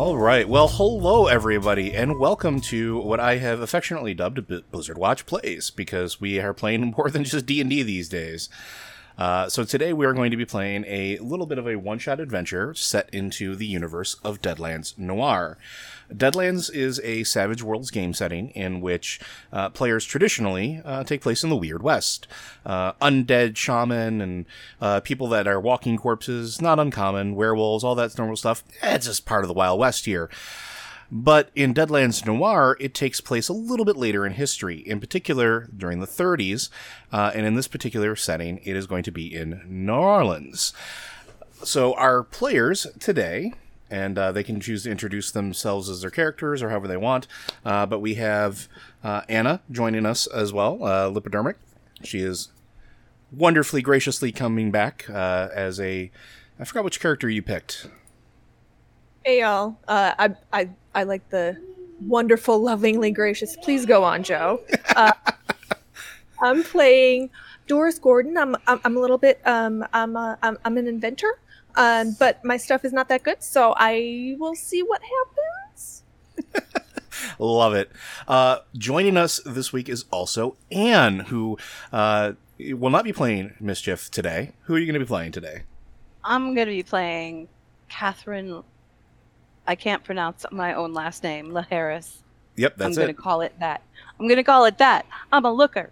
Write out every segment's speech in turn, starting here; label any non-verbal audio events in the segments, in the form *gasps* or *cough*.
All right. Well, hello everybody, and welcome to what I have affectionately dubbed Blizzard Watch Plays because we are playing *laughs* more than just D and D these days. Uh, so today we are going to be playing a little bit of a one-shot adventure set into the universe of Deadlands Noir. Deadlands is a Savage Worlds game setting in which uh, players traditionally uh, take place in the Weird West. Uh, undead shaman and uh, people that are walking corpses, not uncommon, werewolves, all that normal stuff. Eh, it's just part of the Wild West here. But in Deadlands Noir, it takes place a little bit later in history, in particular during the 30s. Uh, and in this particular setting, it is going to be in New Orleans. So our players today, and uh, they can choose to introduce themselves as their characters or however they want. Uh, but we have uh, Anna joining us as well, uh, Lipodermic. She is wonderfully graciously coming back uh, as a. I forgot which character you picked. Hey y'all. Uh, I I I like the wonderful, lovingly gracious. Please go on, Joe. I'm playing Doris Gordon. I'm I'm, I'm a little bit um I'm a, I'm I'm an inventor. Um, but my stuff is not that good, so I will see what happens. *laughs* Love it. Uh, joining us this week is also Anne, who uh, will not be playing Mischief today. Who are you going to be playing today? I'm going to be playing Catherine I can't pronounce my own last name, La Harris. Yep, that's it. I'm going to call it that. I'm going to call it that. I'm a looker.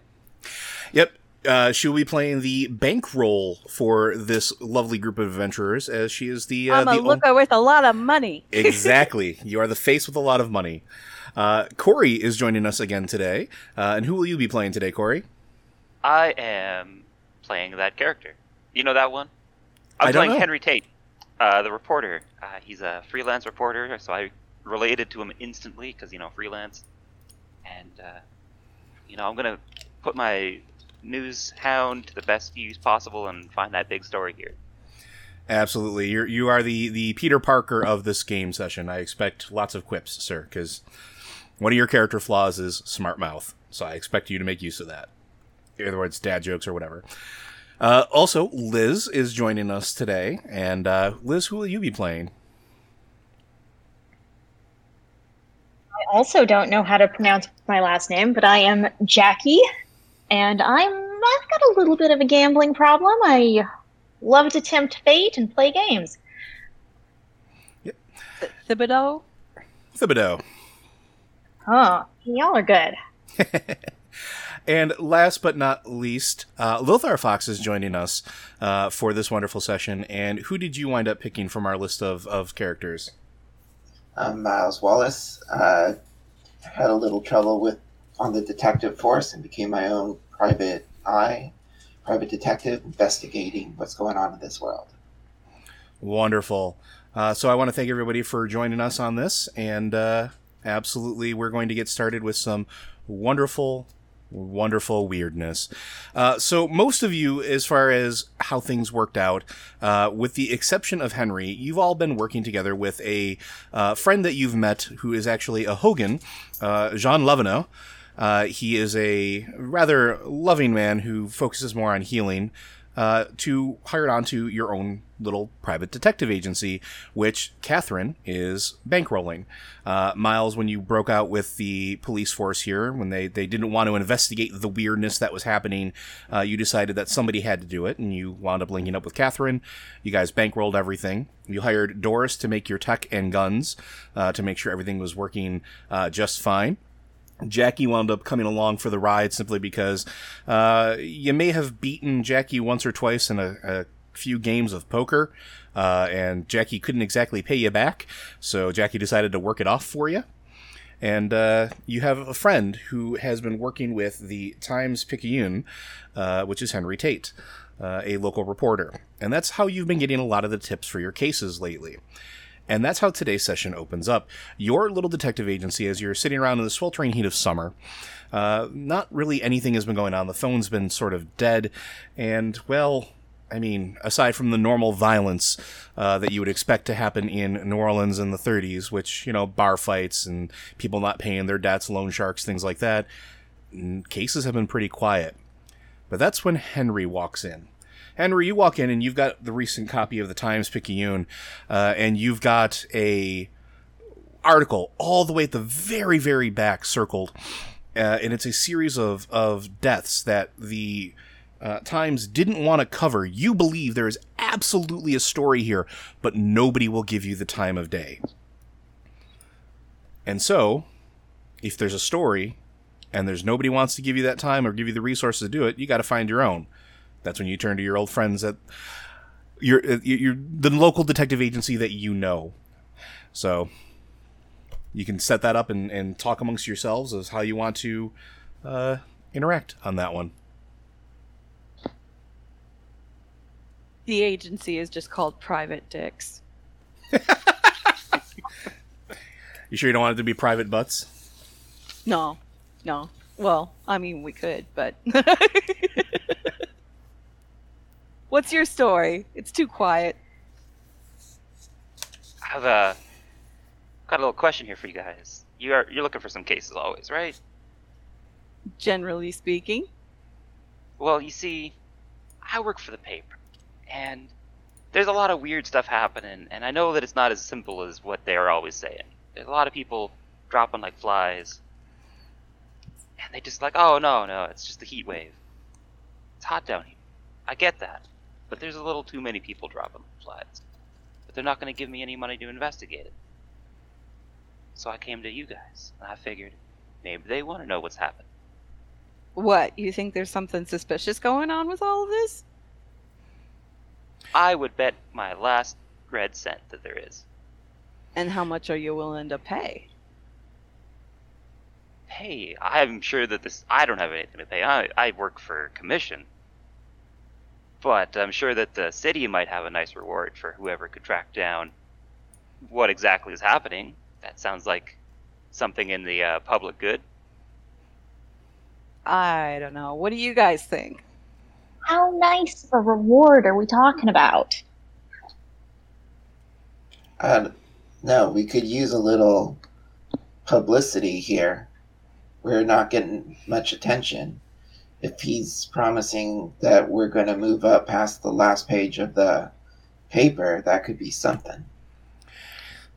Yep. Uh, she will be playing the bankroll for this lovely group of adventurers, as she is the. Uh, I'm a the looker with a lot of money. *laughs* exactly, you are the face with a lot of money. Uh, Corey is joining us again today, uh, and who will you be playing today, Corey? I am playing that character. You know that one? I'm playing know. Henry Tate. Uh, the reporter. Uh, he's a freelance reporter, so I related to him instantly because you know freelance, and uh, you know I'm gonna put my news hound to the best use possible and find that big story here. Absolutely, you're you are the the Peter Parker of this game session. I expect lots of quips, sir, because one of your character flaws is smart mouth. So I expect you to make use of that. In other words, dad jokes or whatever. Uh, also, Liz is joining us today. And uh, Liz, who will you be playing? I also don't know how to pronounce my last name, but I am Jackie, and I'm I've got a little bit of a gambling problem. I love to tempt fate and play games. Yep. Thibodeau. Thibodeau. Oh, y'all are good. *laughs* And last but not least, uh, Lothar Fox is joining us uh, for this wonderful session. And who did you wind up picking from our list of, of characters? I'm Miles Wallace. Uh, had a little trouble with on the detective force and became my own private eye, private detective investigating what's going on in this world. Wonderful. Uh, so I want to thank everybody for joining us on this, and uh, absolutely, we're going to get started with some wonderful wonderful weirdness. Uh, so most of you, as far as how things worked out, uh, with the exception of Henry, you've all been working together with a uh, friend that you've met who is actually a houngan, uh, Jean Laveneux. Uh, he is a rather loving man who focuses more on healing. Uh, to hire on to your own little private detective agency, which Catherine is bankrolling. Uh, Miles, when you broke out with the police force here, when they, they didn't want to investigate the weirdness that was happening, uh, you decided that somebody had to do it, and you wound up linking up with Catherine. You guys bankrolled everything. You hired Doris to make your tech and guns uh, to make sure everything was working uh, just fine. Jackie wound up coming along for the ride simply because uh, you may have beaten Jackie once or twice in a, a few games of poker, uh, and Jackie couldn't exactly pay you back, so Jackie decided to work it off for you. And uh, you have a friend who has been working with the Times Picayune, uh, which is Henry Tate, uh, a local reporter. And that's how you've been getting a lot of the tips for your cases lately. And that's how today's session opens up. Your little detective agency, as you're sitting around in the sweltering heat of summer, uh, not really anything has been going on. The phone's been sort of dead. And, well, I mean, aside from the normal violence uh, that you would expect to happen in New Orleans in the 30s, which, you know, bar fights and people not paying their debts, loan sharks, things like that, cases have been pretty quiet. But that's when Henry walks in. Henry, you walk in and you've got the recent copy of the Times Picayune, uh, and you've got a article all the way at the very, very back circled. Uh, and it's a series of, of deaths that the uh, Times didn't want to cover. You believe there is absolutely a story here, but nobody will give you the time of day. And so, if there's a story and there's nobody wants to give you that time or give you the resources to do it, you got to find your own. That's when you turn to your old friends at your your the local detective agency that you know. So you can set that up and, and talk amongst yourselves as how you want to uh, interact on that one. The agency is just called Private Dicks. *laughs* You sure you don't want it to be private butts? No, no. Well, I mean, we could, but. *laughs* What's your story? It's too quiet. I have a got a little question here for you guys. You are you're looking for some cases always, right? Generally speaking, Well, you see, I work for the paper, and there's a lot of weird stuff happening, and I know that it's not as simple as what they are always saying. There's a lot of people dropping like flies, and they just like, oh no, no, it's just the heat wave. It's hot down here. I get that, but there's a little too many people dropping flies. But they're not going to give me any money to investigate it. So I came to you guys, and I figured maybe they want to know what's happened. what? You think there's something suspicious going on with all of this? I would bet my last red cent that there is. And how much are you willing to pay? Pay? I'm sure that this. I don't have anything to pay. I, I work for commission. But I'm sure that the city might have a nice reward for whoever could track down what exactly is happening. That sounds like something in the uh, public good. I don't know. What do you guys think? How nice of a reward are we talking about? Uh, no, we could use a little publicity here. We're not getting much attention. If he's promising that we're going to move up past the last page of the paper, that could be something.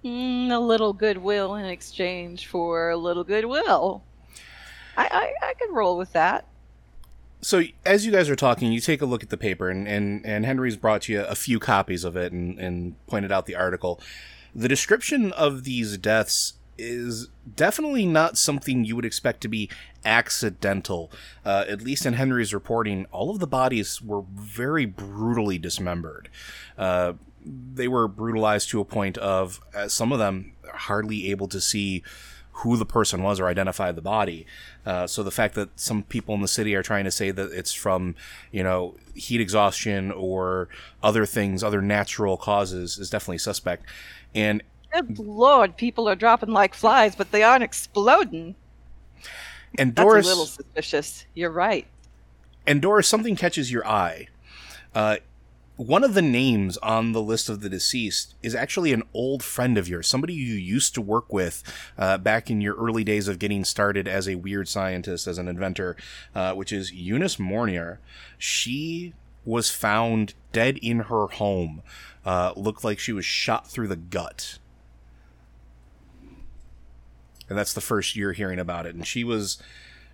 Mm, a little goodwill in exchange for a little goodwill. I, I, I could roll with that. So as you guys are talking, you take a look at the paper, and, and, and Henry's brought you a few copies of it and, and pointed out the article. The description of these deaths is definitely not something you would expect to be accidental. Uh, at least in Henry's reporting, all of the bodies were very brutally dismembered. Uh, they were brutalized to a point of uh, some of them hardly able to see who the person was or identify the body. Uh, so the fact that some people in the city are trying to say that it's from, you know, heat exhaustion or other things, other natural causes, is definitely suspect. And Good lord, people are dropping like flies, but they aren't exploding. and Doris, That's a little suspicious. You're right. and Doris, something catches your eye. Uh, one of the names on the list of the deceased is actually an old friend of yours, somebody you used to work with uh, back in your early days of getting started as a weird scientist, as an inventor, uh, which is Eunice Mornier. She was found dead in her home. Uh, looked like she was shot through the gut. And that's the first you're hearing about it. And she was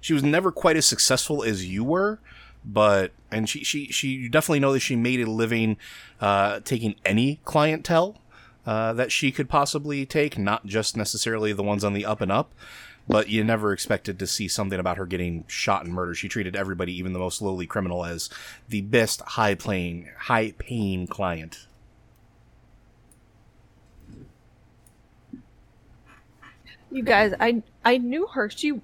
she was never quite as successful as you were, but and she she she you definitely know that she made a living uh, taking any clientele uh, that she could possibly take, not just necessarily the ones on the up and up. But you never expected to see something about her getting shot and murdered. She treated everybody, even the most lowly criminal, as the best high paying high paying client. You guys, I I knew her. She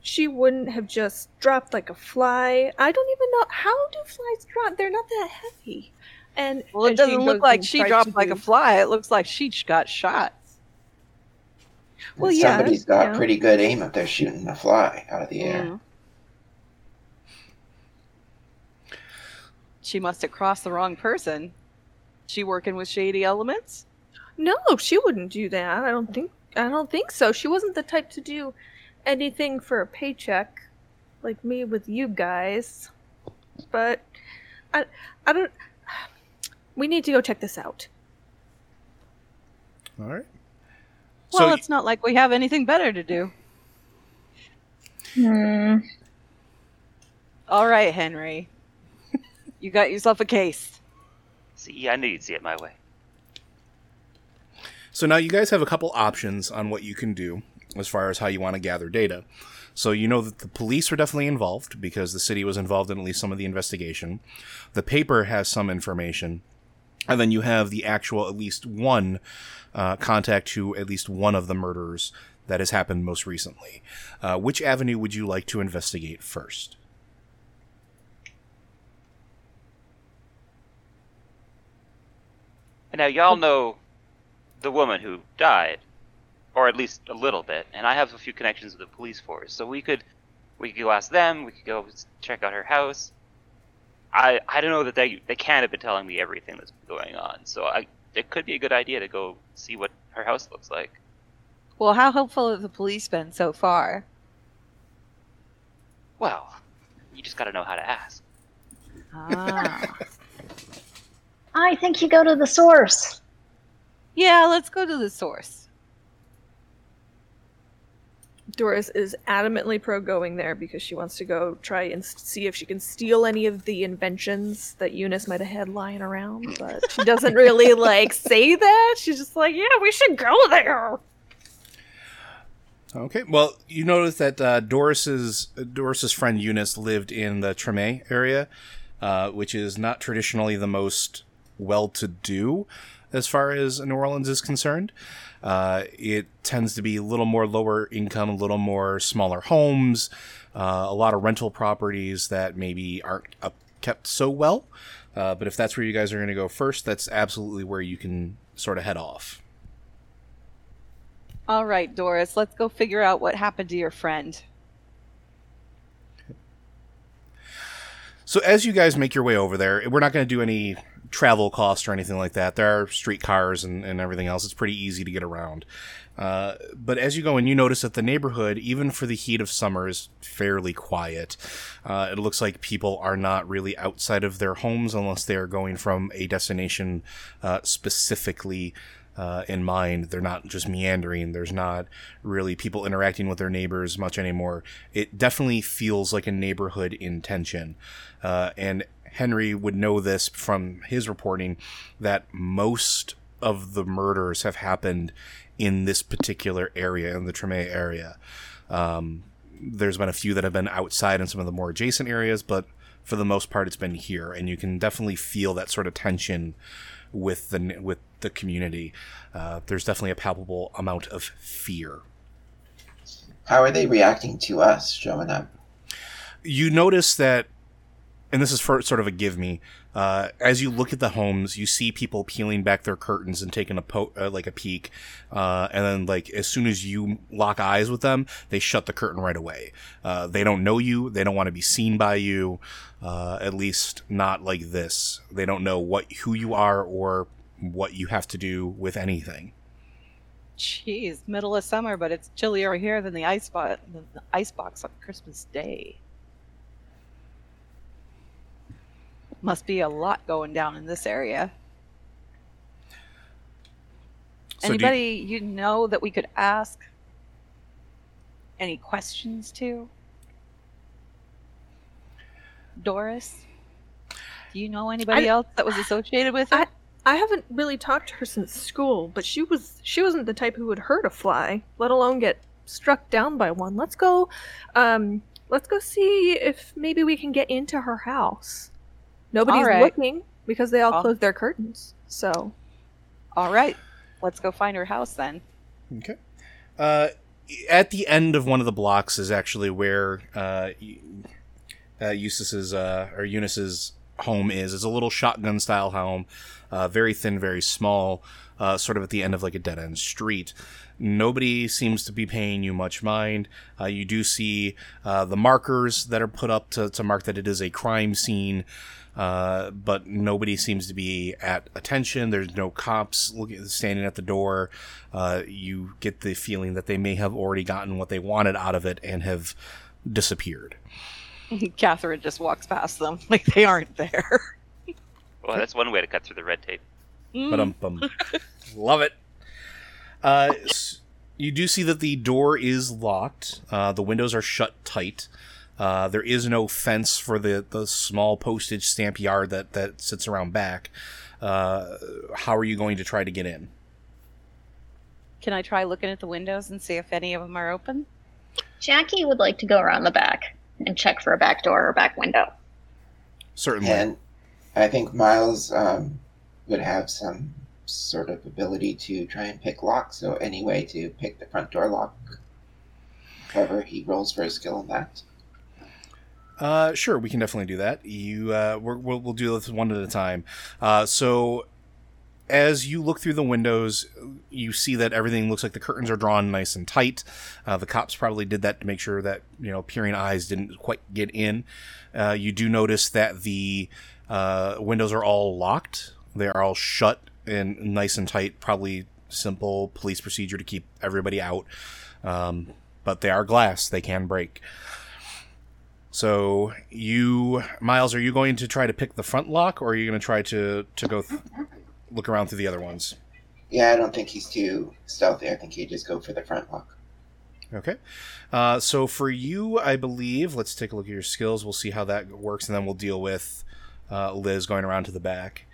she wouldn't have just dropped like a fly. I don't even know how do flies drop. They're not that heavy. And Well, it and doesn't look like she dropped like do- a fly. It looks like she got shot. Well, yeah, Somebody's got yeah. pretty good aim if they're shooting a fly out of the air. Mm. She must have crossed the wrong person. She working with shady elements? No, she wouldn't do that. I don't think I don't think so. She wasn't the type to do anything for a paycheck like me with you guys. But I I don't we need to go check this out. All right. Well, So- it's not like we have anything better to do. Hmm. All right, Henry. you got yourself a case. See, I knew you'd see it my way. So now you guys have a couple options on what you can do as far as how you want to gather data. So you know that the police are definitely involved because the city was involved in at least some of the investigation. The paper has some information. And then you have the actual at least one uh, contact to at least one of the murders that has happened most recently. Uh, which avenue would you like to investigate first? And now y'all know the woman who died, or at least a little bit, and I have a few connections with the police force, so we could we could go ask them. We could go check out her house. I I don't know that they they can't have been telling me everything that's been going on, so I it could be a good idea to go see what her house looks like. Well, how helpful have the police been so far? Well, you just got to know how to ask. Ah. *laughs* I think you go to the source. Yeah, let's go to the source. Doris is adamantly pro going there because she wants to go try and see if she can steal any of the inventions that Eunice might have had lying around, but she doesn't really *laughs* like say that. She's just like, "Yeah, we should go there." Okay. Well, you notice that uh, Doris's Doris's friend Eunice lived in the Treme area, uh, which is not traditionally the most well-to-do as far as New Orleans is concerned. Uh, it tends to be a little more lower income, a little more smaller homes, uh, a lot of rental properties that maybe aren't up, kept so well. Uh, but if that's where you guys are going to go first, that's absolutely where you can sort of head off. All right, Doris, let's go figure out what happened to your friend. So as you guys make your way over there, we're not going to do any travel costs or anything like that. There are streetcars and, and everything else. It's pretty easy to get around. Uh, but as you go in, you notice that the neighborhood, even for the heat of summer, is fairly quiet. Uh, it looks like people are not really outside of their homes unless they are going from a destination uh, specifically uh, in mind. They're not just meandering. There's not really people interacting with their neighbors much anymore. It definitely feels like a neighborhood in tension. Uh, and Henry would know this from his reporting that most of the murders have happened in this particular area, in the Treme area. Um, there's been a few that have been outside in some of the more adjacent areas, but for the most part, it's been here, and you can definitely feel that sort of tension with the with the community. Uh, there's definitely a palpable amount of fear. How are they reacting to us showing up? You notice that, and this is for sort of a give me. Uh, as you look at the homes, you see people peeling back their curtains and taking a po- uh, like a peek, uh, and then like as soon as you lock eyes with them, they shut the curtain right away. Uh, they don't know you. They don't want to be seen by you. Uh, at least not like this. They don't know what who you are or what you have to do with anything. Jeez, middle of summer, but it's chillier here than the ice the ice box on Christmas Day. Must be a lot going down in this area. So do you- Anybody you know that we could ask any questions to? Doris? Do you know anybody I- else that was associated with it? I haven't really talked to her since school, but she was she wasn't the type who would hurt a fly, let alone get struck down by one. Let's go um let's go see if maybe we can get into her house. Nobody's All right. looking because they all I'll- closed their curtains. So All right, let's go find her house then. Okay. Uh, at the end of one of the blocks is actually where uh, uh, Eustace's uh, or Eunice's home is. It's a little shotgun style home, uh, very thin, very small, uh, sort of at the end of like a dead end street. Nobody seems to be paying you much mind. Uh, you do see uh, the markers that are put up to, to mark that it is a crime scene. Uh, but nobody seems to be at attention. There's no cops looking, standing at the door. Uh, you get the feeling that they may have already gotten what they wanted out of it and have disappeared. *laughs* Catherine just walks past them *laughs* like they aren't there. Well, that's one way to cut through the red tape. Mm. But bum. *laughs* love it. Uh, s- you do see that the door is locked. Uh, the windows are shut tight. Uh, there is no fence for the, the small postage stamp yard that, that sits around back. Uh, how are you going to try to get in? Can I try looking at the windows and see if any of them are open? Jackie would like to go around the back and check for a back door or back window. Certainly. And I think Miles um, would have some sort of ability to try and pick locks, so any way to pick the front door lock. However, he rolls for a skill in that. Uh, sure, we can definitely do that. You, uh, we're, we'll, we'll do this one at a time. Uh, so, as you look through the windows, you see that everything looks like the curtains are drawn nice and tight. Uh, the cops probably did that to make sure that you know peering eyes didn't quite get in. Uh, you do notice that the uh, windows are all locked. They are all shut and nice and tight. Probably simple police procedure to keep everybody out. Um, but they are glass; they can break. So you, Miles, are you going to try to pick the front lock, or are you going to try to to go th- look around through the other ones? Yeah, I don't think he's too stealthy. I think he'd just go for the front lock. Okay. Uh, so for you, I believe, let's take a look at your skills. We'll see how that works, and then we'll deal with uh, Liz going around to the back.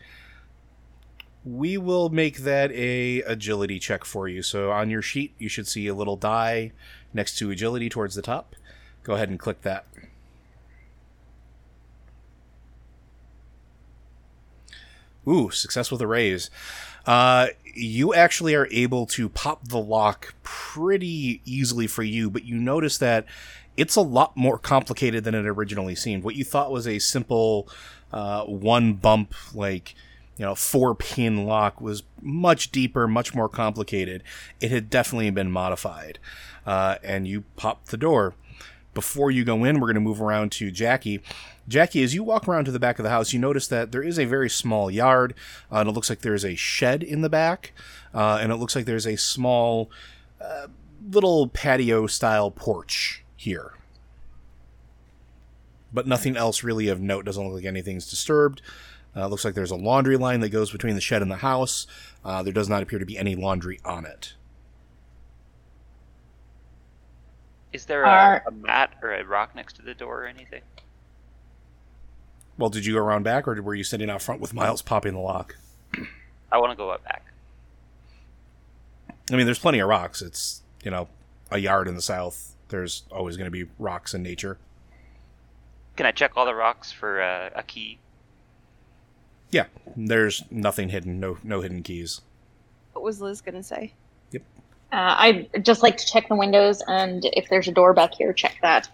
We will make that a agility check for you. So on your sheet, you should see a little die next to agility towards the top. Go ahead and click that. Ooh, success with raise. Uh, you actually are able to pop the lock pretty easily for you, but you notice that it's a lot more complicated than it originally seemed. What you thought was a simple uh, one bump, like you know, four pin lock was much deeper, much more complicated. It had definitely been modified, uh, and you pop the door. Before you go in, we're going to move around to Jackie. Jackie, as you walk around to the back of the house, you notice that there is a very small yard, uh, and it looks like there's a shed in the back, uh, and it looks like there's a small, uh, little patio style porch here. But nothing else really of note. Doesn't look like anything's disturbed. Uh, looks like there's a laundry line that goes between the shed and the house. Uh, there does not appear to be any laundry on it. Is there a, a mat or a rock next to the door or anything? Well, did you go around back, or were you sitting out front with Miles popping the lock? I want to go up back. I mean, there's plenty of rocks. It's, you know, a yard in the south. There's always going to be rocks in nature. Can I check all the rocks for uh, a key? Yeah, there's nothing hidden, no no hidden keys. What was Liz going to say? Uh, I'd just like to check the windows, and if there's a door back here, check that.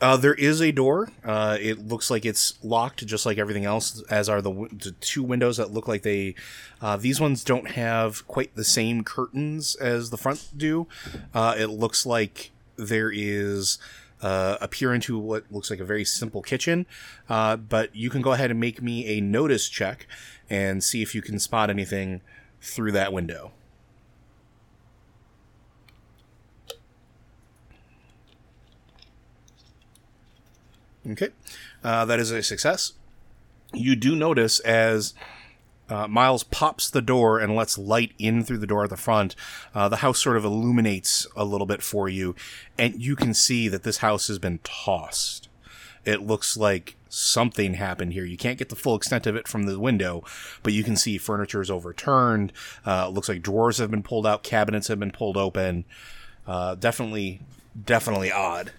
Uh, there is a door. Uh, it looks like it's locked, just like everything else. As are the, w- the two windows that look like they. Uh, these ones don't have quite the same curtains as the front do. Uh, it looks like there is uh, a peer into what looks like a very simple kitchen. Uh, but you can go ahead and make me a notice check and see if you can spot anything through that window. Okay, uh, that is a success. You do notice as uh, Miles pops the door and lets light in through the door at the front, uh, the house sort of illuminates a little bit for you, and you can see that this house has been tossed. It looks like something happened here. You can't get the full extent of it from the window, but you can see furniture is overturned. Uh, looks like drawers have been pulled out, cabinets have been pulled open. Uh, definitely, definitely odd.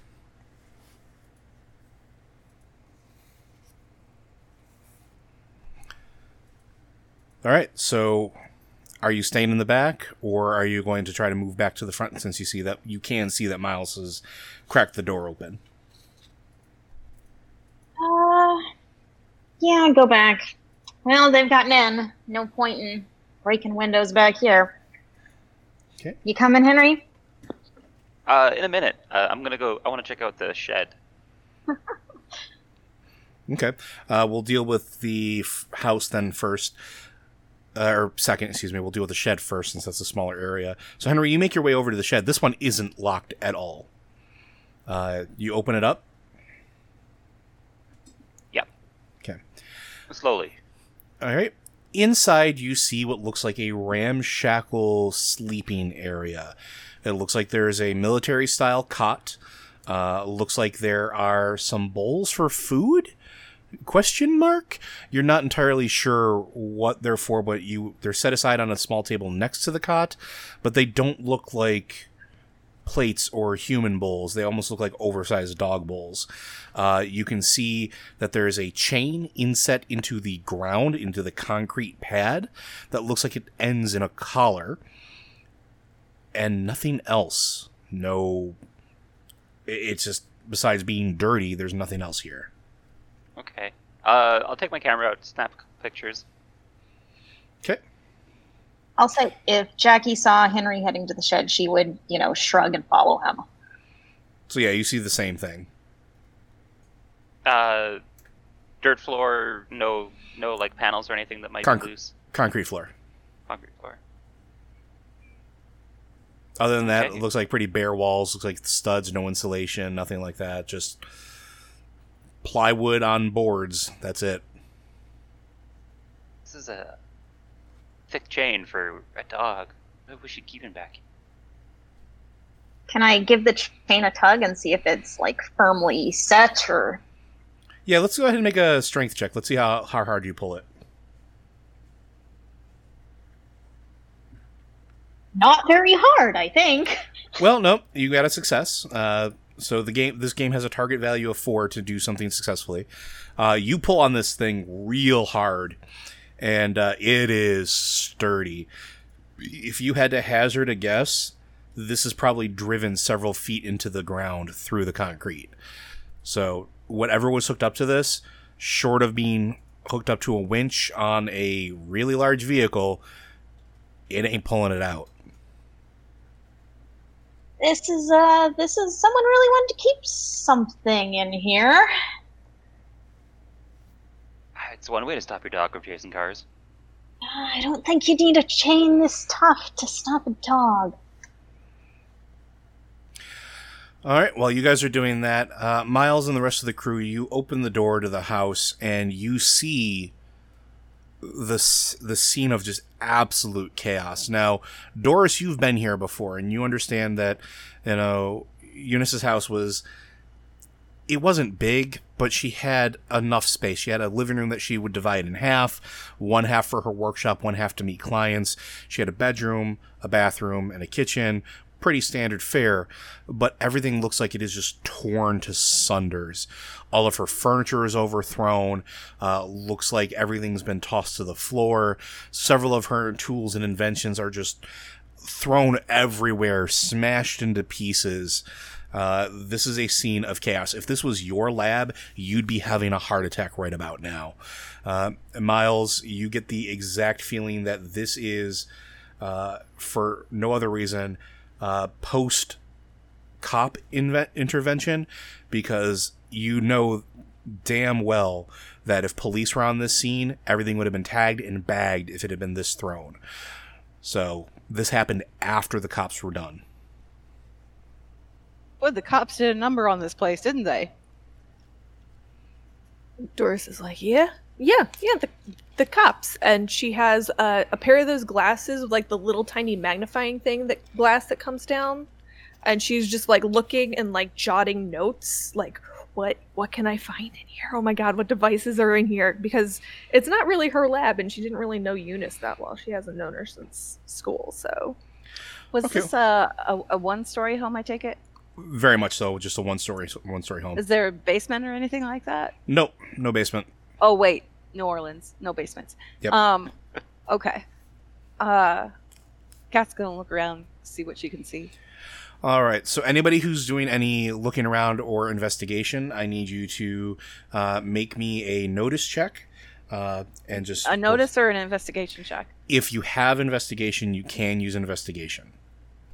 All right. So, are you staying in the back, or are you going to try to move back to the front since you see that you can see that Miles has cracked the door open? Uh, yeah, go back. Well, they've gotten in. No point in breaking windows back here. Okay. You coming, Henry? Uh, in a minute. Uh, I'm gonna go. I want to check out the shed. *laughs* Okay. Uh, we'll deal with the f- house then first. Uh, or second, excuse me. We'll deal with the shed first since that's a smaller area. So, Henry, you make your way over to the shed. This one isn't locked at all. Uh, you open it up. Yep. Okay. Slowly. All right. inside, you see what looks like a ramshackle sleeping area. It looks like there's a military style cot. Uh, looks like there are some bowls for food question mark? You're not entirely sure what they're for but you they're set aside on a small table next to the cot but they don't look like plates or human bowls. They almost look like oversized dog bowls. Uh, you can see that there is a chain inset into the ground into the concrete pad that looks like it ends in a collar and nothing else. No it's just besides being dirty there's nothing else here Okay. Uh, I'll take my camera out, snap pictures. okay I'll say if Jackie saw Henry heading to the shed, she would, you know, shrug and follow him. so yeah you see the same thing Uh, dirt floor, no, no like panels or anything that might Conc- be loose. concrete floor Concrete floor. Other than that, Okay. it looks like pretty bare walls. Looks like studs, no insulation, nothing like that. Just plywood on boards. That's it. This is a thick chain for a dog. Maybe we should keep him back. Can I give the chain a tug and see if it's like firmly set or Yeah, let's go ahead and make a strength check. Let's see how, how hard you pull it. not very hard, I think. Well, nope, you got a success. Uh, so the game, this game has a target value of four to do something successfully. Uh, you pull on this thing real hard, and uh, it is sturdy. If you had to hazard a guess, this is probably driven several feet into the ground through the concrete. So whatever was hooked up to this, short of being hooked up to a winch on a really large vehicle, it ain't pulling it out. This is uh this is someone really wanted to keep something in here. Ah, It's one way to stop your dog from chasing cars. I don't think you need a chain this tough to stop a dog. All right. While you guys are doing that, uh, Miles and the rest of the crew, you open the door to the house and you see the the scene of just absolute chaos. Now, Doris, you've been here before, and you understand that you know Eunice's house was. It wasn't big, but she had enough space. She had a living room that she would divide in half, one half for her workshop, one half to meet clients. She had a bedroom, a bathroom, and a kitchen. Pretty standard fare, but everything looks like it is just torn to sunders. All of her furniture is overthrown. Uh, looks like everything's been tossed to the floor. Several of her tools and inventions are just thrown everywhere, smashed into pieces. Uh, this is a scene of chaos. If this was your lab, you'd be having a heart attack right about now. Uh, Miles, you get the exact feeling that this is, uh, for no other reason, uh, post cop inve- intervention because you know damn well that if police were on this scene, everything would have been tagged and bagged if it had been this thrown. So this happened after the cops were done. Well, the cops did a number on this place, didn't they? Doris is like, yeah, yeah, yeah, the, the cops. And she has uh, a pair of those glasses with like the little tiny magnifying thing that glass that comes down. And she's just like looking and like jotting notes, like what what can I find in here? Oh my god, what devices are in here? Because it's not really her lab, and she didn't really know Eunice that well. She hasn't known her since school, so Was Okay. this a, a, a one story home, I take it? Very much so, just a one story one story home. Is there a basement or anything like that? Nope, no basement. Oh, wait. New Orleans. No basements. Yep. Um, okay. Uh, Kat's gonna look around, see what she can see. All right. So anybody who's doing any looking around or investigation, I need you to uh, make me a notice check, uh, and just A notice or an investigation check? If you have investigation, you can use investigation.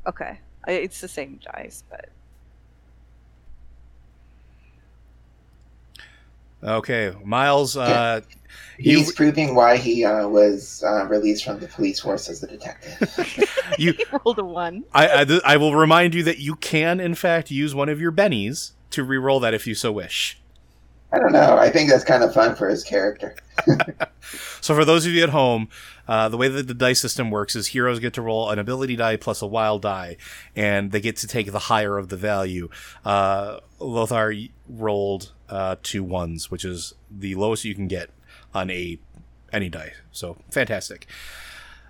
Okay. It's the same dice, but Okay, Miles. Uh, you He's proving why he uh, was uh, released from the police force as a detective. *laughs* you. he *laughs* rolled a one. I, I I will remind you that you can in fact use one of your bennies to re-roll that if you so wish. I don't know. I think that's kind of fun for his character. *laughs* So for those of you at home, uh, the way that the dice system works is heroes get to roll an ability die plus a wild die, and they get to take the higher of the value. Uh, Lothar rolled uh, two ones, which is the lowest you can get on a any die. So fantastic.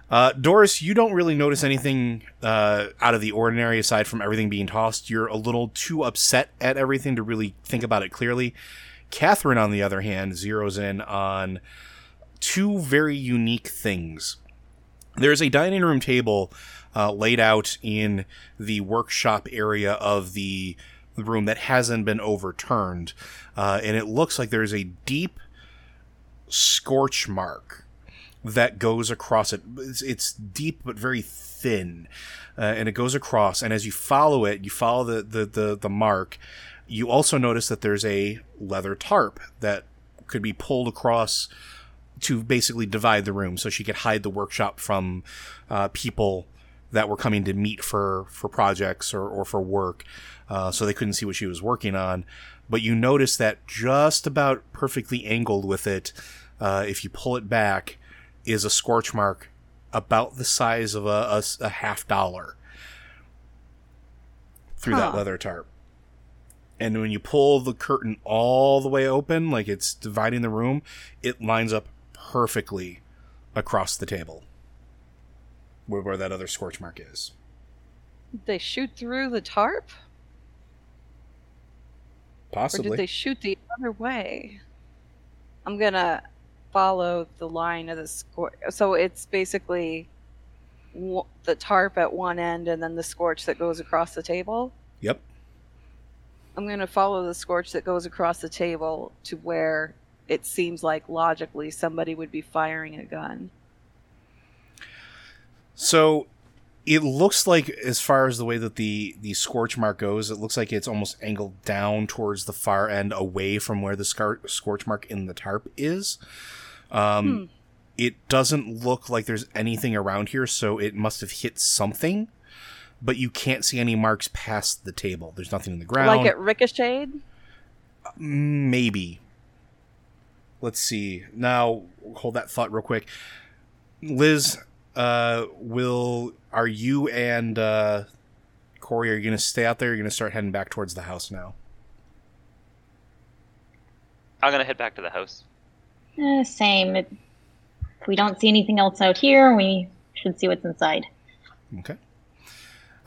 Uh, Doris, you don't really notice anything uh, out of the ordinary aside from everything being tossed. You're a little too upset at everything to really think about it clearly. Catherine, on the other hand, zeroes in on two very unique things. There's a dining room table uh, laid out in the workshop area of the room that hasn't been overturned, uh, and it looks like there's a deep scorch mark that goes across it. It's, it's deep but very thin, uh, and it goes across. And as you follow it, you follow the, the, the, the mark. You also notice that there's a leather tarp that could be pulled across to basically divide the room so she could hide the workshop from uh, people that were coming to meet for for projects or, or for work uh, so they couldn't see what she was working on. But you notice that just about perfectly angled with it uh, if you pull it back is a scorch mark about the size of a, a, a half dollar through that leather tarp. And when you pull the curtain all the way open like it's dividing the room it lines up perfectly across the table where, where that other scorch mark is they shoot through the tarp? Or possibly did they shoot the other way? I'm gonna follow the line of the scorch. So it's basically w- the tarp at one end and then the scorch that goes across the table. yep I'm gonna follow the scorch that goes across the table to where it seems like logically somebody would be firing a gun. So it looks like, as far as the way that the the scorch mark goes, it looks like it's almost angled down towards the far end, away from where the scar- scorch mark in the tarp is. Um, Hmm. It doesn't look like there's anything around here, so it must have hit something. But you can't see any marks past the table. There's nothing in the ground. Like it ricocheted? Maybe. Let's see. Now, hold that thought real quick. Liz, uh, will are you and uh, Corey? Are you going to stay out there? Or are you going to start heading back towards the house now? I'm gonna head back to the house. Eh, same. It, if we don't see anything else out here, we should see what's inside. Okay.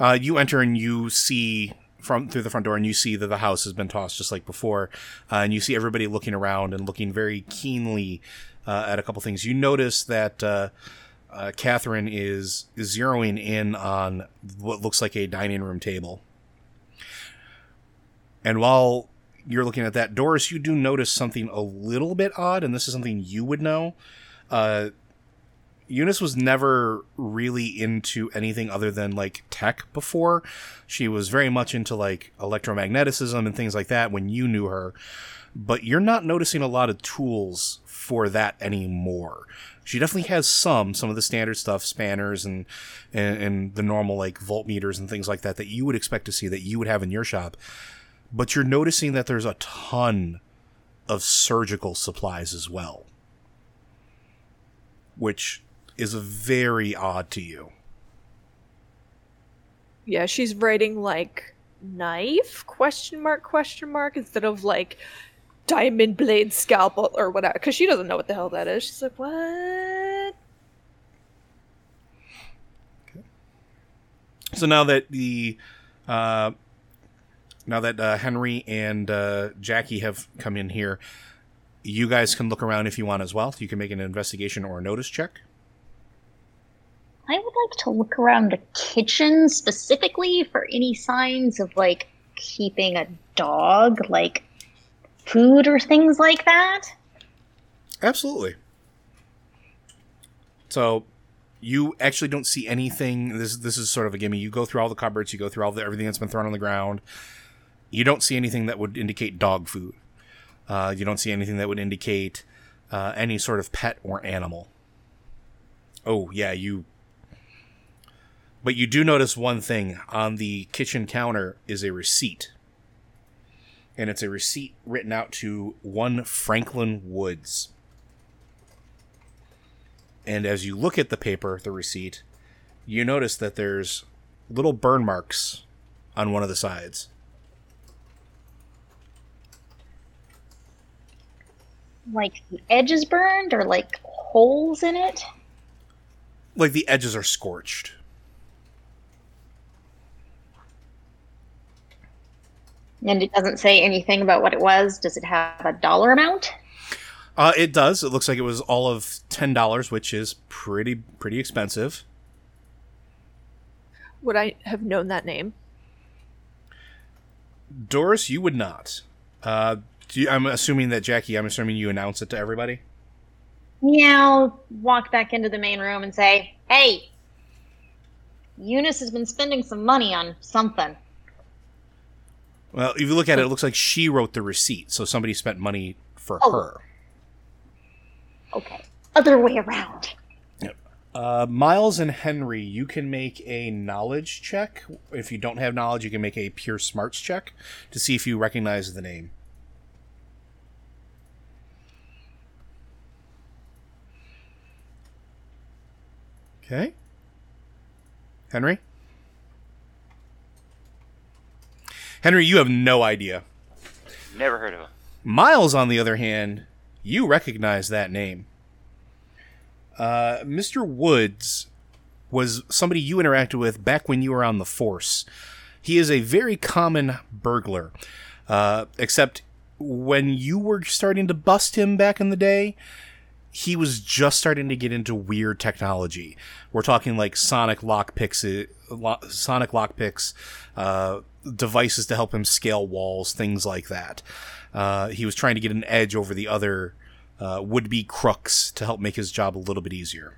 Uh, you enter and you see from through the front door, and you see that the house has been tossed just like before, uh, and you see everybody looking around and looking very keenly uh, at a couple things. You notice that uh, uh, Catherine is zeroing in on what looks like a dining room table, and while you're looking at that, Doris, you do notice something a little bit odd, and this is something you would know. Uh, Eunice was never really into anything other than like tech before. She was very much into like electromagneticism and things like that when you knew her. But you're not noticing a lot of tools for that anymore. She definitely has some, some of the standard stuff, spanners and, and and the normal like voltmeters and things like that that you would expect to see that you would have in your shop. But you're noticing that there's a ton of surgical supplies as well. Which is very odd to you. Yeah, she's writing like knife question mark question mark instead of like diamond blade scalpel or whatever because she doesn't know what the hell that is. She's like, what? So now that the uh, now that uh, Henry and uh, Jackie have come in here, you guys can look around if you want as well. You can make an investigation or a notice check. I would like to look around the kitchen specifically for any signs of like keeping a dog, like food or things like that. Absolutely. So you actually don't see anything. This this is sort of a gimme. You go through all the cupboards. You go through all the everything that's been thrown on the ground. You don't see anything that would indicate dog food. Uh, you don't see anything that would indicate uh, any sort of pet or animal. Oh yeah, you. But you do notice one thing on the kitchen counter is a receipt, and it's a receipt written out to one Franklin Woods. And as you look at the paper, the receipt, you notice that there's little burn marks on one of the sides. Like the edges burned or like holes in it? Like the edges are scorched. And it doesn't say anything about what it was. Does it have a dollar amount? Uh, it does. It looks like it was all of ten dollars, which is pretty pretty expensive. Would I have known that name? Doris, you would not. Uh, do you, I'm assuming that Jackie. I'm assuming you announce it to everybody. Yeah, I'll walk back into the main room and say, "Hey, Eunice has been spending some money on something." Well, if you look at it, it looks like she wrote the receipt, so somebody spent money for Oh. her. Okay, other way around. Uh, Miles and Henry, you can make a knowledge check. If you don't have knowledge, you can make a pure smarts check to see if you recognize the name. Okay. Henry? Henry, you have no idea. Never heard of him. Miles, on the other hand, you recognize that name. Uh, Mr. Woods was somebody you interacted with back when you were on the force. He is a very common burglar, uh, except when you were starting to bust him back in the day, he was just starting to get into weird technology. We're talking like sonic lockpicks, uh, lo- sonic lockpicks, uh, devices to help him scale walls, things like that. Uh, he was trying to get an edge over the other uh, would-be crooks to help make his job a little bit easier.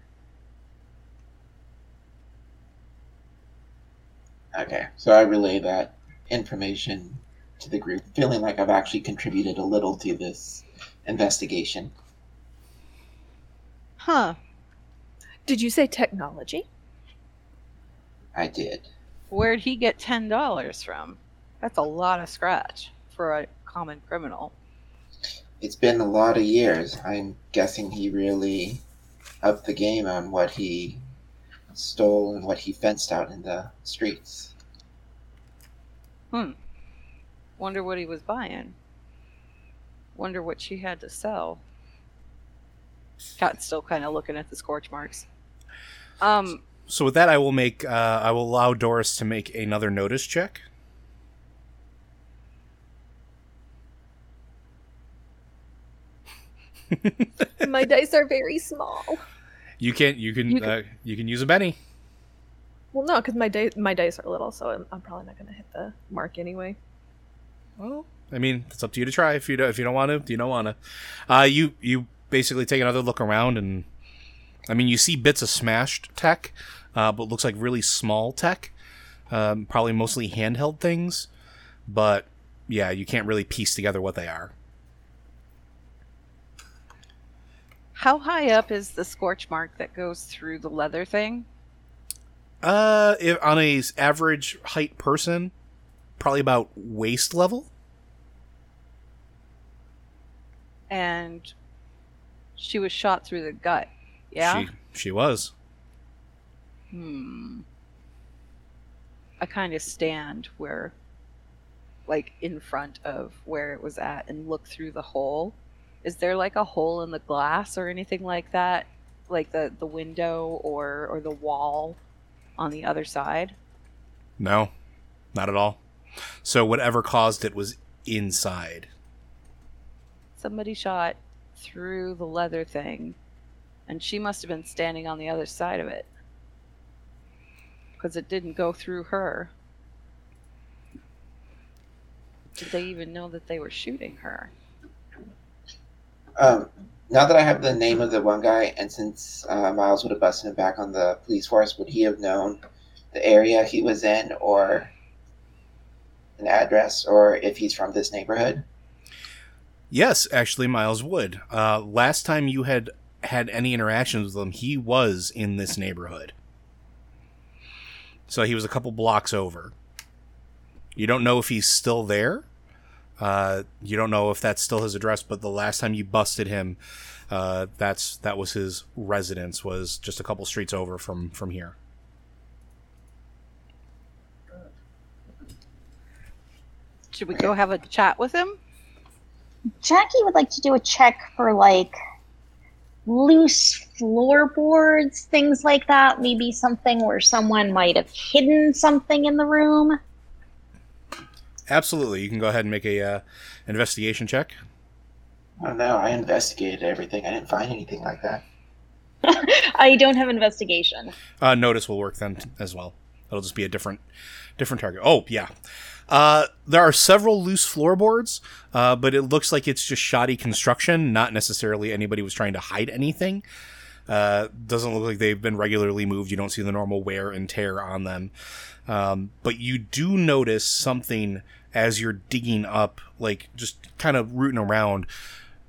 Okay, so I relay that information to the group, feeling like I've actually contributed a little to this investigation. Huh. Did you say technology? I did. Where'd he get ten dollars from? That's a lot of scratch for a common criminal. It's been a lot of years. I'm guessing he really upped the game on what he stole and what he fenced out in the streets. Hmm. Wonder what he was buying. Wonder what she had to sell. Cat's still kind of looking at the scorch marks. Um, So with that, I will make uh, I will allow Doris to make another notice check. *laughs* My dice are very small. You can you can You you can- can, uh, you can use a Benny. Well, no, because my di- my dice are little, so I'm, I'm probably not going to hit the mark anyway. Well, I mean, it's up to you to try. If you don't, if you don't want to, you don't want to. Uh, you you basically take another look around, and I mean, you see bits of smashed tech, uh, but looks like really small tech. Um, probably mostly handheld things, but yeah, you can't really piece together what they are. how high up is the scorch mark that goes through the leather thing? Uh, if, on a average height person, probably about waist level. And she was shot through the gut. Yeah. she she was. Hmm. I kind of stand where, like, in front of where it was at and look through the hole. Is there like a hole in the glass or anything like that? Like the, the window or, or the wall on the other side? No, not at all. So whatever caused it was inside. Somebody shot through the leather thing, and she must have been standing on the other side of it. Because it didn't go through her. Did they even know that they were shooting her? Um, now that I have the name of the one guy, and since uh, Miles would have busted him back on the police force, would he have known the area he was in, or an address, or if he's from this neighborhood? Yes, actually, Miles would. Uh, last time you had had any interactions with him, he was in this neighborhood. So he was a couple blocks over. You don't know if he's still there, Uh, you don't know if that's still his address, but the last time you busted him, uh, that's that was his residence. Was just a couple streets over from from here. Should we go have a chat with him? Jackie would like to do a check for like loose floorboards, things like that. Maybe something where someone might have hidden something in the room. Absolutely, you can go ahead and make a uh, investigation check. Oh no, I investigated everything. I didn't find anything like that. *laughs* I don't have investigation. Uh, notice will work then as well. It'll just be a different different target. Oh yeah. Uh, there are several loose floorboards, uh, but it looks like it's just shoddy construction. Not necessarily anybody was trying to hide anything. Uh, doesn't look like they've been regularly moved. You don't see the normal wear and tear on them. Um, but you do notice something as you're digging up, like just kind of rooting around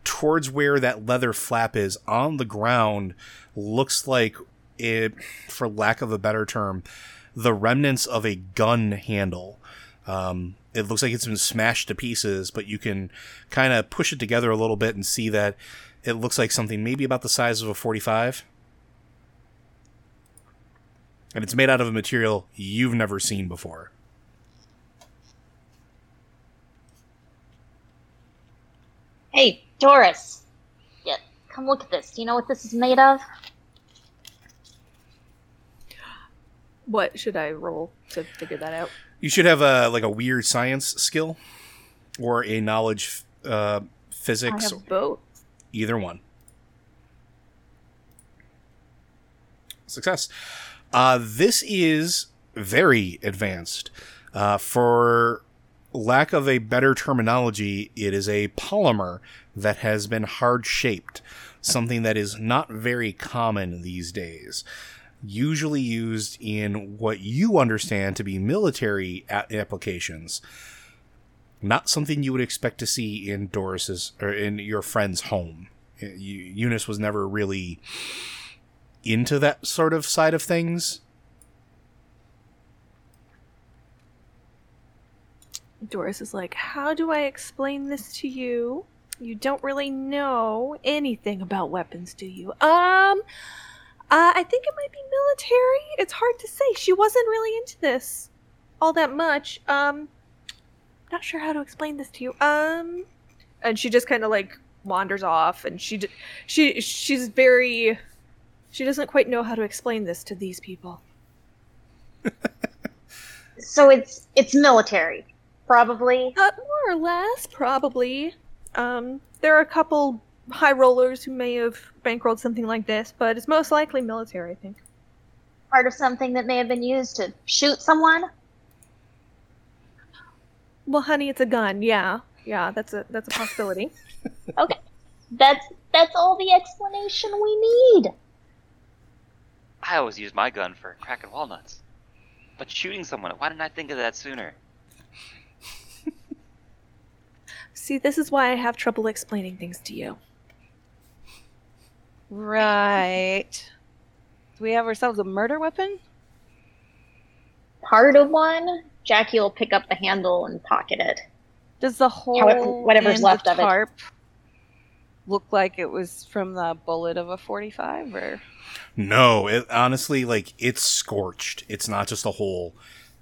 towards where that leather flap is on the ground. Looks like it, for lack of a better term, the remnants of a gun handle. Um, it looks like it's been smashed to pieces, but you can kind of push it together a little bit and see that it looks like something maybe about the size of a 45. And it's made out of a material you've never seen before. Hey, Doris. Yeah, come look at this. Do you know what this is made of? What should I roll to figure that out? You should have a like a weird science skill or a knowledge uh, I physics, have both. either one. Success. Uh, this is very advanced. Uh, for lack of a better terminology, it is a polymer that has been hard shaped, something that is not very common these days. Usually used in what you understand to be military a- applications, not something you would expect to see in Doris's or in your friend's home. Eu- Eunice was never really into that sort of side of things. Doris is like, How do I explain this to you? You don't really know anything about weapons, do you? Um, uh, I think it might be military. It's hard to say. She wasn't really into this all that much. Um, not sure how to explain this to you. Um, and she just kind of like wanders off, and she d- she she's very she doesn't quite know how to explain this to these people. *laughs* So it's it's military, probably. Uh, more or less, probably. Um, there are a couple high rollers who may have bankrolled something like this, but it's most likely military, I think. Part of something that may have been used to shoot someone. Well, honey, it's a gun. Yeah, yeah, that's a that's a possibility. *laughs* Okay, that's that's all the explanation we need. I always use my gun for cracking walnuts. But shooting someone, why didn't I think of that sooner? *laughs* See, this is why I have trouble explaining things to you. Right. Do we have ourselves a murder weapon? Part of one. Jackie will pick up the handle and pocket it. Does the hole whatever's in left the of it. look like it was from the bullet of a 45 or No, it honestly like it's scorched. It's not just a hole.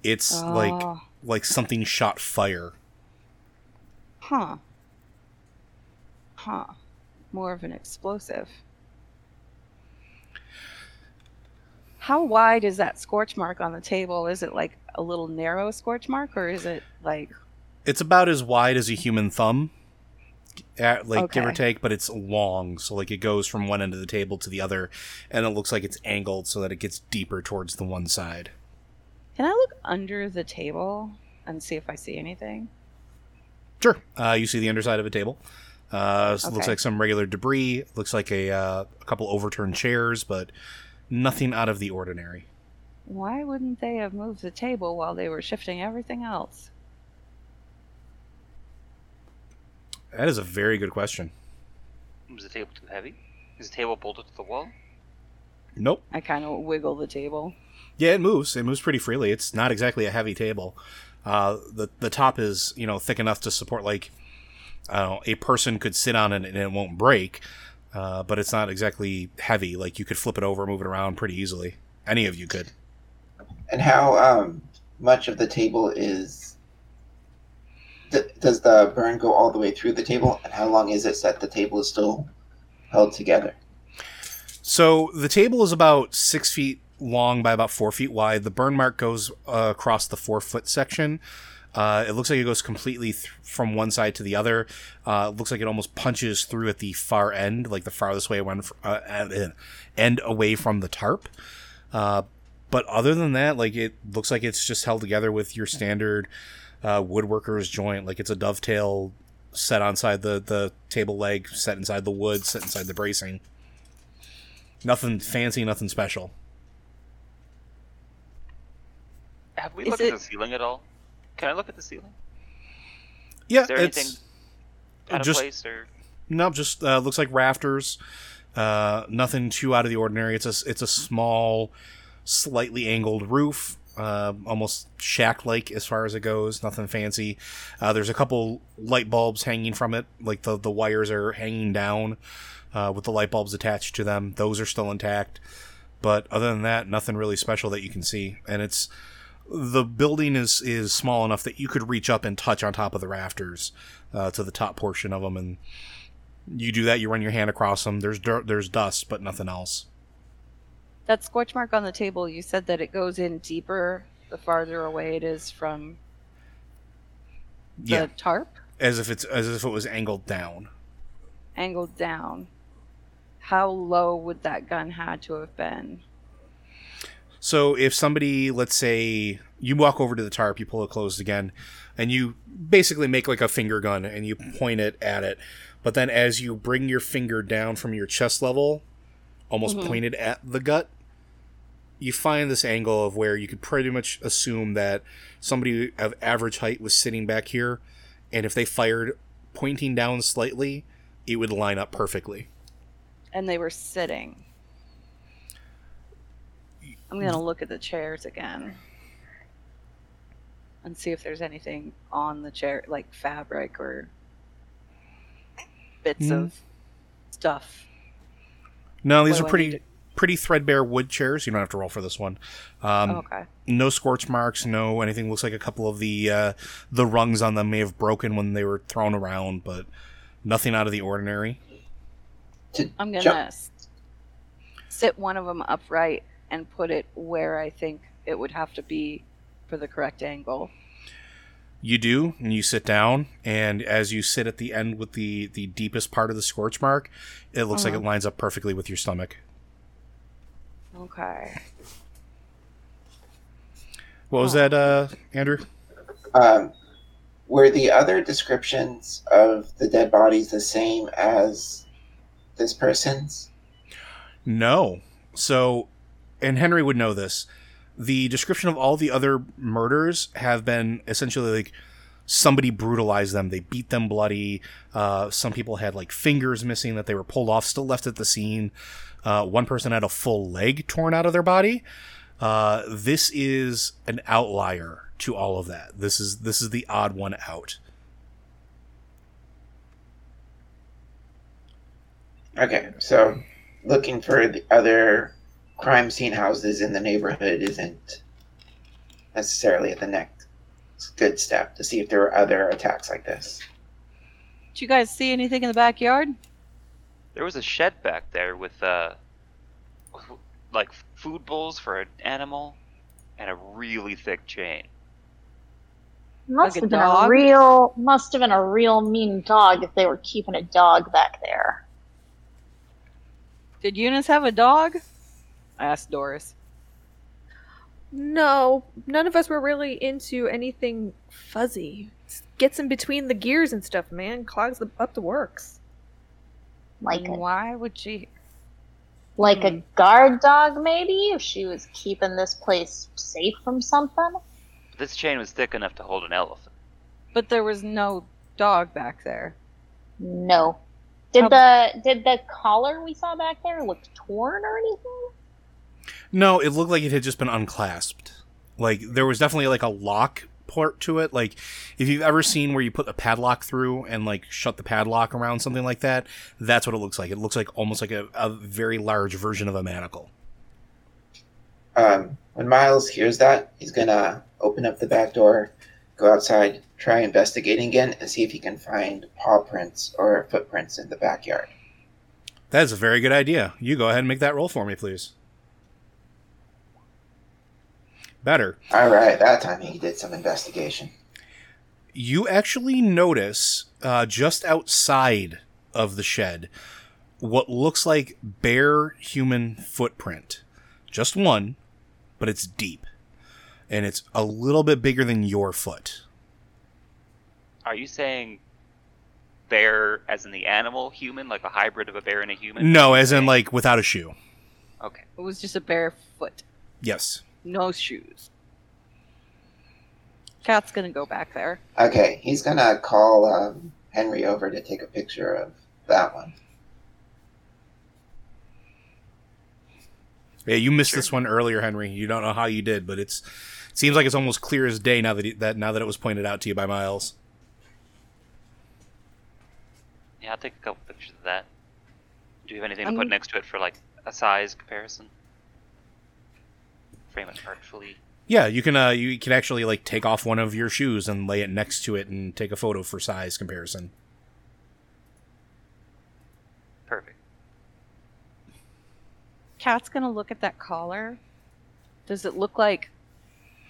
It's like Oh, like something shot fire. huh huh more of an explosive how wide is that scorch mark on the table is it like a little narrow scorch mark or is it like It's about as wide as a human thumb, like give or take, but it's long. So like it goes from one end of the table to the other, and it looks like it's angled so that it gets deeper towards the one side. can i look under the table and see if i see anything Sure. Uh, you see the underside of a table. Uh, so it Looks like some regular debris. Looks like a uh, a couple overturned chairs, but nothing out of the ordinary. why wouldn't they have moved the table while they were shifting everything else That is a very good question. Was the table too heavy? Is the table bolted to the wall? Nope. i kind of wiggle the table Yeah, it moves. It moves pretty freely. It's not exactly a heavy table. Uh, the the top is you know thick enough to support like I don't know, a person could sit on it and it won't break, uh, but it's not exactly heavy. Like you could flip it over, move it around pretty easily. Any of you could. And how um, much of the table is. D- does the burn go all the way through the table? And how long is it that the table is still held together? So the table is about six feet long by about four feet wide. The burn mark goes uh, across the four foot section. Uh, it looks like it goes completely th- from one side to the other. Uh, it looks like it almost punches through at the far end, like the farthest way one uh, end- end away from the tarp. Uh, but other than that, like it looks like it's just held together with your standard uh, woodworker's joint. Like it's a dovetail set inside the the table leg, set inside the wood, set inside the bracing. Nothing fancy, nothing special. Have we Is looked it- at the ceiling at all? Can I look at the ceiling? Yeah, Is there it's anything out of just place or? no, just uh, looks like rafters. Uh, nothing too out of the ordinary. It's a it's a small, slightly angled roof, uh, almost shack like as far as it goes. Nothing fancy. Uh, there's a couple light bulbs hanging from it, like the the wires are hanging down uh, with the light bulbs attached to them. Those are still intact. But other than that, nothing really special that you can see. And it's the building is is small enough that you could reach up and touch on top of the rafters uh, to the top portion of them, and you do that. You run your hand across them. There's dirt, there's dust, but nothing else. That scorch mark on the table, you said that it goes in deeper the farther away it is from the Yeah, tarp, as if it's as if it was angled down. angled down. How low would that gun had to have been? So if somebody, let's say, you walk over to the tarp, you pull it closed again, and you basically make like a finger gun and you point it at it, but then as you bring your finger down from your chest level, almost Mhm. pointed at the gut, you find this angle of where you could pretty much assume that somebody of average height was sitting back here, and if they fired pointing down slightly, it would line up perfectly. And they were sitting. I'm gonna look at the chairs again and see if there's anything on the chair, like fabric or bits Hmm. of stuff. No, these What are pretty need pretty threadbare wood chairs. You don't have to roll for this one. Um, okay. no scorch marks, no anything. Looks like a couple of the uh, the rungs on them may have broken when they were thrown around, but nothing out of the ordinary. I'm gonna jump- sit one of them upright and put it where I think it would have to be for the correct angle. You do, and you sit down, and as you sit at the end with the the deepest part of the scorch mark, it looks like Uh-huh. it lines up perfectly with your stomach. Okay. What was Oh. that, uh, Andrew? Um, were the other descriptions of the dead bodies the same as this person's? No. So, and Henry would know this. The description of all the other murders have been essentially like somebody brutalized them. They beat them bloody. Uh, some people had like fingers missing that they were pulled off, still left at the scene. Uh, one person had a full leg torn out of their body. Uh, this is an outlier to all of that. This is this is the odd one out. Okay, so looking for the other crime scene houses in the neighborhood isn't necessarily the next good step to see if there are other attacks like this. Did you guys see anything in the backyard? There was a shed back there with uh, like food bowls for an animal and a really thick chain. Must Like a have been dog? a real must have been a real mean dog if they were keeping a dog back there. Did Eunice have a dog? I asked Doris. No, none of us were really into anything fuzzy. Gets in between the gears and stuff, man. Clogs the, up the works. Like a why would she? like Hmm. a guard dog maybe, if she was keeping this place safe from something. This chain was thick enough to hold an elephant. But there was no dog back there. No. Did How- the did the collar we saw back there look torn or anything? No, it looked like it had just been unclasped. Like there was definitely like a lock port to it. Like if you've ever seen where you put a padlock through and like shut the padlock around something like that, that's what it looks like. It looks like almost like a, a very large version of a manacle. Um, when Miles hears that, he's gonna open up the back door, go outside, try investigating again, and see if he can find paw prints or footprints in the backyard. That is a very good idea. You go ahead and make that roll for me, please. Better. All right, that time he did some investigation. You actually notice uh, just outside of the shed what looks like bare human footprint. Just one, but it's deep. And it's a little bit bigger than your foot. Are you saying bear as in the animal human, like a hybrid of a bear and a human? No, as in like without a shoe. Okay. It was just a bare foot, Yes. No shoes. Cat's gonna go back there. Okay, he's gonna call um, Henry over to take a picture of that one. Yeah, you missed Sure. this one earlier, Henry. You don't know how you did, but it's it seems like it's almost clear as day now that he, that now that it was pointed out to you by Miles. Yeah, I'll take a couple pictures of that. Do you have anything to Um, put next to it for like a size comparison? Frame it artfully. Yeah, you can uh you can actually like take off one of your shoes and lay it next to it and take a photo for size comparison. Perfect. Cat's gonna look at that collar. Does it look like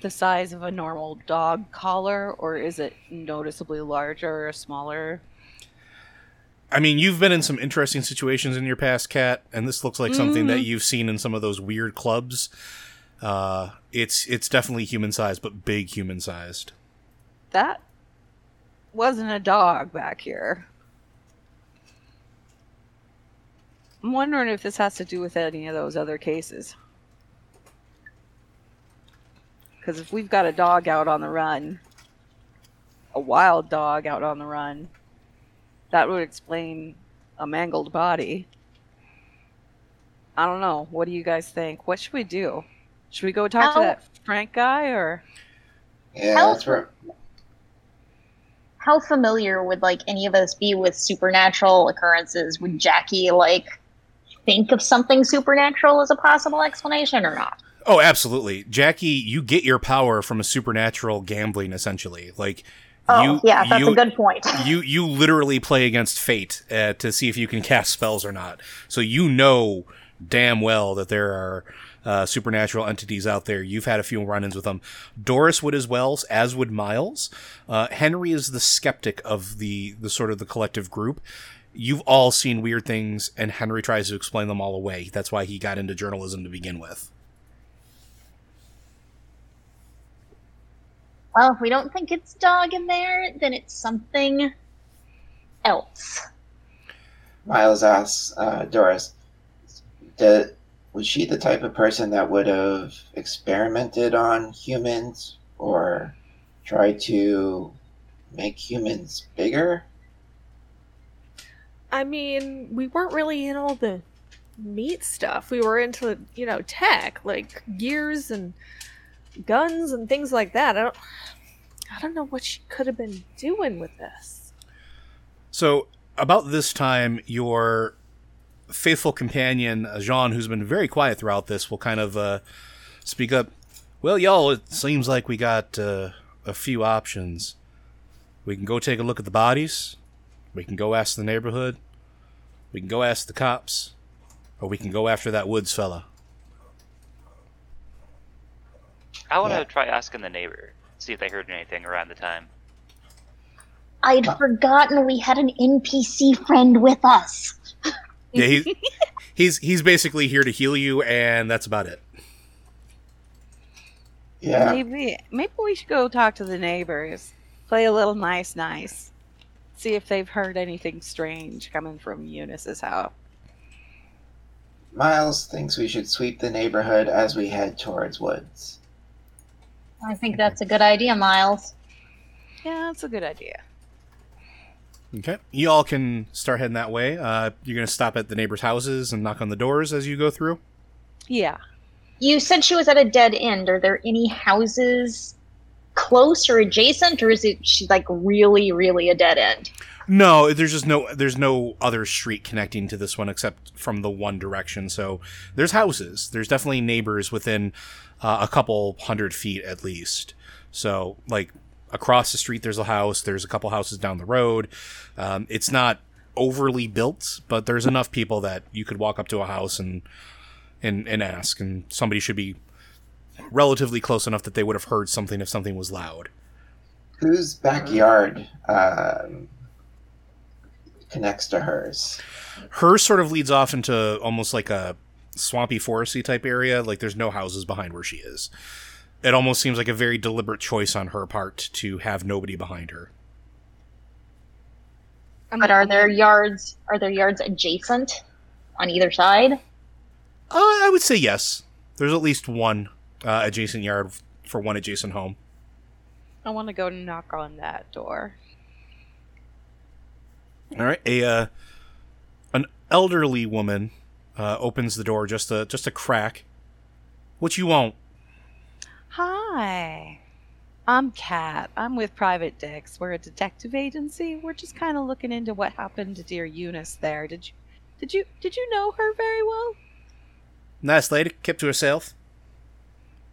the size of a normal dog collar, or is it noticeably larger or smaller? I mean, you've been in some interesting situations in your past, Cat, and this looks like something that Mhm. you've seen in some of those weird clubs. Uh, it's it's definitely human sized, but big human sized. That wasn't a dog back here. I'm wondering if this has to do with any of those other cases. Because if we've got a dog out on the run, a wild dog out on the run, that would explain a mangled body. I don't know. What do you guys think? What should we do? Should we go talk to that Frank guy or? Yeah, How- that's where. How familiar would like any of us be with supernatural occurrences? Would Jackie like think of something supernatural as a possible explanation or not? Oh, absolutely, Jackie. You get your power from a supernatural gambling, essentially. Like Oh, you, yeah, that's you, a good point. *laughs* you you literally play against fate uh, to see if you can cast spells or not. So you know damn well that there are uh, supernatural entities out there. You've had a few run-ins with them. Doris would as well, as would Miles. Uh, Henry is the skeptic of the the sort of the collective group. You've all seen weird things, and Henry tries to explain them all away. That's why he got into journalism to begin with. Well, if we don't think it's dog in there, then it's something else. Miles asks uh, Doris, did, was she the type of person that would have experimented on humans or tried to make humans bigger? I mean, we weren't really in all the meat stuff. We were into, you know, tech, like gears and guns and things like that. I don't I don't know what she could have been doing with this. So, about this time, your faithful companion, uh, Jean, who's been very quiet throughout this, will kind of uh, speak up. Well, y'all, it seems like we got uh, a few options. We can go take a look at the bodies. We can go ask the neighborhood. We can go ask the cops. Or we can go after that Woods fella. I want to try asking the neighbor, see if they heard anything around the time. I'd forgotten we had an NPC friend with us. Yeah, he's, *laughs* he's, he's basically here to heal you, and that's about it. Yeah. Maybe maybe we should go talk to the neighbors. Play a little nice nice. See if they've heard anything strange coming from Eunice's house. Miles thinks we should sweep the neighborhood as we head towards Woods. I think that's a good idea, Miles. Yeah, that's a good idea. Okay. You all can start heading that way. Uh, you're going to stop at the neighbors' houses and knock on the doors as you go through. Yeah. You said she was at a dead end. Are there any houses close or adjacent, or is it she like really, really a dead end? No, there's just no there's no other street connecting to this one except from the one direction. So there's houses. There's definitely neighbors within uh, a couple hundred feet at least. So like across the street, there's a house. There's a couple houses down the road. Um, it's not overly built, but there's enough people that you could walk up to a house and and and ask, and somebody should be relatively close enough that they would have heard something if something was loud. Whose backyard um, connects to hers? Hers sort of leads off into almost like a swampy foresty type area. Like there's no houses behind where she is. It almost seems like a very deliberate choice on her part to have nobody behind her. But are there yards? Are there yards adjacent on either side? Uh, I would say yes. There's at least one uh, adjacent yard for one adjacent home. I want to go knock on that door. All right, a uh, an elderly woman uh, opens the door just a just a crack. What you want? Hi. I'm Kat. I'm with Private Dicks. We're a detective agency. We're just kind of looking into what happened to dear Eunice there. Did you did you did you know her very well? Nice lady, kept to herself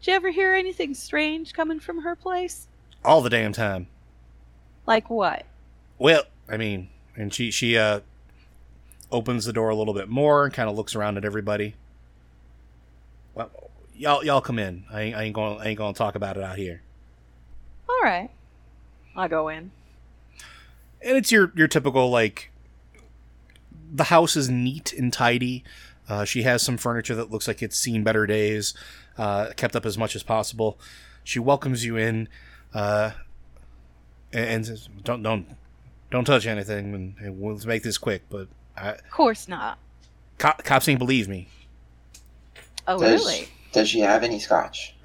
Did you ever hear anything strange coming from her place? all the damn time. Like what? Well, I mean, and she she uh opens the door a little bit more and kind of looks around at everybody. Well, y'all y'all come in. I ain't, I ain't going I ain't going to talk about it out here. All right. I go in. And it's your your typical like the house is neat and tidy. Uh, she has some furniture that looks like it's seen better days, uh, kept up as much as possible. She welcomes you in, uh, and, and says, "Don't don't don't touch anything, and, and we'll make this quick." But I, Of course not. cop, cops ain't believe me. Oh, Does, really? Does she have any scotch?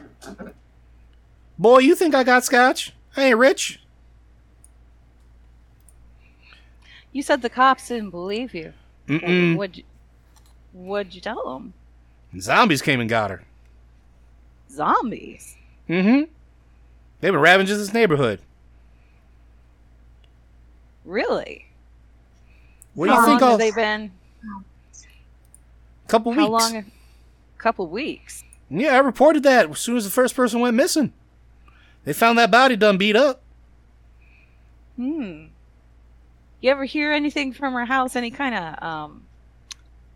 Boy, you think I got scotch? I ain't rich. You said the cops didn't believe you. Mm-mm. What'd you, what'd you tell them? Zombies came and got her. Zombies? Mm-hmm. They've been ravaging this neighborhood. Really? What do How you think? long All have they been? couple How weeks. long? A couple weeks. Yeah, I reported that as soon as the first person went missing. They found that body done beat up. Hmm. You ever hear anything from her house? Any kind of um,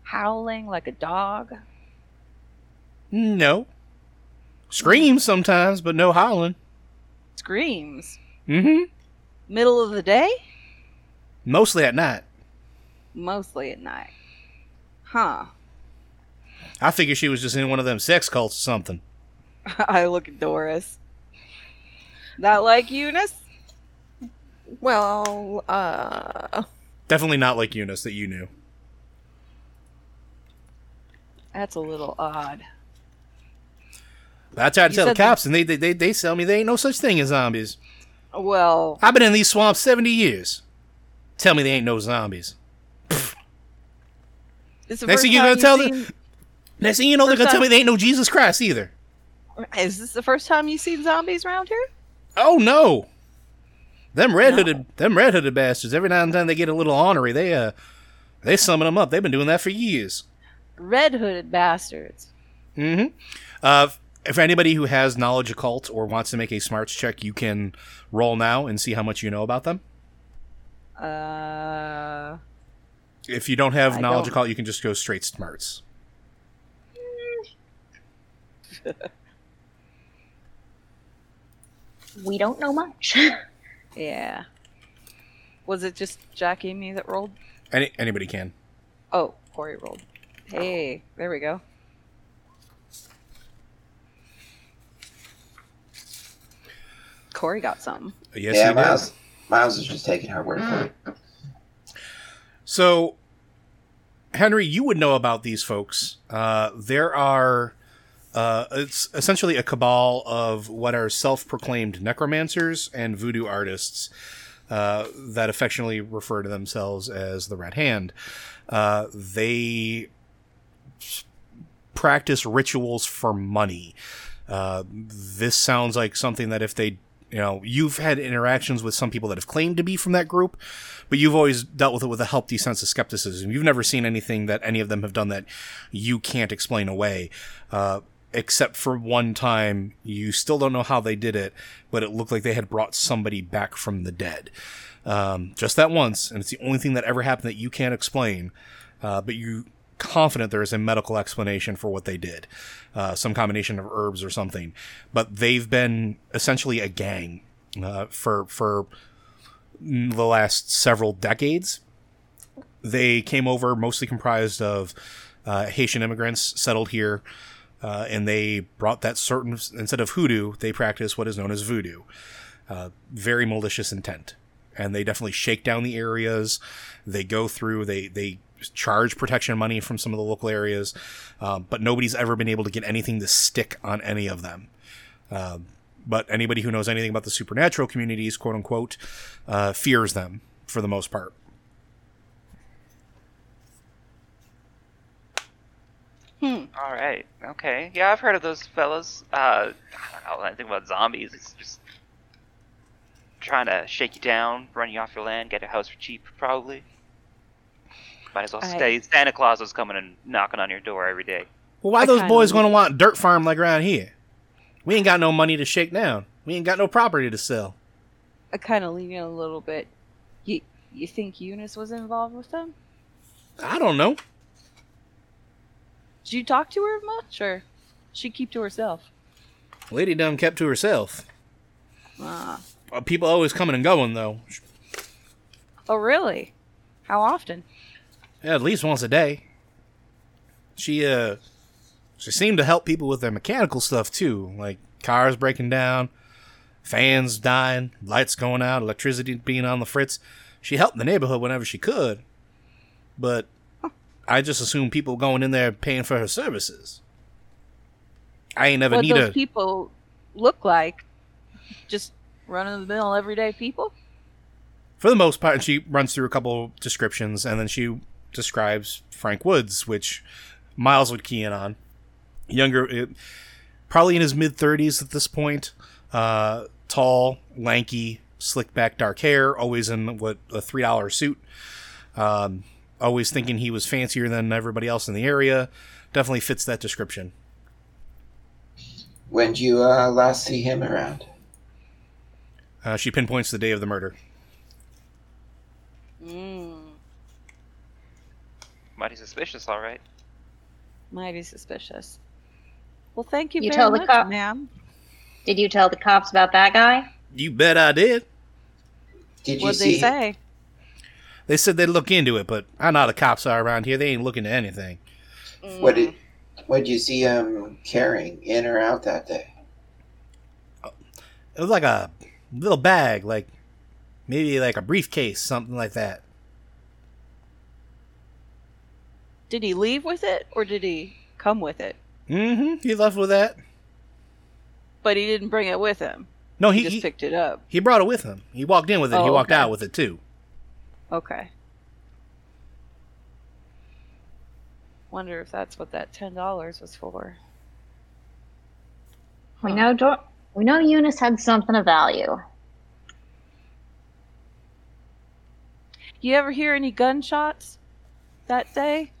howling like a dog? No. Screams sometimes, but no howling. Screams. Mm-hmm. Middle of the day? Mostly at night. Mostly at night. Huh. I figure she was just in one of them sex cults or something. *laughs* I look at Doris. That like Eunice? Well, uh, Definitely not like Eunice that you knew. That's a little odd. But I tried to You tell the said the- cops, and they, they they they tell me there ain't no such thing as zombies. Well, I've been in these swamps seventy years. Tell me they ain't no zombies. Next thing you time gonna tell you've the- seen- Next thing you know, they're gonna tell me they ain't no Jesus Christ either. Is this the first time you've seen zombies around here? Oh no. Them red hooded them red hooded bastards, every now and then they get a little ornery. They uh they summon them up. They've been doing that for years. Red hooded bastards. Mm-hmm. Uh if anybody who has knowledge occult or wants to make a smarts check, you can roll now and see how much you know about them. Uh, If you don't have I knowledge don't. occult, you can just go straight smarts. We don't know much. *laughs* yeah. Was it just Jackie and me that rolled? Any anybody can. Oh, Corey rolled. Hey, there we go. Corey got some. Yes, yeah, you did. Miles. Miles is just taking her word for it. So, Henry, you would know about these folks. Uh, there are, uh, it's essentially a cabal of what are self-proclaimed necromancers and voodoo artists uh, that affectionately refer to themselves as the Red Hand. Uh, they practice rituals for money. Uh, this sounds like something that if they you know, you've had interactions with some people that have claimed to be from that group, but you've always dealt with it with a healthy sense of skepticism. You've never seen anything that any of them have done that you can't explain away. Uh, except for one time, you still don't know how they did it, but it looked like they had brought somebody back from the dead. Um, just that once, and it's the only thing that ever happened that you can't explain. Uh, but you confident there is a medical explanation for what they did, uh, some combination of herbs or something. But they've been essentially a gang uh, for for the last several decades. They came over mostly comprised of uh, Haitian immigrants settled here, uh, and they brought that certain instead of hoodoo, they practice what is known as voodoo. Uh, very malicious intent, and they definitely shake down the areas. They go through. They they charge protection money from some of the local areas, um, but nobody's ever been able to get anything to stick on any of them. Um, but anybody who knows anything about the supernatural communities, quote unquote, uh, fears them for the most part. Hmm. All right. Okay. Yeah, I've heard of those fellas. Uh, I don't know anything about zombies. It's just trying to shake you down, run you off your land, get a house for cheap, probably. Might as well I- stay. Santa Claus was coming and knocking on your door every day. Well, why I those boys going to want dirt farm like around here? We ain't got no money to shake down. We ain't got no property to sell. I kind of lean in a little bit. You you think Eunice was involved with them? I don't know. Did you talk to her much, or she keep to herself? Lady done kept to herself. Ah. Uh, people always coming and going though. Oh, really? How often? Yeah, at least once a day. She uh she seemed to help people with their mechanical stuff too, like cars breaking down, fans dying, lights going out, electricity being on the fritz. She helped the neighborhood whenever she could. But I just assume people going in there paying for her services. I ain't never need. what need those a people look like? Just run of the mill everyday people? for the most part, and she runs through a couple descriptions, and then she describes Frank Woods, which Miles would key in on. Younger, uh, probably in his mid thirties at this point. Uh, tall, lanky, slick back, dark hair. Always in what a three dollar suit. Um, always thinking he was fancier than everybody else in the area. Definitely fits that description. When did you uh, last see him around? Uh, she pinpoints the day of the murder. Mm, Mighty suspicious, all right. mighty suspicious. Well, thank you, You very tell the much, cop- ma'am. Did you tell the cops about that guy? You bet I did. Did you What'd see? they say? They said they'd look into it, but I know how the cops are around here. They ain't looking to anything. What Mm. did? What did you see him carrying in or out that day? It was like a little bag, like maybe like a briefcase, something like that. Did he leave with it, or did he come with it? Mm-hmm. He left with that. But he didn't bring it with him. No, He, he just he, picked it up. he brought it with him. He walked in with it. he Oh, walked okay. out with it too. Okay. Wonder if that's what that ten dollars was for. We Huh. know Dor- we know Eunice had something of value. You ever hear any gunshots that day?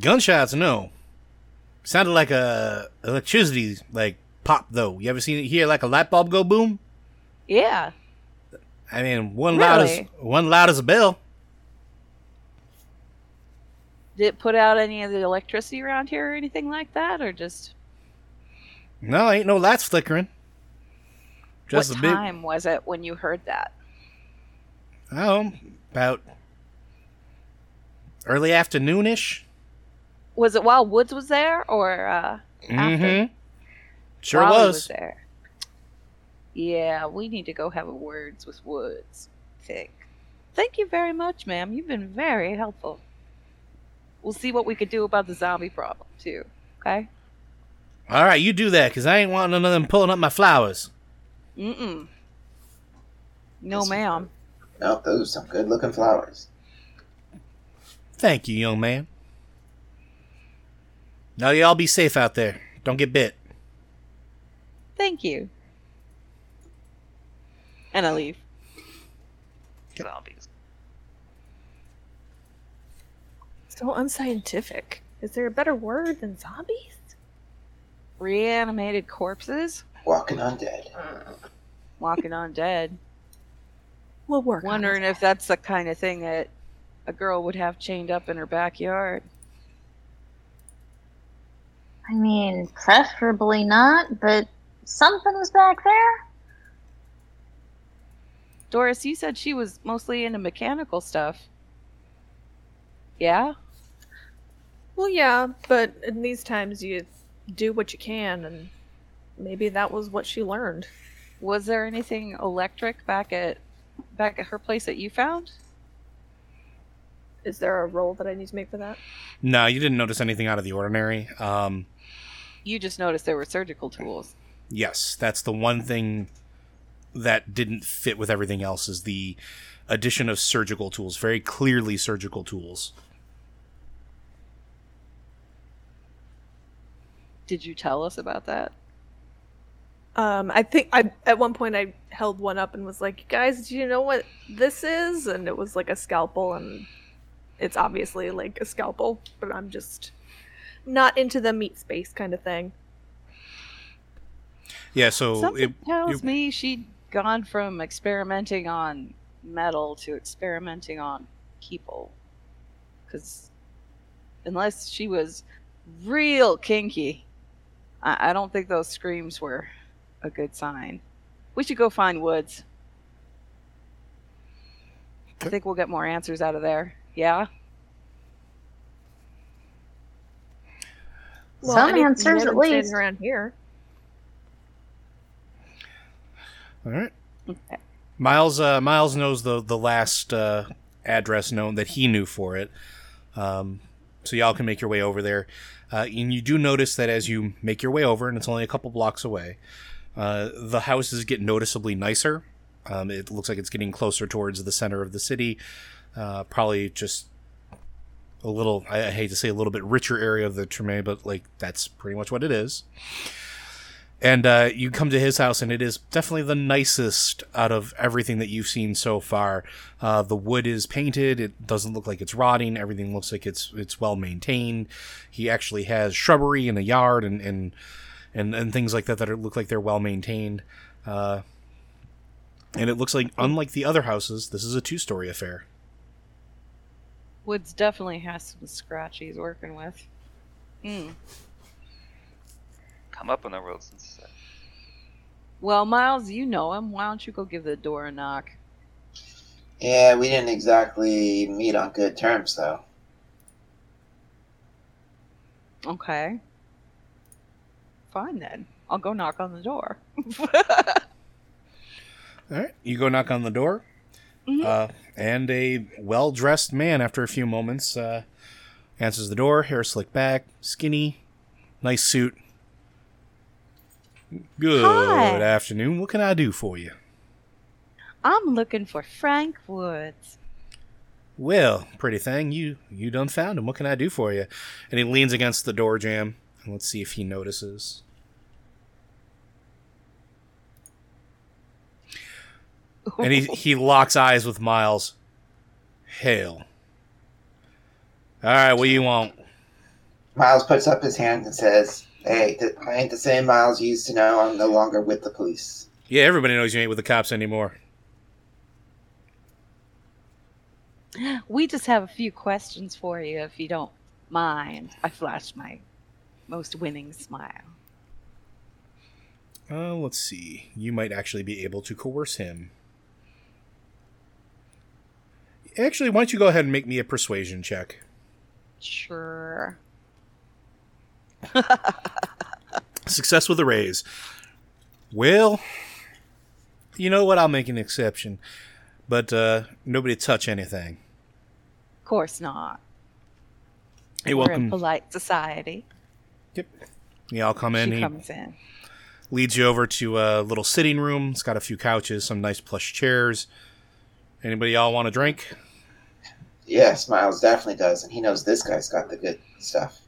Gunshots, no. Sounded like a electricity like pop though. You ever seen it hear like a light bulb go boom? Yeah. I mean, one loud as one loud as a bell. Did it put out any of the electricity around here or anything like that, or just No, ain't no lights flickering. Just what big. time was it when you heard that? Oh, about early afternoonish. Was it while Woods was there, or uh, after? Mm-hmm. Sure while he was. was there? Yeah, we need to go have a words with Woods. I think. Thank you very much, ma'am. You've been very helpful. We'll see what we could do about the zombie problem too. Okay. All right, you do that, cause I ain't wanting none of them pulling up my flowers. Mm-mm. No, Yes, ma'am. No, those are some good looking flowers. Thank you, young man. Now y'all be safe out there. Don't get bit. Thank you. And I leave. Zombies. So unscientific. Is there a better word than zombies? Reanimated corpses? Walking undead. *laughs* Walking on dead. We'll work. Wondering it. if that's the kind of thing that a girl would have chained up in her backyard. I mean, preferably not, but something was back there. Doris, you said she was mostly into mechanical stuff. Yeah? Well, yeah, but in these times you do what you can, and maybe that was what she learned. Was there anything electric back at back at her place that you found? Is there a roll that I need to make for that? No, you didn't notice anything out of the ordinary. Um, You just noticed there were surgical tools. yes, that's the one thing that didn't fit with everything else is the addition of surgical tools, very clearly surgical tools. Did you tell us about that? Um, I think I at one point I held one up and was like, "Guys, do you know what this is?" And it was like a scalpel, and it's obviously like a scalpel, but I'm just not into the meat space kind of thing. Yeah, so Something it, tells it- me she'd gone from experimenting on metal to experimenting on people. Because unless she was real kinky, I, I don't think those screams were a good sign. We should go find Woods. I think we'll get more answers out of there. Yeah? Some any- answers at least. around here. All right. Okay. Miles uh, Miles knows the the last uh, address known that he knew for it. Um, so y'all can make your way over there. Uh, and you do notice that as you make your way over, and it's only a couple blocks away, uh, the houses get noticeably nicer. Um, it looks like it's getting closer towards the center of the city. Uh, probably just a little, I, I hate to say a little bit richer area of the Treme, but like that's pretty much what it is. And uh, you come to his house, and it is definitely the nicest out of everything that you've seen so far. Uh, the wood is painted; it doesn't look like it's rotting. Everything looks like it's it's well maintained. He actually has shrubbery in the yard and and and, and things like that that are, look like they're well maintained. Uh, and it looks like, unlike the other houses, this is a two-story affair. Woods definitely has some scratch he's working with. Hmm. Come up in the world since. Uh, Well, Miles, you know him. Why don't you go give the door a knock? Yeah, we didn't exactly meet on good terms, though. Okay. Fine then. I'll go knock on the door. *laughs* All right, you go knock on the door, Mhm. uh, and a well-dressed man, after a few moments, uh, answers the door. Hair slicked back, skinny, nice suit. Good Hi. afternoon. What can I do for you? I'm looking for Frank Woods. Well, pretty thing, you you done found him. What can I do for you? And he leans against the door jamb, and let's see if he notices. And he he *laughs* locks eyes with Miles. Hell. All right, what do you want? Miles puts up his hand and says, Hey, th- I ain't the same Miles you used to know. I'm no longer with the police. Yeah, everybody knows you ain't with the cops anymore. We just have a few questions for you, if you don't mind. I flashed my most winning smile. Uh, let's see. You might actually be able to coerce him. Actually, why don't you go ahead and make me a persuasion check? Sure. *laughs* Success with a raise. Well, you know what? I'll make an exception. But uh, nobody touch anything. Of course not. Hey, We're in welcome. polite society. Yep. Yeah, I'll come in. she He comes in. leads you over to a little sitting room. It's got a few couches, some nice plush chairs. Anybody y'all want a drink? Yes, Miles definitely does, and he knows this guy's got the good stuff.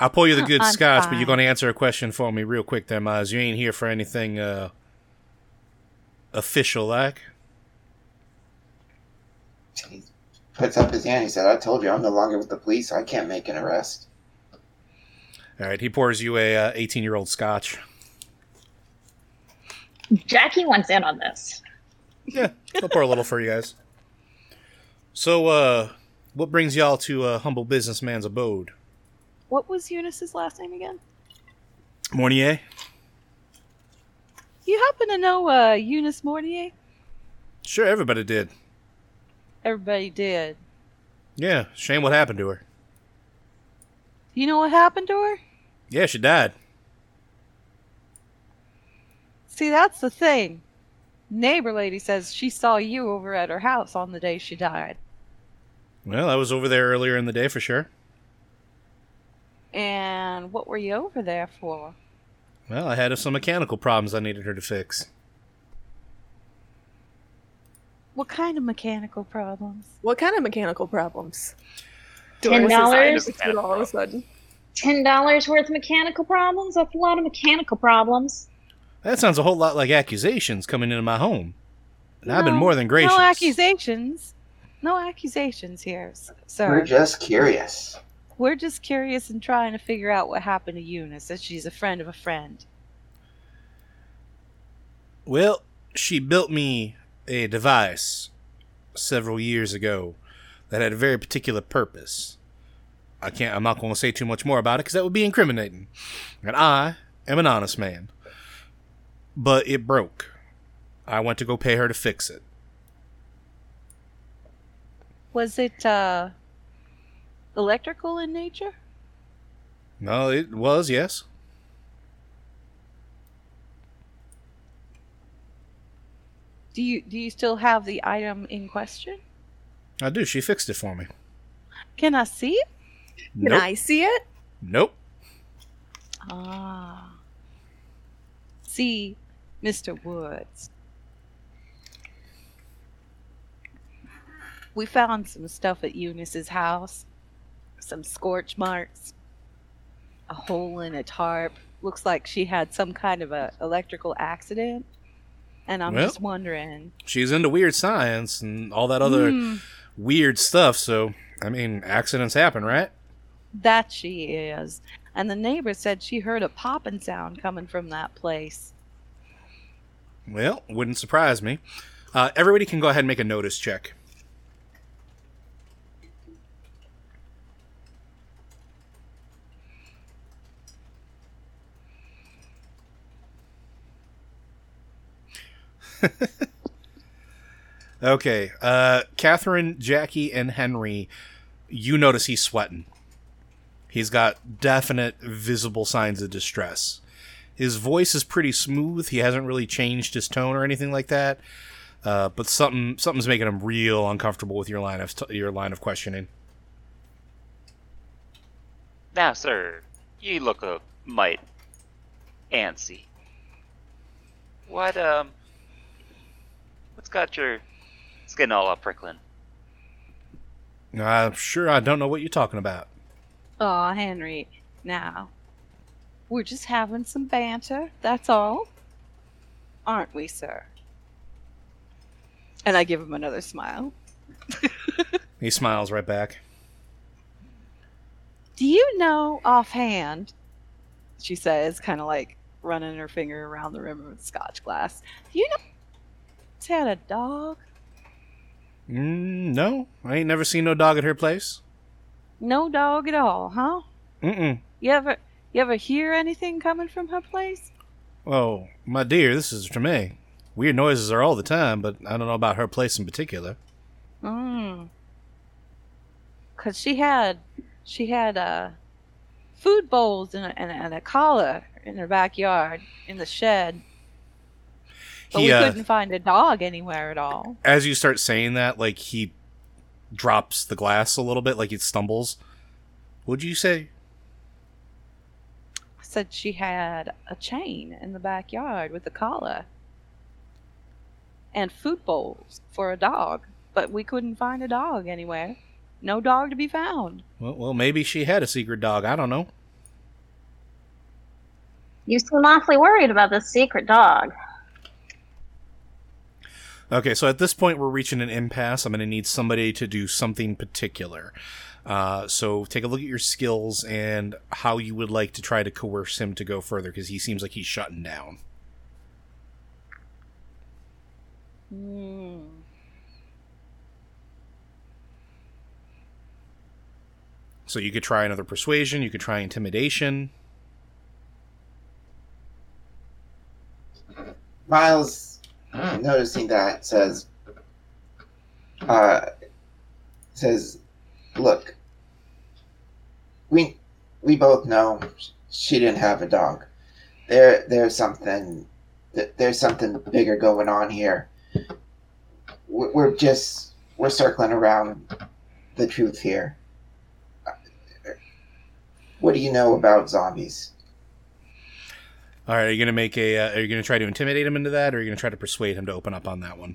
I'll pour you the good I'm scotch, but you're going to answer a question for me real quick there, Miles. You ain't here for anything uh, official like. He puts up his hand. He said, "I told you, I'm no longer with the police. I can't make an arrest." All right, he pours you a 18 year old scotch. Jackie wants in on this. Yeah, I'll pour a little for you guys. So, uh, what brings y'all to a humble businessman's abode? What was Eunice's last name again? Mornier? You happen to know uh, Eunice Mortier? Sure, everybody did. Everybody did. Yeah, shame what happened to her. You know what happened to her? Yeah, she died. See, that's the thing. Neighbor lady says she saw you over at her house on the day she died. Well, I was over there earlier in the day for sure. And what were you over there for? Well, I had some mechanical problems I needed her to fix. What kind of mechanical problems? What kind of mechanical problems? Ten dollars. all of a sudden. Ten dollars worth of mechanical problems? That's a lot of mechanical problems. That sounds a whole lot like accusations coming into my home. And I've been more than gracious. No accusations. No accusations here, sir. We're just curious. We're just curious and trying to figure out what happened to Eunice, as she's a friend of a friend. Well, she built me a device several years ago that had a very particular purpose. I can't. I'm not going to say too much more about it because that would be incriminating. And I am an honest man. But it broke. I went to go pay her to fix it. Was it uh, electrical in nature? No, it was yes. Do you do you still have the item in question? I do. She fixed it for me. Can I see it? Can nope. I see it? Nope. Ah. See, Mr. Woods. We found some stuff at Eunice's house. Some scorch marks. A hole in a tarp. Looks like she had some kind of a electrical accident. And I'm Well. just wondering. She's into weird science and all that other Hmm, weird stuff. So, I mean, accidents happen, right? that she is. And the neighbor said she heard a popping sound coming from that place. Well, wouldn't surprise me. Uh, everybody can go ahead and make a notice check. *laughs* okay, uh, Catherine, Jackie, and Henry, you notice he's sweating. He's got definite visible signs of distress. His voice is pretty smooth. He hasn't really changed his tone or anything like that. Uh, but something something's making him real uncomfortable with your line of t- your line of questioning. Now, sir, you look a mite antsy. What, um, what's got your skin all up prickling? I'm uh, sure I don't know what you're talking about. Aw, Henry, now. We're just having some banter, that's all. Aren't we, sir? And I give him another smile. *laughs* He smiles right back. Do you know offhand, she says, kind of like running her finger around the rim of the scotch glass, do you know it's had a dog? Mm, no, I ain't never seen no dog at her place. No dog at all, huh? Mm-mm. You ever you ever hear anything coming from her place? Oh, my dear, this is Treme. Weird noises are all the time, but I don't know about her place in particular. Mm. Cause she had, she had uh, food bowls and a, and, a, and a collar in her backyard in the shed. But He, we uh, couldn't find a dog anywhere at all. As you start saying that, like he drops the glass a little bit, like he stumbles. What'd you say? I said she had a chain in the backyard with a collar and food bowls for a dog, but we couldn't find a dog anywhere. No dog to be found. Well, well, maybe she had a secret dog. I don't know. You seem awfully worried about this secret dog. Okay, so at this point we're reaching an impasse. I'm going to need somebody to do something particular. Uh, so take a look at your skills and how you would like to try to coerce him to go further because he seems like he's shutting down. Hmm. So you could try another persuasion. You could try intimidation. Miles, noticing that, says, uh, says, look, we we both know she didn't have a dog. There there's something there's something bigger going on here. We're we're just we're circling around the truth here. What do you know about zombies? All right, are you going to make a? Uh, are you to try to intimidate him into that, or are you going to try to persuade him to open up on that one?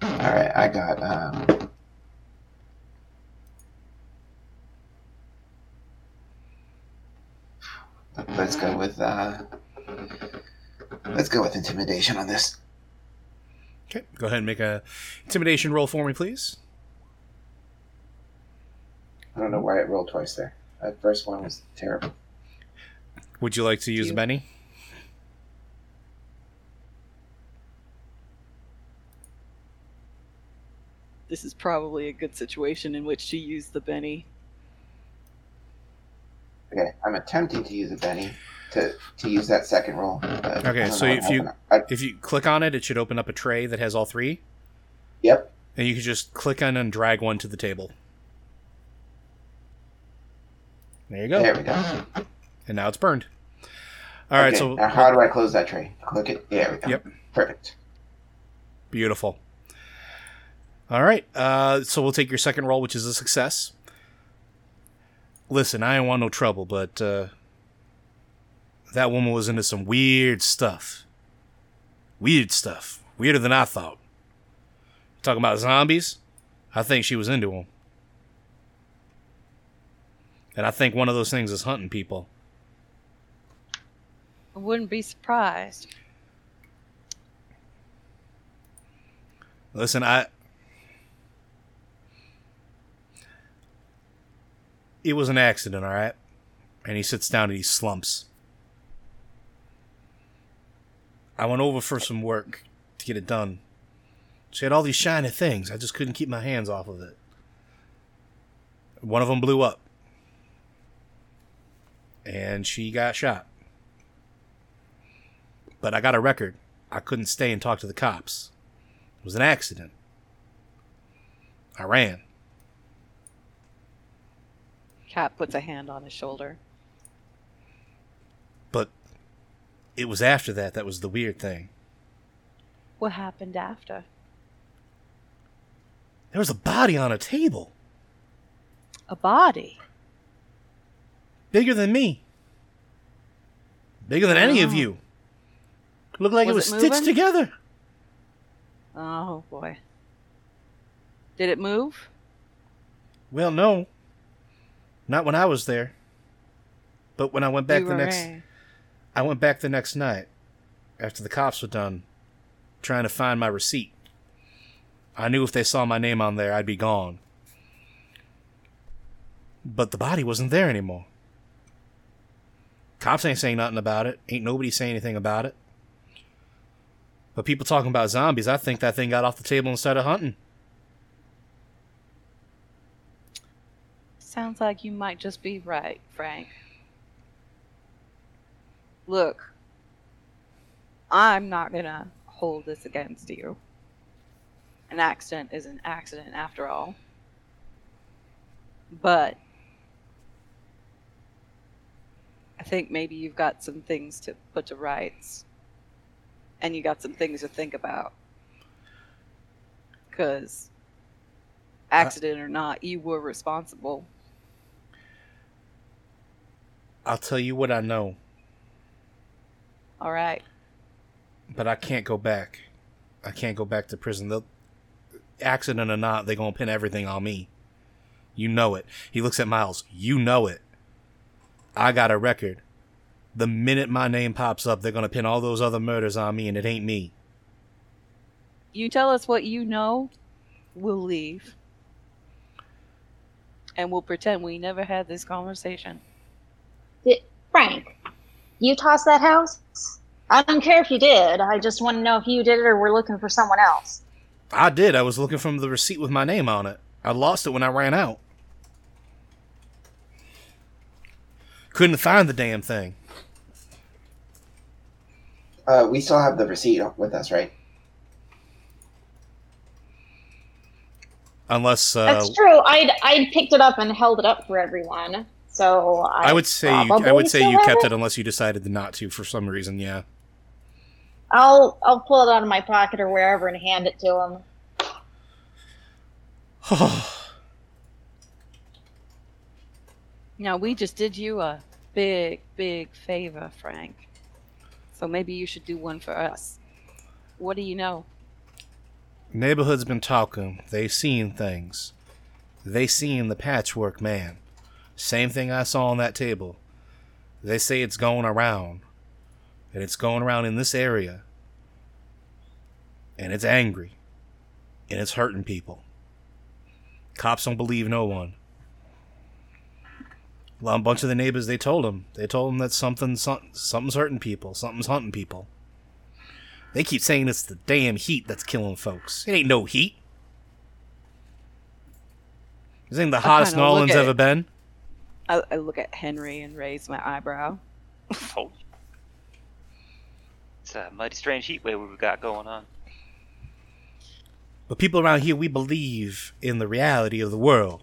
All right, I got. Um, let's go with. Uh, let's go with intimidation on this. Okay, go ahead and make a intimidation roll for me, please. I don't know why it rolled twice there. That first one was terrible. Would you like to use you- Benny? This is probably a good situation in which to use the Benny. Okay, I'm attempting to use a Benny to to use that second roll. Okay, so if you- I, If you click on it, it should open up a tray that has all three, yep. and you can just click on and drag one to the table. There you go. There we go. And now it's burned. All right, Okay, so now how do I close that tray? Click it. There we go. Yep. Perfect. Beautiful. All right. Uh, so we'll take your second roll, which is a success. Listen, I ain't want no trouble, but uh, that woman was into some weird stuff. Weird stuff. Weirder than I thought. Talking about zombies? I think she was into them. And I think one of those things is hunting people. I wouldn't be surprised. Listen, I. It was an accident, all right? And he sits down and he slumps. I went over for some work to get it done. She had all these shiny things. I just couldn't keep my hands off of it. One of them blew up. And she got shot. But I got a record. I couldn't stay and talk to the cops. It was an accident. I ran. Cat puts a hand on his shoulder. But it was after that that was the weird thing. What happened after? There was a body on a table, A body. bigger than me, bigger than any of Oh. you. Looked like it was Was it stitched together. Oh boy. Did it move? Well, no, not when I was there. But when I went back the next, right. I went back the next night after the cops were done, trying to find my receipt. I knew if they saw my name on there, I'd be gone. But the body wasn't there anymore. Cops ain't saying nothing about it. Ain't nobody saying anything about it. But people talking about zombies, I think that thing got off the table and started hunting. Sounds like you might just be right, Frank. Look, I'm not gonna hold this against you. An accident is an accident after all. But I think maybe you've got some things to put to rights. And you got some things to think about. Because, accident or not, you were responsible. I'll tell you what I know, All right. but I can't go back. I can't go back to prison. They'll, accident or not, they're going to pin everything on me. You know it. He looks at Miles. You know it. I got a record. The minute my name pops up, they're going to pin all those other murders on me, and it ain't me. You tell us what you know, we'll leave. And we'll pretend we never had this conversation. Frank, you tossed that house? I don't care if you did. I just want to know if you did it or we're looking for someone else. I did. I was looking for the receipt with my name on it. I lost it when I ran out. Couldn't find the damn thing. Uh, we still have the receipt with us, right? Unless uh, That's true. I'd I'd picked it up and held it up for everyone. So I, I would say you, I would say you kept it. it unless you decided not to for some reason. Yeah. I'll I'll pull it out of my pocket or wherever and hand it to him. *sighs* Now, we just did you a big, big favor, Frank. So maybe you should do one for us. What do you know? Neighborhood's been talking. They seen things. They seen the patchwork man. Same thing I saw on that table. They say it's going around. And it's going around in this area. And it's angry. And it's hurting people. Cops don't believe no one. Well, a bunch of the neighbors, they told him. They told him that something, something's hurting people. Something's hunting people. They keep saying it's the damn heat that's killing folks. It ain't no heat. This ain't the hottest kinda Nolan's at ever been. I, I look at Henry and raise my eyebrow. *laughs* Oh. It's a mighty strange heat wave we've got going on. But people around here, we believe in the reality of the world.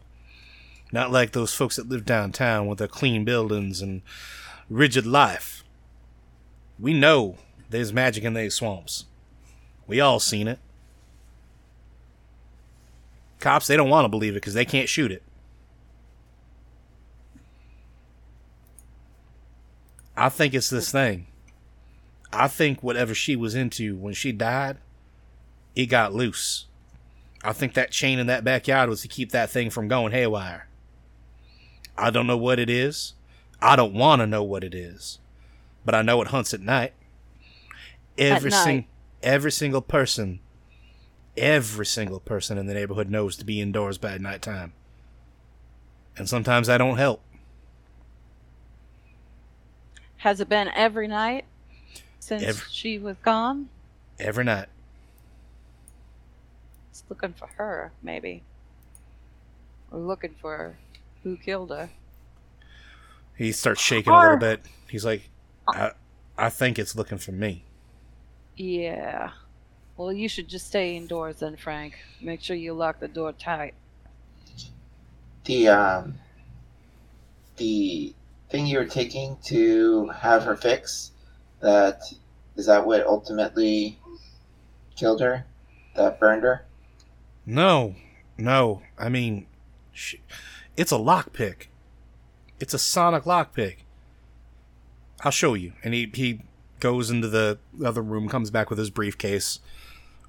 Not like those folks that live downtown with their clean buildings and rigid life. We know there's magic in these swamps. We all seen it. Cops, they don't want to believe it because they can't shoot it. I think it's this thing. I think whatever she was into when she died, it got loose. I think that chain in that backyard was to keep that thing from going haywire. I don't know what it is. I don't want to know what it is. But I know it hunts at night. Every night. sing- every single person every single person in the neighborhood knows to be indoors by nighttime. And sometimes I don't help. Has it been every night since Every- she was gone? Every night. It's looking for her, maybe. We're looking for who killed her. He starts shaking a little bit. He's like, I, I think it's looking for me. Yeah. Well, you should just stay indoors then, Frank. Make sure you lock the door tight. The um, the thing you were taking to have her fix, that is that what ultimately killed her? That burned her? No, no. I mean, sh it's a lockpick. It's a sonic lockpick. I'll show you. And he, he goes into the other room, comes back with his briefcase,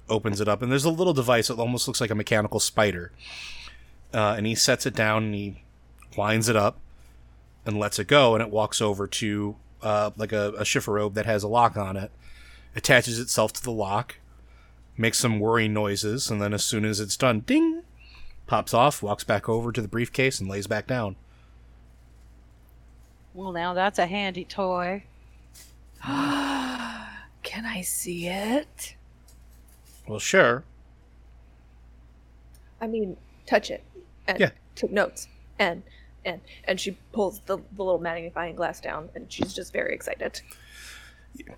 opens it up, and there's a little device that almost looks like a mechanical spider. Uh, and he sets it down and he winds it up and lets it go, and it walks over to uh, like a, a robe that has a lock on it, attaches itself to the lock, makes some whirring noises, and then as soon as it's done, ding, pops off, walks back over to the briefcase, and lays back down. Well, now that's a handy toy. *gasps* Can I see it? Well, sure. I mean, touch it. And Yeah. took notes. And and and she pulls the, the little magnifying glass down and she's just very excited.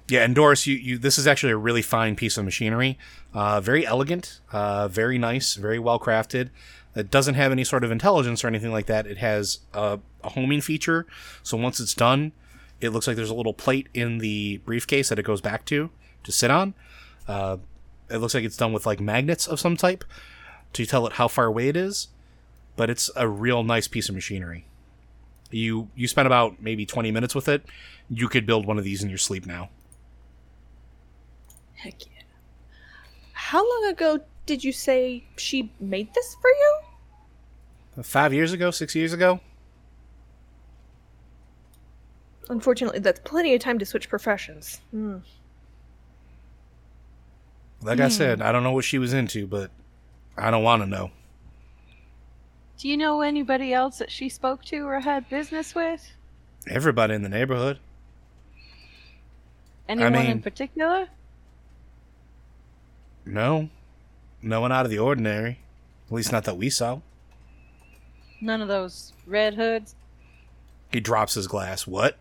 Yeah, and Doris, you, you this is actually a really fine piece of machinery. Uh, very elegant, uh, very nice, very well crafted. It doesn't have any sort of intelligence or anything like that. It has a, a homing feature, so once it's done, it looks like there's a little plate in the briefcase that it goes back to to sit on. Uh, it looks like it's done with like magnets of some type to tell it how far away it is. But it's a real nice piece of machinery. You you spent about maybe 20 minutes with it. You could build one of these in your sleep now. Heck yeah. How long ago did you say she made this for you? Five years ago, six years ago. Unfortunately, that's plenty of time to switch professions. Hmm. Like I said, I don't know what she was into, but I don't want to know. Do you know anybody else that she spoke to or had business with? Everybody in the neighborhood. Anyone mean- in particular? No. No one out of the ordinary. At least not that we saw. None of those red hoods? He drops his glass. What?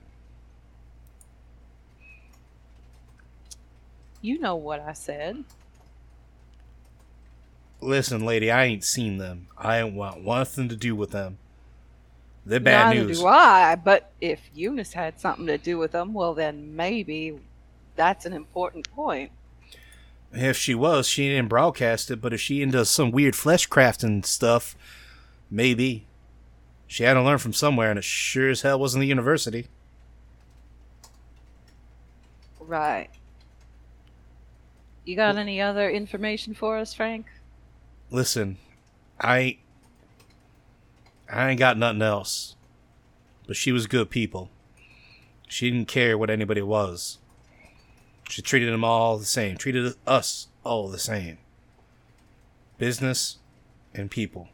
You know what I said. Listen, lady, I ain't seen them. I ain't want nothing to do with them. They're bad Neither news. do I, but if Eunice had something to do with them, well, then maybe that's an important point. If she was, she didn't broadcast it, but if she into some weird flesh crafting stuff, maybe. She had to learn from somewhere, and it sure as hell wasn't the university. Right. You got any other information for us, Frank? Listen, I I ain't got nothing else. But she was good people. She didn't care what anybody was. She treated them all the same. Treated us all the same. Business and people.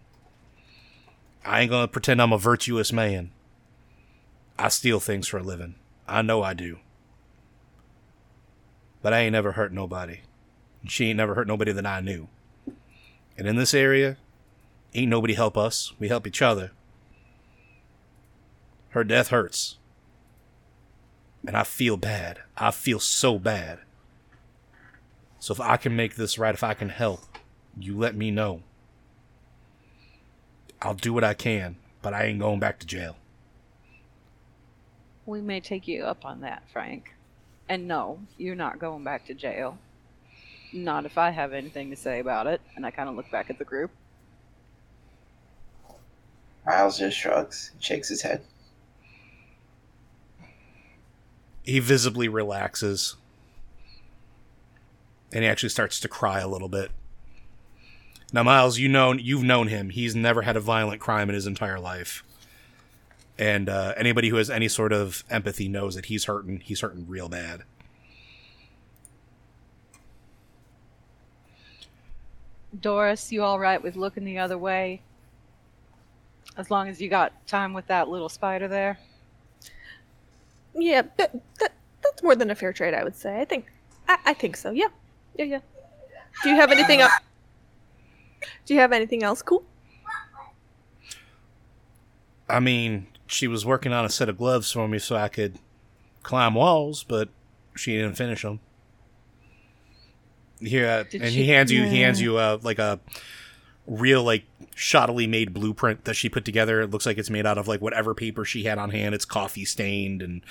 I ain't gonna pretend I'm a virtuous man. I steal things for a living. I know I do. But I ain't never hurt nobody. She ain't never hurt nobody that I knew. And in this area, ain't nobody help us. We help each other. Her death hurts. And I feel bad. I feel so bad. So if I can make this right, if I can help, you let me know. I'll do what I can, but I ain't going back to jail. We may take you up on that, Frank. And no, you're not going back to jail. Not if I have anything to say about it. And I kind of look back at the group. Miles just shrugs and shakes his head. He visibly relaxes. And he actually starts to cry a little bit. Now, Miles, you know you've known him. He's never had a violent crime in his entire life. And uh, anybody who has any sort of empathy knows that he's hurting. He's hurting real bad. Doris, you all right with looking the other way? As long as you got time with that little spider there? Yeah, that, that that's more than a fair trade, I would say. I think, I, I think so. Yeah, yeah, yeah. Do you have anything else? Do you have anything else cool? I mean, she was working on a set of gloves for me so I could climb walls, but she didn't finish them. Here, uh, and she- he hands you he hands you uh, like a real like shoddily made blueprint that she put together. It looks like it's made out of like whatever paper she had on hand. It's coffee stained and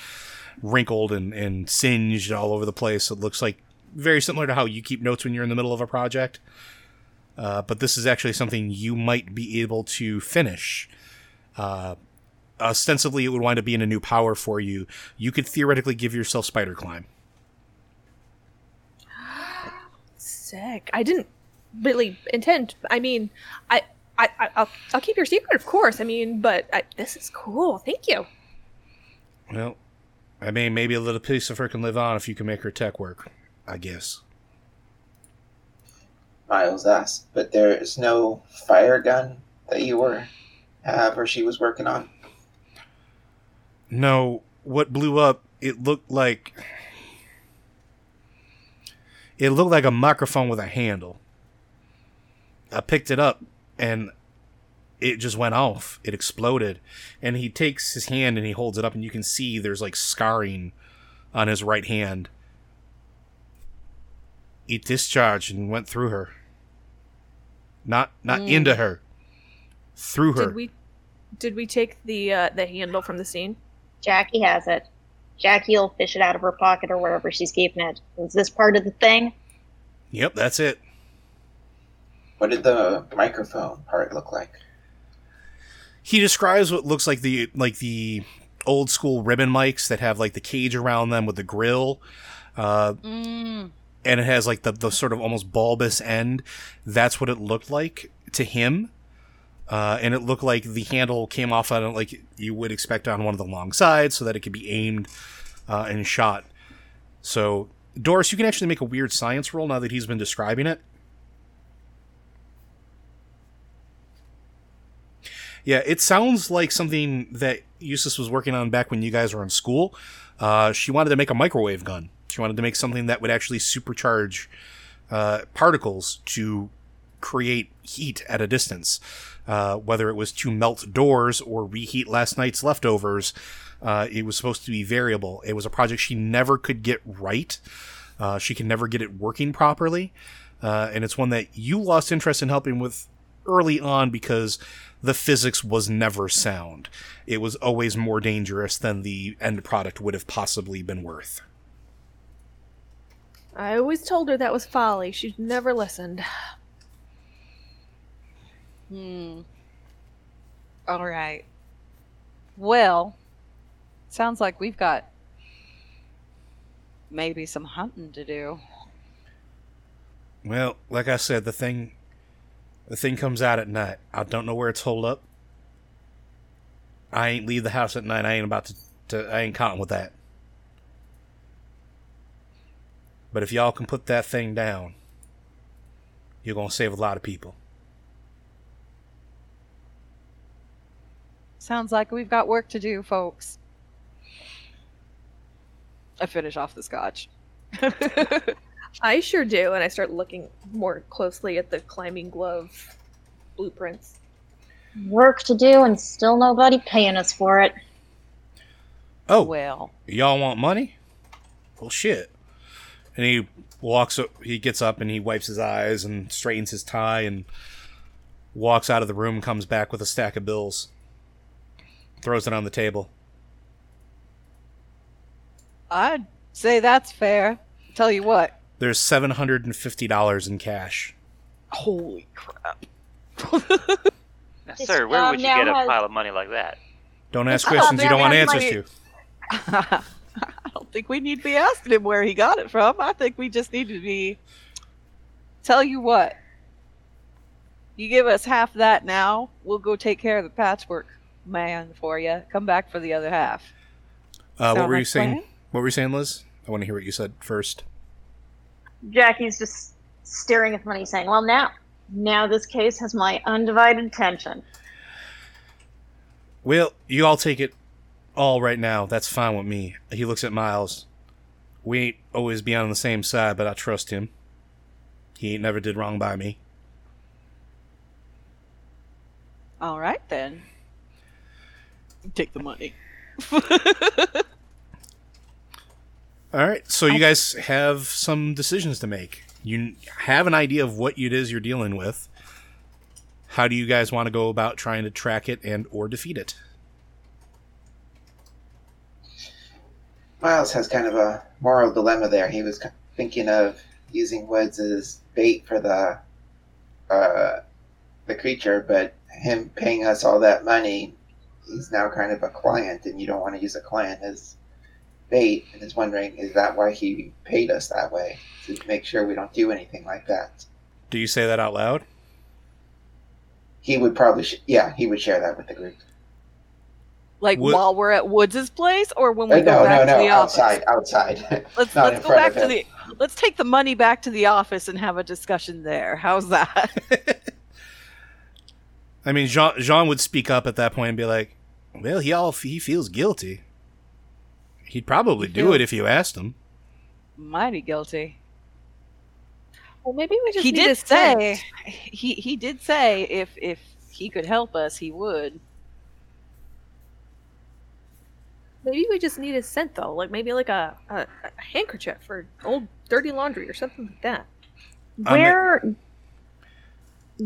wrinkled and, and singed all over the place. It looks like very similar to how you keep notes when you're in the middle of a project. Uh, but this is actually something you might be able to finish. Uh, ostensibly, it would wind up being a new power for you. You could theoretically give yourself spider climb. Sick. I didn't really intend. I mean, I, I, I I'll, I'll keep your secret, of course. I mean, but I, this is cool. Thank you. Well, I mean, maybe a little piece of her can live on if you can make her tech work. I guess. Miles asked, but there is no fire gun that you were have or she was working on. No, what blew up? It looked like it looked like a microphone with a handle. I picked it up and it just went off. It exploded. And he takes his hand and he holds it up and you can see there's like scarring on his right hand. It discharged and went through her. Not not Mm. into her. Through her. Did we, did we take the uh, the handle from the scene? Jackie has it. Jackie will fish it out of her pocket or wherever she's keeping it. Is this part of the thing? Yep, that's it. What did the microphone part look like? he describes what looks like the like the old school ribbon mics that have like the cage around them with the grill uh, Mm. And it has like the, the sort of almost bulbous end that's what it looked like to him uh, and it looked like the handle came off on it like you would expect on one of the long sides so that it could be aimed uh, and shot so Doris, you can actually make a weird science roll now that he's been describing it. Yeah, it sounds like something that Eustace was working on back when you guys were in school. Uh, she wanted to make a microwave gun. She wanted to make something that would actually supercharge uh, particles to create heat at a distance. Uh, whether it was to melt doors or reheat last night's leftovers, uh, it was supposed to be variable. It was a project she never could get right. Uh, she can never get it working properly. Uh, and it's one that you lost interest in helping with early on because the physics was never sound. It was always more dangerous than the end product would have possibly been worth. I always told her that was folly. She never listened. Hmm. All right. Well, sounds like we've got maybe some hunting to do. Well, like I said, the thing the thing comes out at night. I don't know where it's holed up. I ain't leave the house at night. I ain't about to, to I ain't counting with that. But if y'all can put that thing down, you're gonna save a lot of people. Sounds like we've got work to do, folks. I finish off the scotch. *laughs* I sure do, and I start looking more closely at the climbing glove blueprints. Work to do and still nobody paying us for it. Oh, well, y'all want money? Well, shit. And he walks up, he gets up and he wipes his eyes and straightens his tie and walks out of the room, comes back with a stack of bills, throws it on the table. I'd say that's fair. Tell you what. There's $750 in cash. Holy crap. Now, sir, where would you um, get a has- pile of money like that? Don't ask Oh, questions you don't want answers my- to. *laughs* I don't think we need to be asking him where he got it from. I think we just need to be. Tell you what. You give us half that now, we'll go take care of the patchwork man for you. Come back for the other half. Uh, what Sound were you saying? plan? What were you saying, Liz? I want to hear what you said first. Jackie's just staring at the money, saying, "Well, now, now this case has my undivided attention." Well, you all take it all right now. That's fine with me. He looks at Miles. We ain't always be on the same side, but I trust him. He ain't never did wrong by me. All right, then. Take the money. *laughs* All right, so you guys have some decisions to make. You have an idea of what it is you're dealing with. How do you guys want to go about trying to track it and or defeat it? Miles has kind of a moral dilemma there. He was thinking of using Woods as bait for the uh, the creature, but him paying us all that money, he's now kind of a client, and you don't want to use a client as bait. And is wondering, is that why he paid us that way to make sure we don't do anything like that? Do you say that out loud? He would probably, sh- yeah, he would share that with the group. Like What- while we're at Woods's place, or when we Uh, go no, back no, to no, the office. outside, outside. *laughs* Let's Not let's go back to the. Let's take the money back to the office and have a discussion there. How's that? *laughs* *laughs* I mean, Jean, Jean would speak up at that point and be like, "Well, he all he feels guilty. He'd probably He do it if you asked him." Mighty guilty. Well, maybe we just He need did to say say. he he did say if if he could help us, he would. Maybe we just need a scent though, like maybe like a, a, a handkerchief or old dirty laundry or something like that. Um, I'm- Where,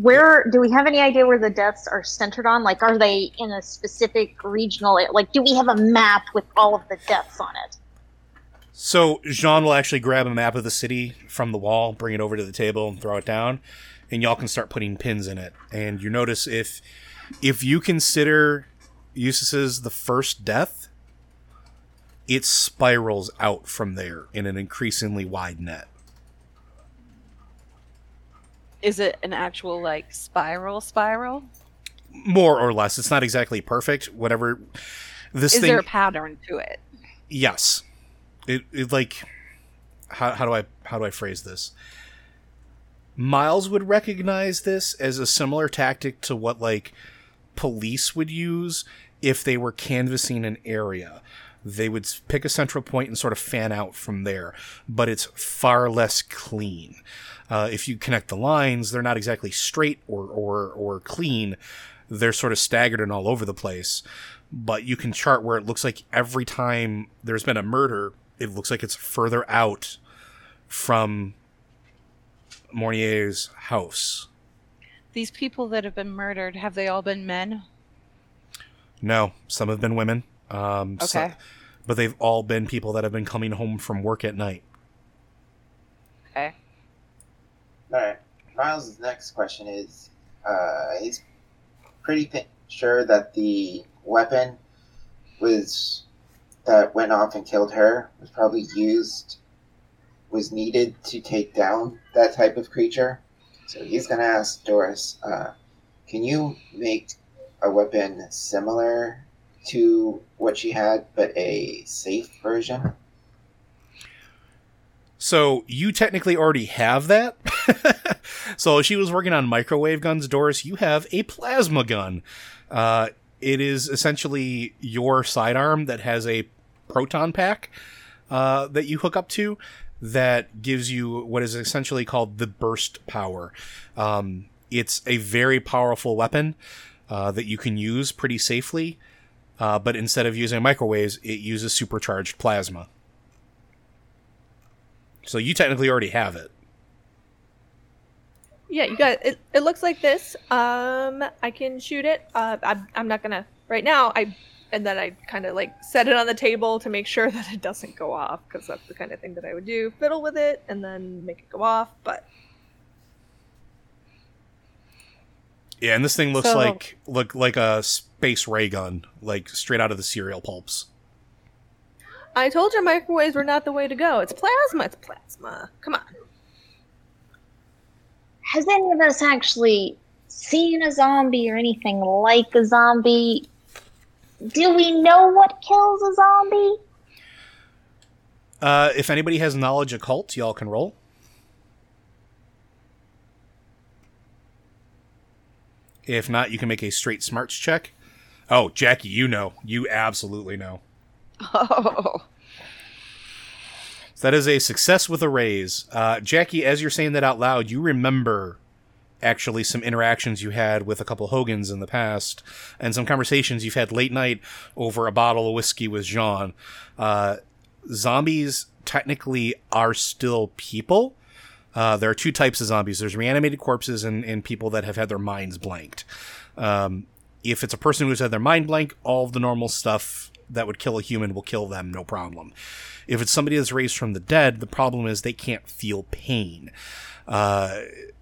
where do we have any idea where the deaths are centered on? Like, are they in a specific regional? Like, do we have a map with all of the deaths on it? So Jean will actually grab a map of the city from the wall, bring it over to the table, and throw it down, and y'all can start putting pins in it. And you notice if if you consider Eustace's the first death, it spirals out from there in an increasingly wide net. Is it an actual like spiral spiral? More or less, it's not exactly perfect. Whatever this Is thing, there a pattern to it? yes, it, it like how, how do I how do I phrase this? Miles would recognize this as a similar tactic to what like police would use if they were canvassing an area. They would pick a central point and sort of fan out from there, but it's far less clean. Uh, if you connect the lines, they're not exactly straight or, or, or clean. They're sort of staggered and all over the place. But you can chart where it looks like every time there's been a murder, it looks like it's further out from Mornier's house. These people that have been murdered, have they all been men? No, some have been women. Um, so- Okay. but they've all been people that have been coming home from work at night. Okay. All right. Miles' next question is: uh, He's pretty th- sure that the weapon was that went off and killed her was probably used was needed to take down that type of creature. So he's gonna ask Doris, uh, "Can you make a weapon similar to what she had, but a safe version?" So you technically already have that. *laughs* so she was working on microwave guns, Doris. You have a plasma gun. Uh, it is essentially your sidearm that has a proton pack uh, that you hook up to that gives you what is essentially called the burst power. Um, it's a very powerful weapon uh, that you can use pretty safely, uh, but instead of using microwaves, it uses supercharged plasma. So you technically already have it. Yeah, you got it. It looks like this. Um, I can shoot it. Uh, I'm, I'm not gonna right now. I and then I kind of like set it on the table to make sure *laughs* that it doesn't go off because that's the kind of thing that I would do. Fiddle with it and then make it go off. But Yeah, and this thing looks So- like look like a space ray gun, like straight out of the cereal pulps. I told you microwaves were not the way to go. It's plasma. It's plasma. Come on. Has any of us actually seen a zombie or anything like a zombie? Do we know what kills a zombie? Uh, if anybody has knowledge occult, y'all can roll. If not, you can make a straight smarts check. Oh, Jackie, you know. You absolutely know. Oh. So that is a success with a raise. Uh, Jackie, as you're saying that out loud, you remember actually some interactions you had with a couple houngans in the past and some conversations you've had late night over a bottle of whiskey with Jean. Uh, zombies technically are still people. Uh, there are two types of zombies there's reanimated corpses and, and people that have had their minds blanked. Um, if it's a person who's had their mind blank, all the normal stuff that would kill a human will kill them, no problem. If it's somebody that's raised from the dead, the problem is they can't feel pain. Uh,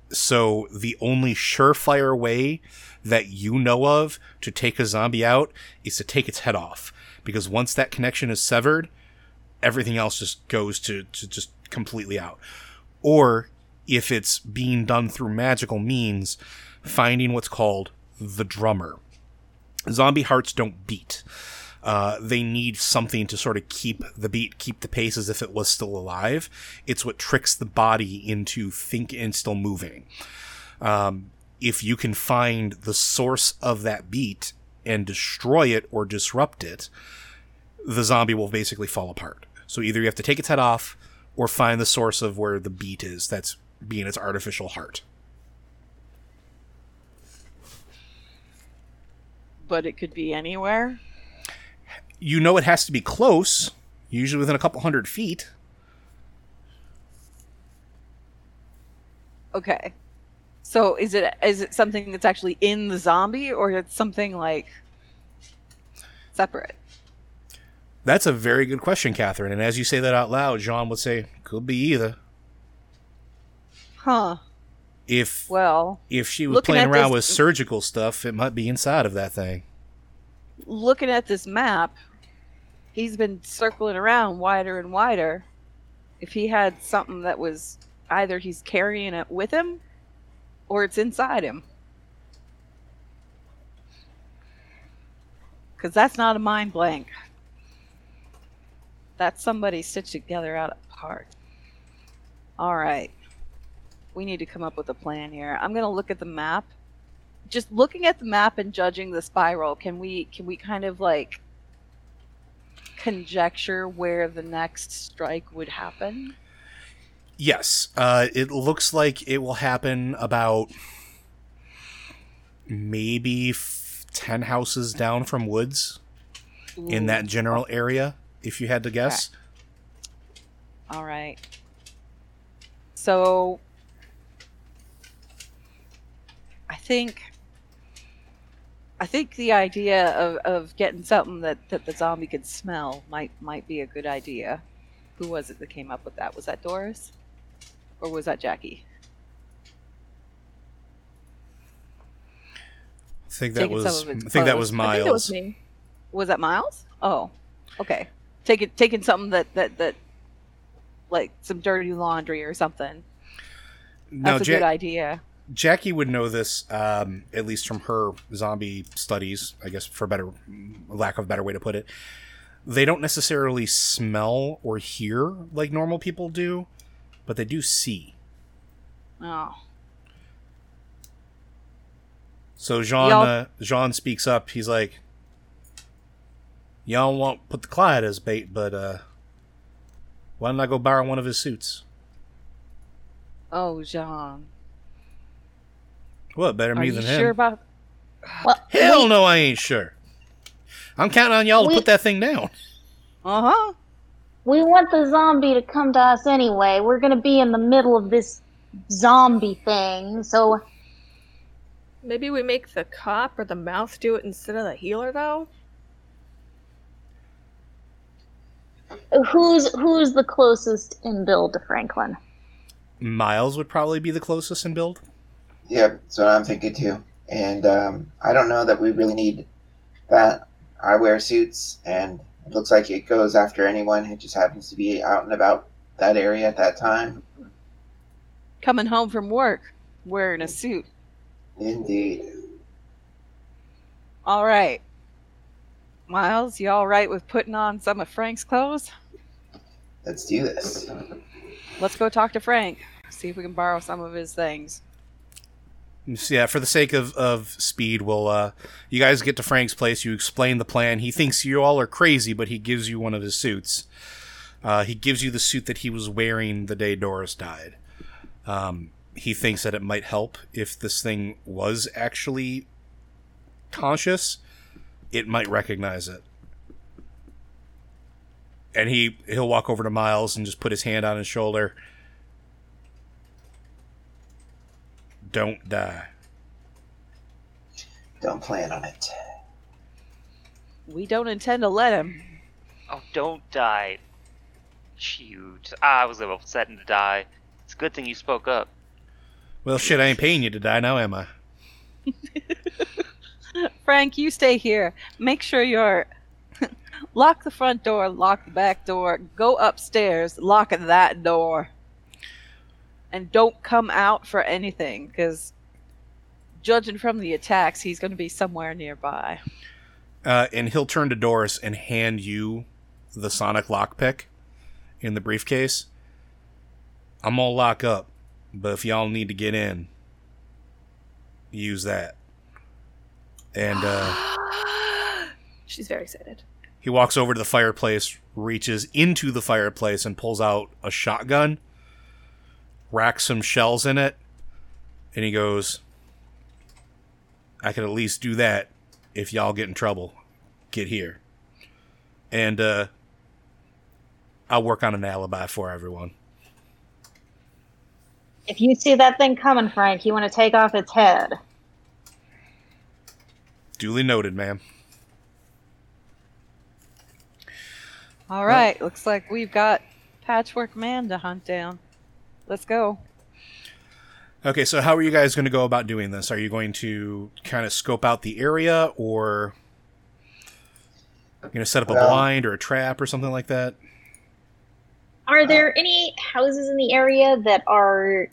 so the only surefire way that you know of to take a zombie out is to take its head off. Because once that connection is severed, everything else just goes to, to just completely out. Or if it's being done through magical means, finding what's called the drummer. Zombie hearts don't beat. Uh, they need something to sort of keep the beat, keep the pace as if it was still alive. It's what tricks the body into think and still moving. Um, if you can find the source of that beat and destroy it or disrupt it, the zombie will basically fall apart. So either you have to take its head off or find the source of where the beat is that's being its artificial heart. But it could be anywhere. You know it has to be close, usually within a couple hundred feet. Okay. So is it is it something that's actually in the zombie or it's something like separate? That's a very good question, Catherine. And as you say that out loud, Jean would say, "Could be either." Huh. If Well, if she was playing around this- with surgical stuff, it might be inside of that thing. looking at this map, he's been circling around wider and wider. If he had something that was either he's carrying it with him or it's inside him. Because that's not a mind blank. That's somebody stitched together out of part. All right. We need to come up with a plan here. I'm going to look at the map. Just looking at the map and judging the spiral, can we can we kind of like conjecture where the next strike would happen? Yes, uh, it looks like it will happen about maybe f- 10 houses down from Woods in that general area, if you had to guess. Okay. All right. So I think I think the idea of, of getting something that, that the zombie could smell might might be a good idea. Who was it that came up with that? Was that Doris? Or was that Jackie? I think that Taking was I think that was think that was Miles. me. Was that Miles? Oh. Okay. Taking taking something that, that, that like some dirty laundry or something. No, That's a Ja- good idea. Jackie would know this, um, at least from her zombie studies. I guess for better lack of a better way to put it, they don't necessarily smell or hear like normal people do, but they do see. Oh. So Jean uh, Jean speaks up. He's like, "Y'all won't put the Clyde as bait, but uh, why don't I go borrow one of his suits? Oh, Jean. What better Are me you than sure him? about Well, Hell we, no, I ain't sure. I'm counting on y'all to put that thing down. Uh-huh. we want the zombie to come to us anyway. We're gonna be in the middle of this zombie thing, so Maybe we make the cop or the mouth do it instead of the healer, though. who's who's the closest in build to Franklin? Miles would probably be the closest in build. Yep, that's what I'm thinking too. And um, I don't know that we really need that. I wear suits, and it looks like it goes after anyone who just happens to be out and about that area at that time. Coming home from work wearing a suit. Indeed. All right. Miles, you all right with putting on some of Frank's clothes? Let's do this. Let's go talk to Frank. See if we can borrow some of his things. Yeah, for the sake of, of speed, we'll uh, you guys get to Frank's place. You explain the plan. He thinks you all are crazy, but he gives you one of his suits. Uh, he gives you the suit that he was wearing the day Doris died. Um, he thinks that it might help if this thing was actually conscious. It might recognize it, and he he'll walk over to Miles and just put his hand on his shoulder. Don't die. Don't plan on it. We don't intend to let him. Oh, don't die. Shoot. Ah, I was upset to die. It's a good thing you spoke up. Well, shit, I ain't paying you to die now, am I? *laughs* Frank, you stay here. Make sure you're. *laughs* lock the front door, lock the back door, go upstairs, lock that door. And don't come out for anything, because judging from the attacks, he's going to be somewhere nearby. Uh, and he'll turn to Doris and hand you the sonic lockpick in the briefcase. I'm gonna lock up, but if y'all need to get in, use that. And uh, *gasps* She's very excited. he walks over to the fireplace, reaches into the fireplace, and pulls out a shotgun, racks some shells in it, and he goes, I could at least do that if y'all get in trouble. Get here. And uh, I'll work on an alibi for everyone. If you see that thing coming, Frank, you want to take off its head. Duly noted, ma'am. All right, looks like we've got Patchwork Man to hunt down. Let's go. Okay, so how are you guys going to go about doing this? Are you going to kind of scope out the area, or you going to set up a Well- blind or a trap or something like that? Are there any houses in the area that are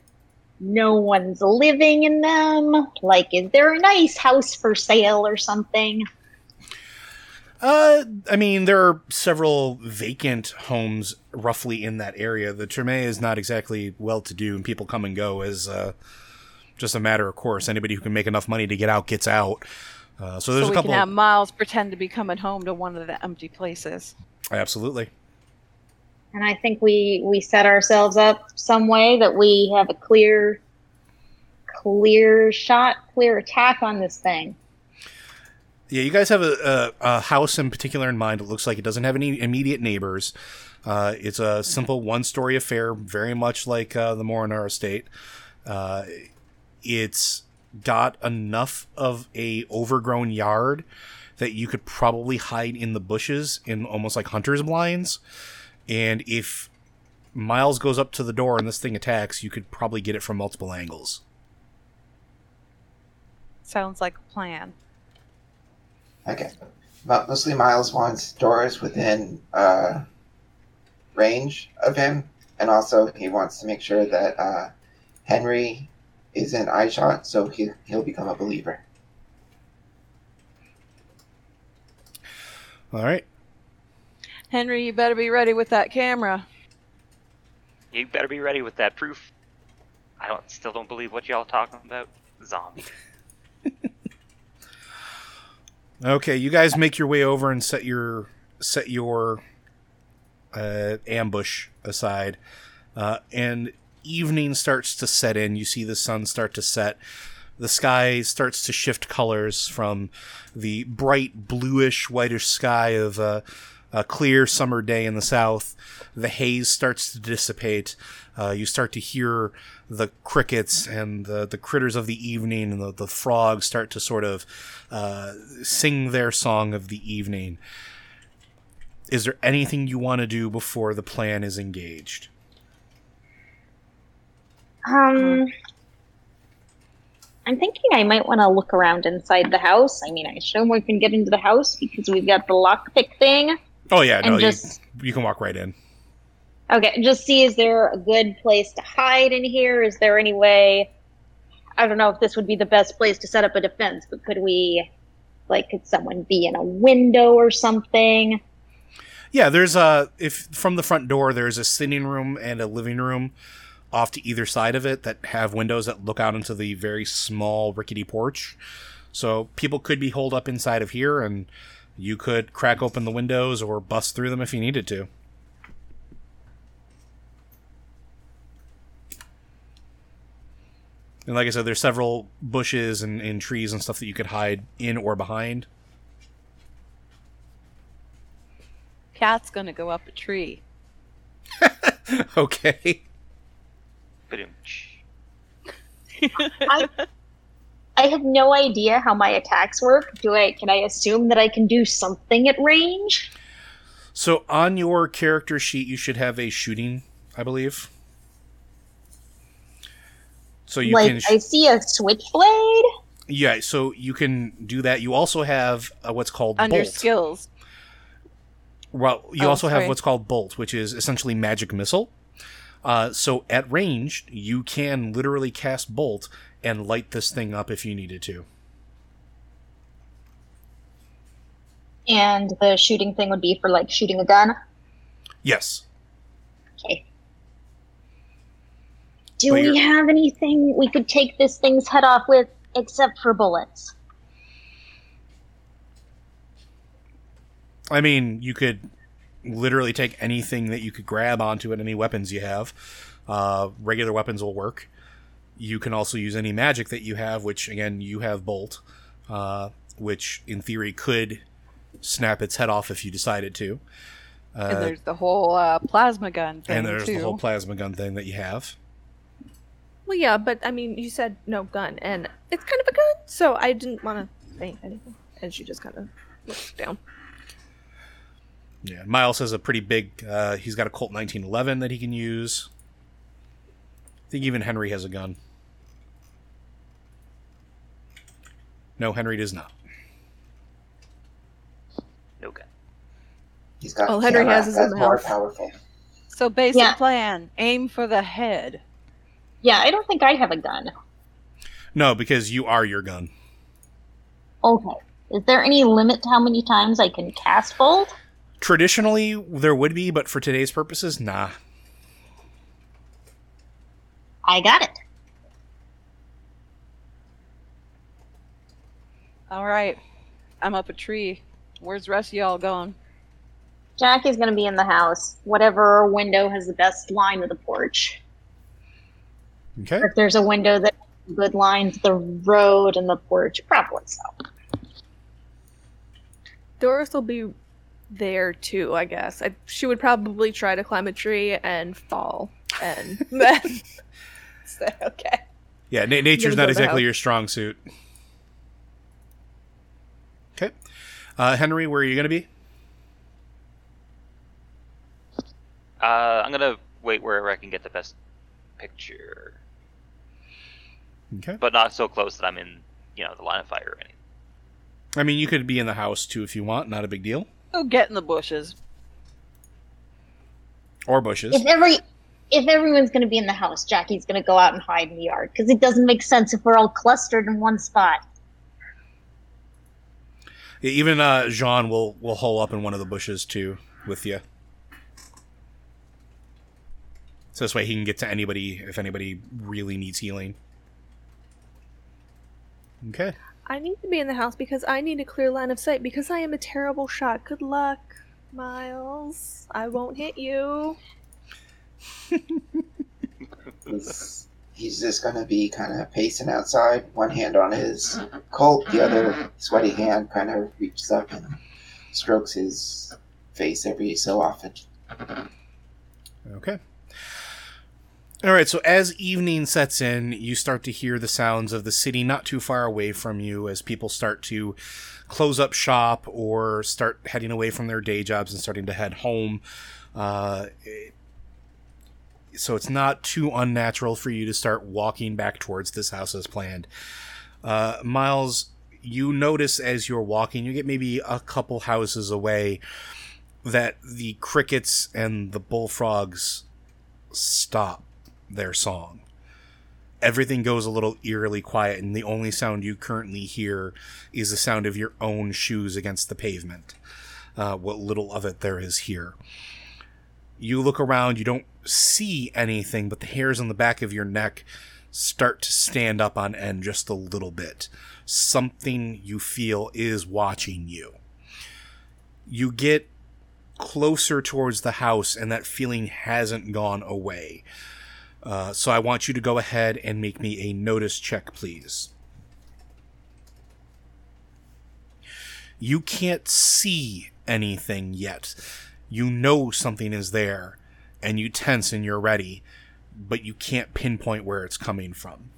no one's living in them? Like, is there a nice house for sale or something? Uh, I mean, there are several vacant homes roughly in that area. The Treme is not exactly well to do, and people come and go as uh, just a matter of course. Anybody who can make enough money to get out gets out. Uh, so there's so a we couple. can have Miles pretend to be coming home to one of the empty places. Absolutely. And I think we we set ourselves up some way that we have a clear, clear shot, clear attack on this thing. Yeah, you guys have a, a, a house in particular in mind. It looks like it doesn't have any immediate neighbors. Uh, it's a simple one-story affair, very much like uh, the Morinar estate. Uh, it's got enough of a overgrown yard that you could probably hide in the bushes in almost like hunter's blinds. And if Miles goes up to the door and this thing attacks, you could probably get it from multiple angles. Sounds like a plan. Okay. Mo- Mostly Miles wants doors within uh, range of him, and also he wants to make sure that uh, Henry is in eye shot, so he, he'll become a believer. All right. Henry, you better be ready with that camera. You better be ready with that proof. I don't still don't believe what y'all talking about. Zombie. Okay, you guys make your way over and set your set your uh, ambush aside, uh, and evening starts to set in. You see the sun start to set. The sky starts to shift colors from the bright bluish whitish sky of a, a clear summer day in the south. The haze starts to dissipate. Uh, you start to hear the crickets and the, the critters of the evening and the, the frogs start to sort of uh, sing their song of the evening. Is there anything you want to do before the plan is engaged? Um, I'm thinking I might want to look around inside the house. I mean, I assume we can get into the house because we've got the lockpick thing. Oh yeah, no, just you, you can walk right in. okay, just see is there a good place to hide in here? Is there any way? I don't know if this would be the best place to set up a defense, but could we, like, could someone be in a window or something? Yeah, there's a if from the front door there's a sitting room and a living room off to either side of it that have windows that look out into the very small rickety porch. So people could be holed up inside of here and you could crack open the windows or bust through them if you needed to. And like I said, there's several bushes and, and trees and stuff that you could hide in or behind. Cat's gonna go up a tree. *laughs* okay. Ba-dum. *laughs* I I have no idea how my attacks work. Do I can I assume that I can do something at range? So on your character sheet, you should have a shooting, I believe. So you like can, sh- I see a switchblade. yeah. So you can do that. You also have uh, what's called Under bolt. skills. Well, you Oh, also have what's called bolt, which is essentially magic missile. Uh, so at range, you can literally cast bolt and light this thing up if you needed to. And the shooting thing would be for like shooting a gun. Yes. Okay. Do we have anything we could take this thing's head off with except for bullets? I mean, you could literally take anything that you could grab onto it, any weapons you have. Uh, regular weapons will work. You can also use any magic that you have, which again, you have Bolt, uh, which in theory could snap its head off if you decided to. and Uh, there's the whole uh, plasma gun thing and there's too. the whole plasma gun thing that you have. Well, yeah, but I mean, you said no gun, and it's kind of a gun, so I didn't want to say anything. And she just kind of looked down. Yeah, Miles has a pretty big. Uh, he's got a Colt 1911 that he can use. I think even Henry has a gun. No, Henry does not. No gun. He's got Well, Henry has his that's own more mouth. powerful. so basic Yeah. plan: aim for the head. Yeah, I don't think I have a gun. No, because you are your gun. Okay. Is there any limit to how many times I can cast Bolt? Traditionally, there would be, but for today's purposes, nah. I got it. All right. I'm up a tree. Where's the rest of y'all going? Jackie's gonna be in the house. Whatever window has the best line of the porch. Okay. Or if there's a window that good line to the road and the porch, probably so. Doris will be there too, I guess. I, she would probably try to climb a tree and fall, and *laughs* then *laughs* say, "Okay." Yeah, na- nature's not exactly your strong suit. Okay. Uh, Henry, where are you going to be? Uh, I'm gonna wait wherever I can get the best picture, Okay. but not so close that I'm in, you know, the line of fire or anything. I mean, you could be in the house too if you want. Not a big deal. Go get in the bushes. Or bushes. If every if everyone's gonna be in the house, Jackie's gonna go out and hide in the yard because it doesn't make sense if we're all clustered in one spot. Even uh, Jean will will hole up in one of the bushes too with you. So this way he can get to anybody if anybody really needs healing. Okay. I need to be in the house because I need a clear line of sight because I am a terrible shot. Good luck, Miles. I won't hit you. *laughs* He's, he's just going to be kind of pacing outside, one hand on his Colt, the other sweaty hand kind of reaches up and strokes his face every so often. Okay. All right, so as evening sets in, you start to hear the sounds of the city not too far away from you as people start to close up shop or start heading away from their day jobs and starting to head home. Uh, it- so it's not too unnatural for you to start walking back towards this house as planned. Uh, Miles, you notice as you're walking, you get maybe a couple houses away that the crickets and the bullfrogs stop their song. Everything goes a little eerily quiet, and the only sound you currently hear is the sound of your own shoes against the pavement. Uh, what little of it there is here. You look around, you don't see anything, but the hairs on the back of your neck start to stand up on end just a little bit. Something you feel is watching you. You get closer towards the house, and that feeling hasn't gone away. Uh, so I want you to go ahead and make me a notice check, please. You can't see anything yet. You know something is there, and you tense and you're ready, but you can't pinpoint where it's coming from.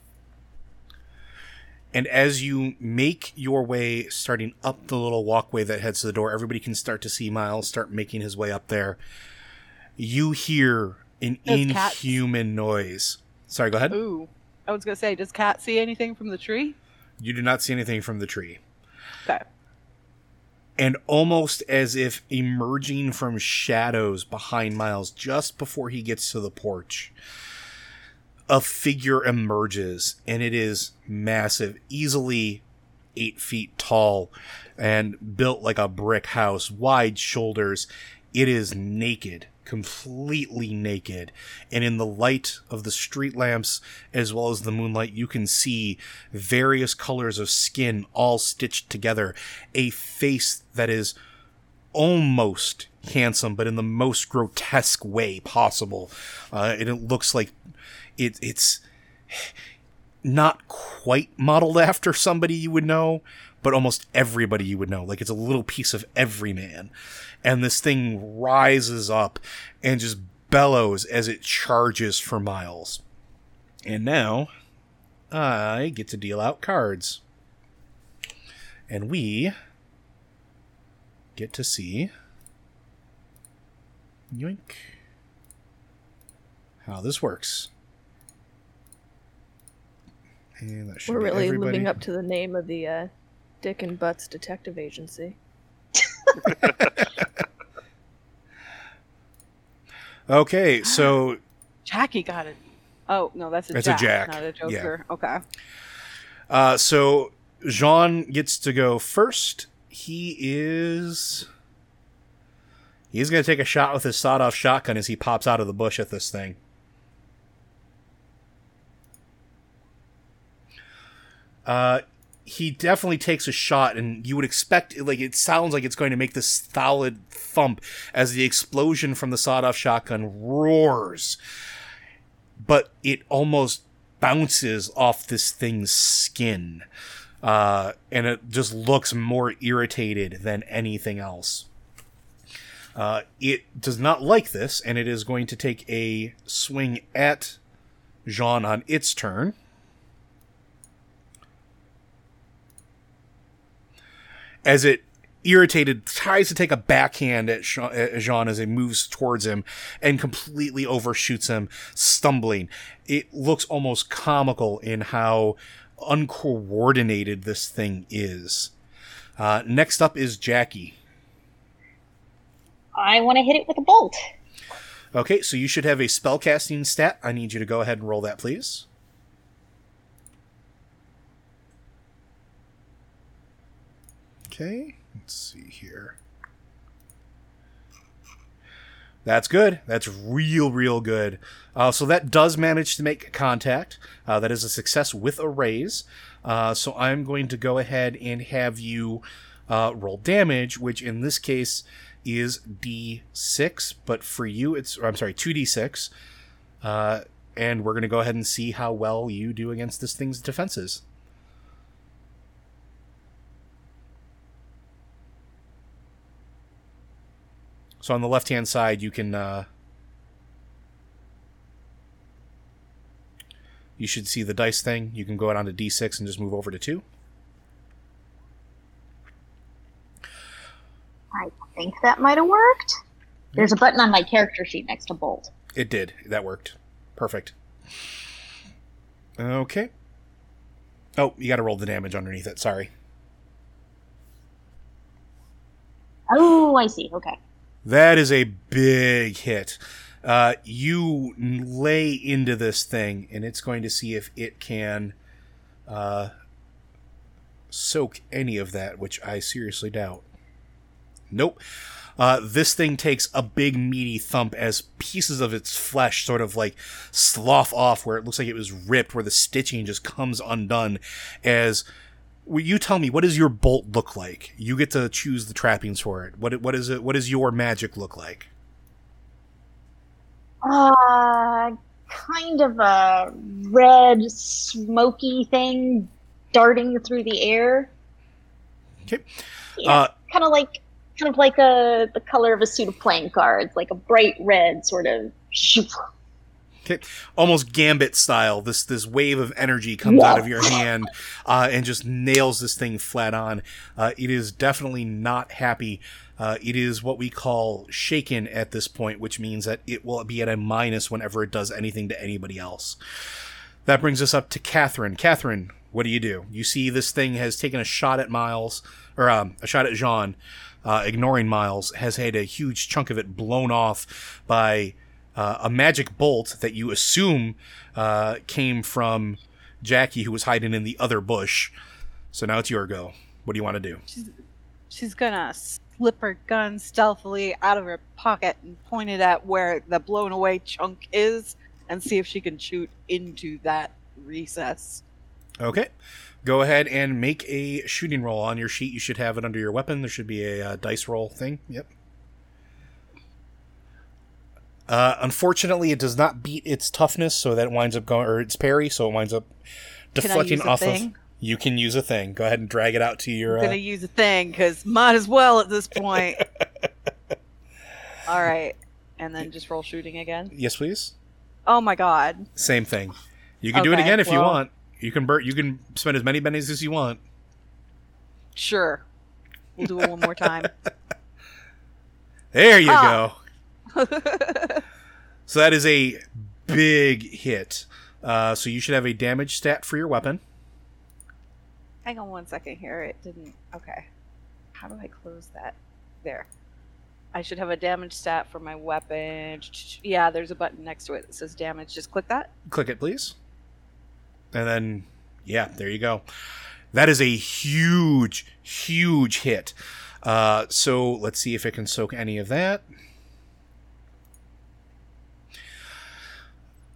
And as you make your way, starting up the little walkway that heads to the door, everybody can start to see Miles start making his way up there. You hear an Those cats. inhuman noise. Sorry, go ahead. Ooh. I was gonna say, does Cat see anything from the tree? You do not see anything from the tree. Okay. And almost as if emerging from shadows behind Miles just before he gets to the porch, a figure emerges, and it is massive, easily eight feet tall, and built like a brick house, wide shoulders. It is naked, completely naked, and in the light of the street lamps as well as the moonlight, you can see various colors of skin all stitched together, a face that is almost handsome, but in the most grotesque way possible. Uh, and it looks like it, it's not quite modeled after somebody you would know, but almost everybody you would know. Like it's a little piece of every man. And this thing rises up and just bellows as it charges for miles. And now I get to deal out cards. And we get to see yoink how this works. And that should We're really everybody. living up to the name of the uh, Dick and Butts Detective Agency. Okay, *gasps* so Jackie got it. Oh no, that's a That's a jack, jack. not a Yeah. joker. Okay. Uh, so Jean gets to go first. He is. He's going to take a shot with his sawed off shotgun as he pops out of the bush at this thing. Uh, he definitely takes a shot, and you would expect, like, it sounds like it's going to make this solid thump as the explosion from the sawed off shotgun roars. But it almost bounces off this thing's skin. Uh, and it just looks more irritated than anything else. Uh, it does not like this, and it is going to take a swing at Jean on its turn. As it irritated tries to take a backhand at Jean, as it moves towards him and completely overshoots him, stumbling. It looks almost comical in how uncoordinated this thing is. Uh, next up is Jackie. I want to hit it with a bolt. Okay, so you should have a spellcasting stat. I need you to go ahead and roll that, please. Okay, let's see here. That's good. That's real, real good. Uh, so that does manage to make contact. Uh, that is a success with a raise. Uh, so I'm going to go ahead and have you uh, roll damage, which in this case is D6, but for you it's I'm sorry, 2D6. Uh, and we're going to go ahead and see how well you do against this thing's defenses. So on the left hand side, you can. Uh, you should see the dice thing. You can go down to D6 and just move over to 2. I think that might have worked. There's a button on my character sheet next to bolt. It did. That worked. Perfect. Okay. Oh, you got to roll the damage underneath it. Sorry. Oh, I see. Okay. That is a big hit. Uh, you lay into this thing, and it's going to see if it can uh, soak any of that, which I seriously doubt. Nope. Uh, this thing takes a big meaty thump as pieces of its flesh sort of like slough off where it looks like it was ripped, where the stitching just comes undone. As you tell me, what does your bolt look like? You get to choose the trappings for it. What what is it? What does your magic look like? Uh, kind of a red, smoky thing darting through the air. Okay. Yeah, Uh, kind of like, kind of like a the color of a suit of playing cards, like a bright red sort of. Okay, almost gambit style. This this wave of energy comes out of your hand uh, and just nails this thing flat on. Uh, it is definitely not happy. Uh, it is what we call shaken at this point, which means that it will be at a minus whenever it does anything to anybody else. That brings us up to Catherine. Catherine, what do you do? You see this thing has taken a shot at Miles, or um, a shot at Jean, uh, ignoring Miles, has had a huge chunk of it blown off by uh, a magic bolt that you assume uh, came from Jackie, who was hiding in the other bush. So now it's your go. What do you want to do? She's, she's gonna slip her gun stealthily out of her pocket and point it at where the blown away chunk is and see if she can shoot into that recess. Okay. Go ahead and make a shooting roll on your sheet. You should have it under your weapon. There should be a uh, dice roll thing. Yep. Uh, unfortunately, it does not beat its toughness, so that it winds up going, or its parry, so it winds up deflecting off thing? of. You can use a thing. Go ahead and drag it out to your. I'm Uh, gonna use a thing because might as well at this point. *laughs* All right, and then just roll shooting again. yes, please. Oh my god! Same thing. You can do it again if you want. You can bur- You can spend as many bennies as you want. Sure, we'll do it one more time. *laughs* There you Ah. *laughs* So that is a big hit. Uh, so you should have a damage stat for your weapon. Hang on one second here. It didn't. Okay. How do I close that? There. I should have a damage stat for my weapon. Yeah, there's a button next to it that says damage. Just click that. Click it, please. And then, yeah, there you go. That is a huge, huge hit. Uh, so let's see if it can soak any of that.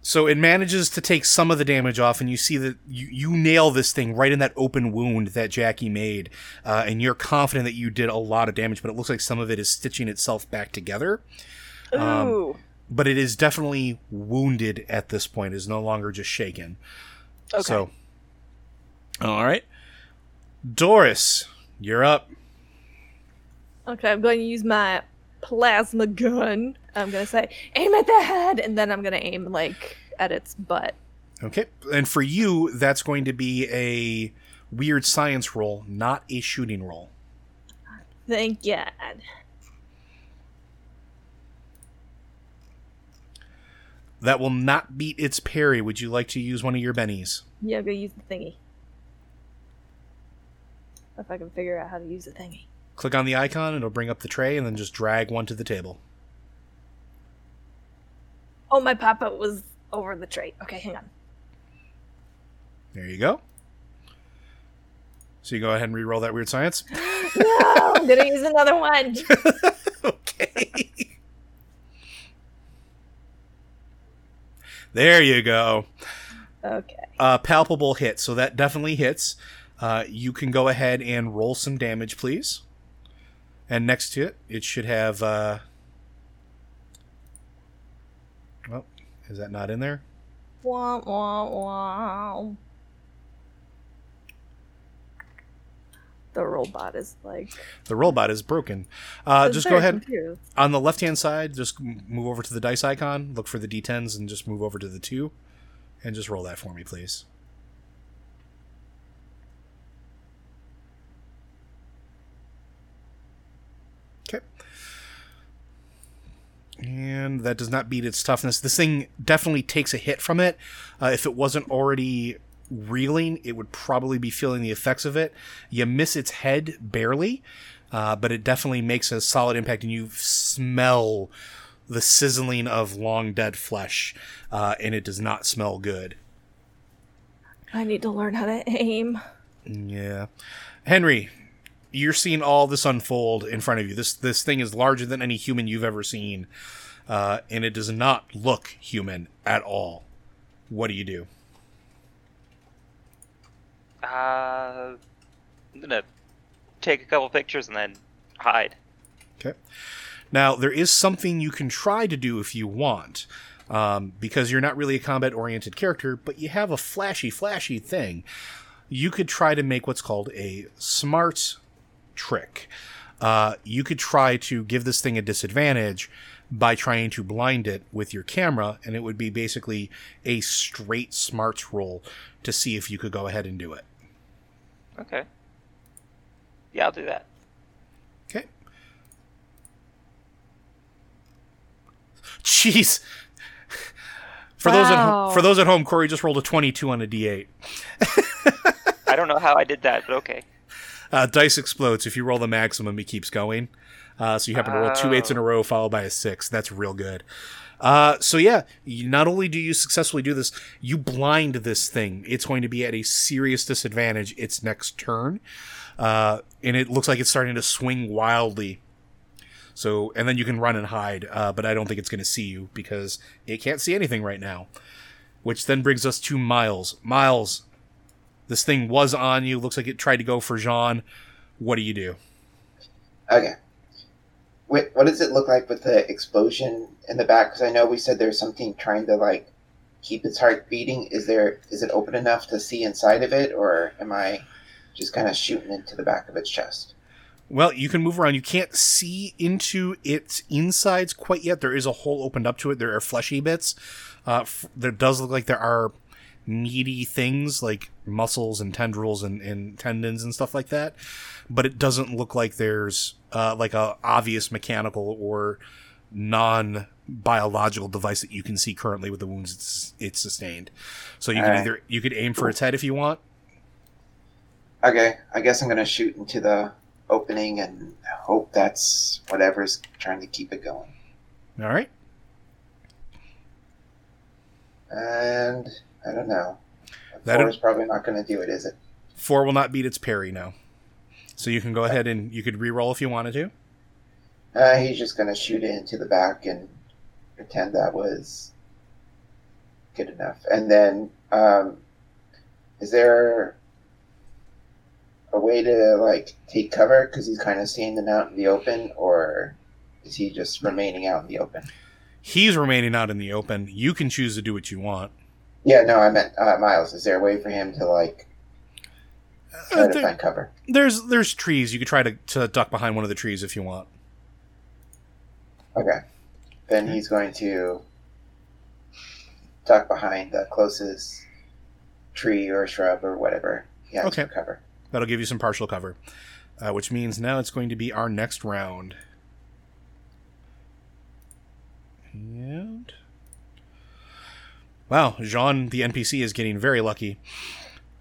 So it manages to take some of the damage off, and you see that you, you nail this thing right in that open wound that Jackie made, uh, and you're confident that you did a lot of damage, but it looks like some of it is stitching itself back together. Um, Ooh. But it is definitely wounded at this point; is no longer just shaken. okay. So, all right, Doris, you're up. Okay, I'm going to use my plasma gun. I'm going to say, aim at the head, and then I'm going to aim, like, at its butt. Okay, and for you, that's going to be a weird science roll, not a shooting roll. Thank God. That will not beat its parry. Would you like to use one of your bennies? Yeah, I'm to use the thingy. If I can figure out how to use the thingy. Click on the icon, and it'll bring up the tray, and then just drag one to the table. Oh, my pop up was over the tray. Okay, hang on. There you go. So you go ahead and re-roll that weird science. *gasps* No, I'm to use another one. *laughs* *laughs* okay. there you go. Okay. Uh, palpable hit. So that definitely hits. Uh, you can go ahead and roll some damage, please. And next to it, it should have. Uh... Well, is that not in there? Wah, wah, wah. The robot is like. The robot is broken. Uh, just go ahead confused. on the left hand side. Just move over to the dice icon. Look for the d10s and just move over to the two, and just roll that for me, please. Okay. And that does not beat its toughness. This thing definitely takes a hit from it. Uh, if it wasn't already reeling, it would probably be feeling the effects of it. You miss its head barely, uh, but it definitely makes a solid impact, and you smell the sizzling of long dead flesh, uh, and it does not smell good. I need to learn how to aim. Yeah, Henry, you're seeing all this unfold in front of you. This this thing is larger than any human you've ever seen, uh, and it does not look human at all. What do you do? Uh, I'm gonna take a couple pictures and then hide. Okay. Now there is something you can try to do if you want, um, because you're not really a combat-oriented character, but you have a flashy, flashy thing. You could try to make what's called a smart trick. Uh, you could try to give this thing a disadvantage by trying to blind it with your camera, and it would be basically a straight smarts roll to see if you could go ahead and do it. Okay. Yeah, I'll do that. Okay. Jeez. For those at Wow. home, for those at home, Corey just rolled a twenty-two on a d8. I don't know how I did that, but okay. Uh, dice explodes. If you roll the maximum, it keeps going. Uh, so you happen to roll two eights in a row, followed by a six. That's real good. Uh, so yeah, you, not only do you successfully do this, you blind this thing. It's going to be at a serious disadvantage its next turn, uh, and it looks like it's starting to swing wildly. So, and then you can run and hide, uh, but I don't think it's going to see you because it can't see anything right now. Which then brings us to Miles. Miles, this thing was on you. Looks like it tried to go for Jean. What do you do? Okay. Wait, what does it look like with the explosion in the back? Because I know we said there's something trying to like keep its heart beating. Is there? Is it open enough to see inside of it, or am I just kind of shooting into the back of its chest? Well, you can move around. You can't see into its insides quite yet. There is a hole opened up to it. There are fleshy bits. Uh, f- there does look like there are meaty things like muscles and tendrils and, and tendons and stuff like that. But it doesn't look like there's uh, like a obvious mechanical or non biological device that you can see currently with the wounds it's, it's sustained. So you can Alright. either you could aim for its head if you want. Okay, I guess I'm gonna shoot into the opening and hope that's whatever's trying to keep it going. All right. And I don't know. That- Four is probably not gonna do it, is it? Four will not beat its parry now. So you can go ahead and you could re-roll if you wanted to. Uh, he's just gonna shoot it into the back and pretend that was good enough. And then, um, is there a way to like take cover because he's kind of standing out in the open, or is he just remaining out in the open? He's remaining out in the open. You can choose to do what you want. Yeah, no, I meant uh, Miles. Is there a way for him to like try Uh, to there- find cover? there's there's trees. You could try to, to duck behind one of the trees if you want. Okay, then he's going to duck behind the closest tree or shrub or whatever he has Okay. for cover. That'll give you some partial cover, uh, which means now it's going to be our next round. And wow, Jean, the NPC, is getting very lucky.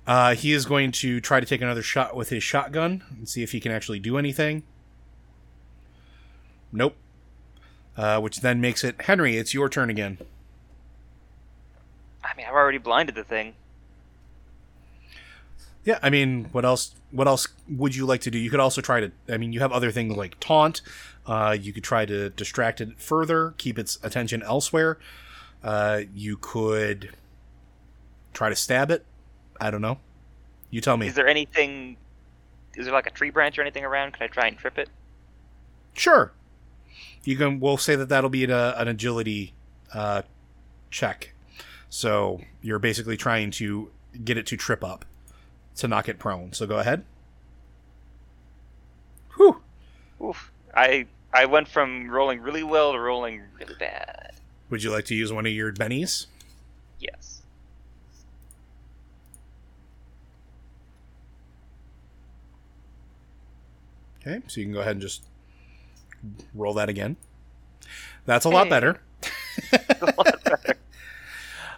Uh, he is going to try to take another shot with his shotgun and see if he can actually do anything. Nope. Uh, which then makes it Henry. It's your turn again. I mean, I've already blinded the thing. Yeah, I mean, what else? What else would you like to do? You could also try to. I mean, you have other things like taunt. Uh, you could try to distract it further, keep its attention elsewhere. Uh, you could try to stab it. I don't know. You tell me. Is there anything? Is there like a tree branch or anything around? Can I try and trip it? Sure. You can. We'll say that that'll be an, uh, an agility uh, check. So you're basically trying to get it to trip up, to knock it prone. So go ahead. Whew. Oof. I I went from rolling really well to rolling really bad. Would you like to use one of your bennies? Yes. Okay, so you can go ahead and just roll that again. That's a lot Hey. *laughs* *laughs* better.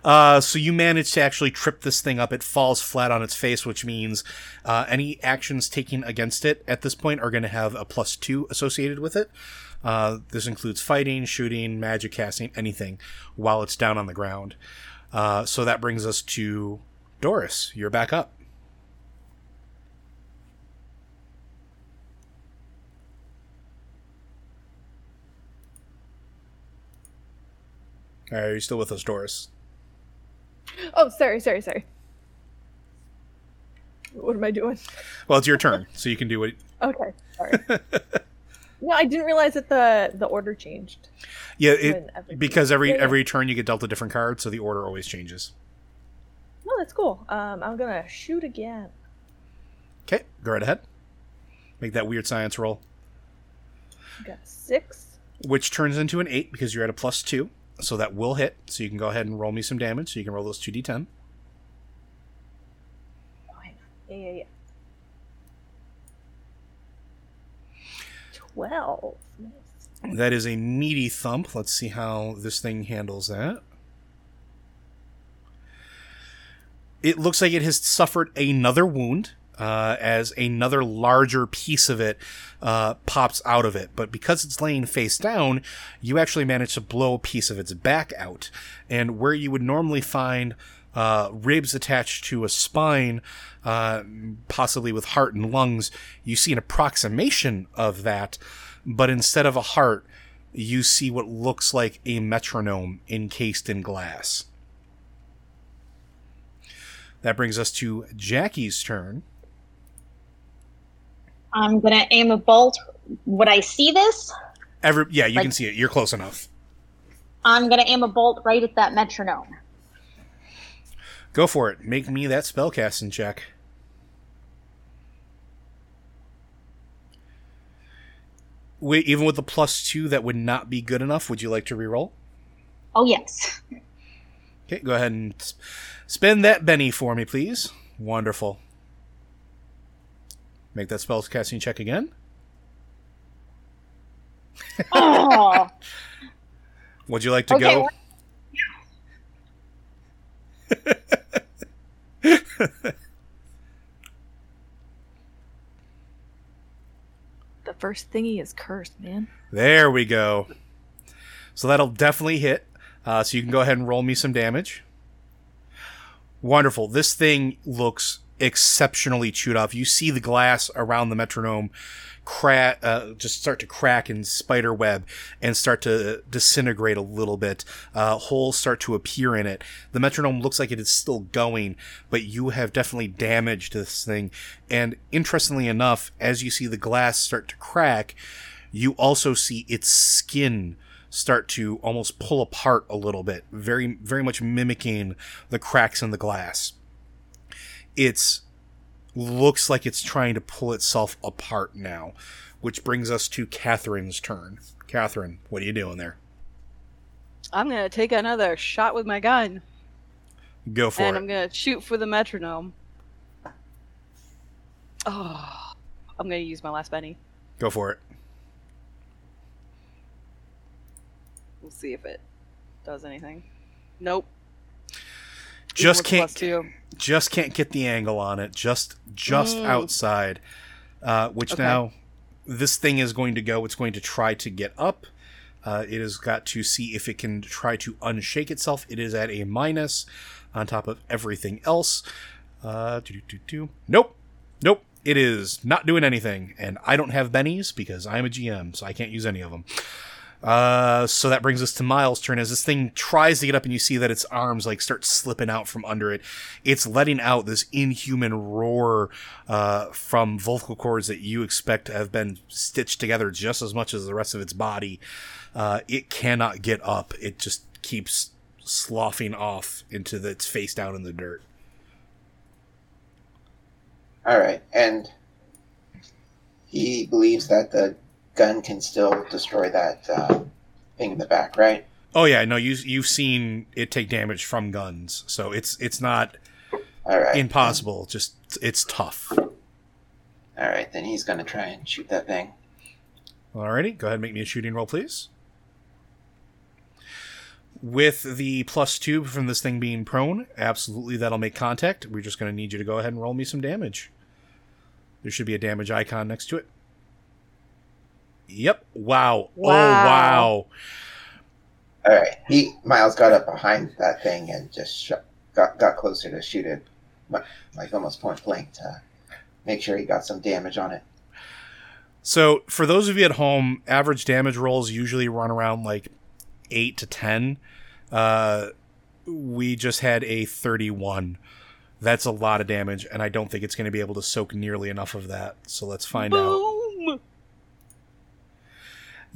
Uh, so you manage to actually trip this thing up. It falls flat on its face, which means uh, any actions taken against it at this point are going to have a plus two associated with it. Uh, this includes fighting, shooting, magic casting, anything while it's down on the ground. Uh, so that brings us to Doris. You're back up. Right, are you still with us, Doris? Oh, sorry, sorry, sorry. What am I doing? Well, it's your turn, so you can do what. Okay, sorry. *laughs* no, I didn't realize that the the order changed. Yeah, it everything- because every Yeah, yeah. every turn you get dealt a different card, so the order always changes. Oh, that's cool. Um, I'm gonna shoot again. Okay, go right ahead. Make that weird science roll, Got a six. which turns into an eight because you're at a plus two, so that will hit. So you can go ahead and roll me some damage. So you can roll those two d10. Oh. Yeah, yeah, yeah. Twelve. Nice. That is a meaty thump. Let's see how this thing handles that. It looks like it has suffered another wound uh, as another larger piece of it uh, pops out of it. But because it's laying face down, you actually manage to blow a piece of its back out. And where you would normally find uh, ribs attached to a spine, uh, possibly with heart and lungs, you see an approximation of that. But instead of a heart, you see what looks like a metronome encased in glass. That brings us to Jackie's turn. I'm gonna aim a bolt. Would I see this? Every yeah, you Like- can see it. You're close enough. I'm gonna aim a bolt right at that metronome. Go for it. Make me that spellcasting check. Wait, even with the plus two, that would not be good enough. Would you like to reroll? Oh yes. Okay, go ahead and spend that Benny for me, please. Wonderful. Make that spellcasting check again. Oh, *laughs* Would you like to Okay, go? *laughs* The first thingy is cursed, man. There we go. So that'll definitely hit. Uh, so you can go ahead and roll me some damage. Wonderful. This thing looks exceptionally chewed off. You see the glass around the metronome crack, uh, just start to crack and spider web and start to disintegrate a little bit. Uh, holes start to appear in it. The metronome looks like it is still going, but you have definitely damaged this thing. And interestingly enough, as you see the glass start to crack, you also see its skin start to almost pull apart a little bit, very, very much mimicking the cracks in the glass. It's looks like it's trying to pull itself apart now, which brings us to Catherine's turn. Catherine, what are you doing there? I'm gonna take another shot with my gun, Go for and it. I'm gonna shoot for the metronome. Oh, I'm gonna use my last Benny. Go for it. We'll see if it does anything. Nope. Just can't. Just can't get the angle on it. Just just Mm. outside. Uh, which Okay. now this thing is going to go. It's going to try to get up. Uh, it has got to see if it can try to unshake itself. It is at a minus on top of everything else. Uh. Nope. Nope. It is not doing anything. And I don't have bennies because I'm a GM, so I can't use any of them. Uh, so that brings us to Miles' turn. As this thing tries to get up, and you see that its arms like start slipping out from under it, it's letting out this inhuman roar uh, from vocal cords that you expect to have been stitched together just as much as the rest of its body. Uh, it cannot get up. It just keeps sloughing off into the, its face down in the dirt. All right, and he believes that the gun can still destroy that uh, thing in the back, right? Oh yeah, no, you you've seen it take damage from guns, so it's it's not All right. impossible. Just it's tough. All right, then he's gonna try and shoot that thing. Alrighty, go ahead and make me a shooting roll, please. With the plus two from this thing being prone, absolutely that'll make contact. We're just going to need you to go ahead and roll me some damage. There should be a damage icon next to it. Yep. Wow. Oh, Wow. wow. All right, he Miles got up behind that thing and just sh- got got closer to shoot it, like almost point blank to make sure he got some damage on it. So, for those of you at home, average damage rolls usually run around like 8 to 10. Uh, we just had a 31. That's a lot of damage, and I don't think it's going to be able to soak nearly enough of that. So, let's find out.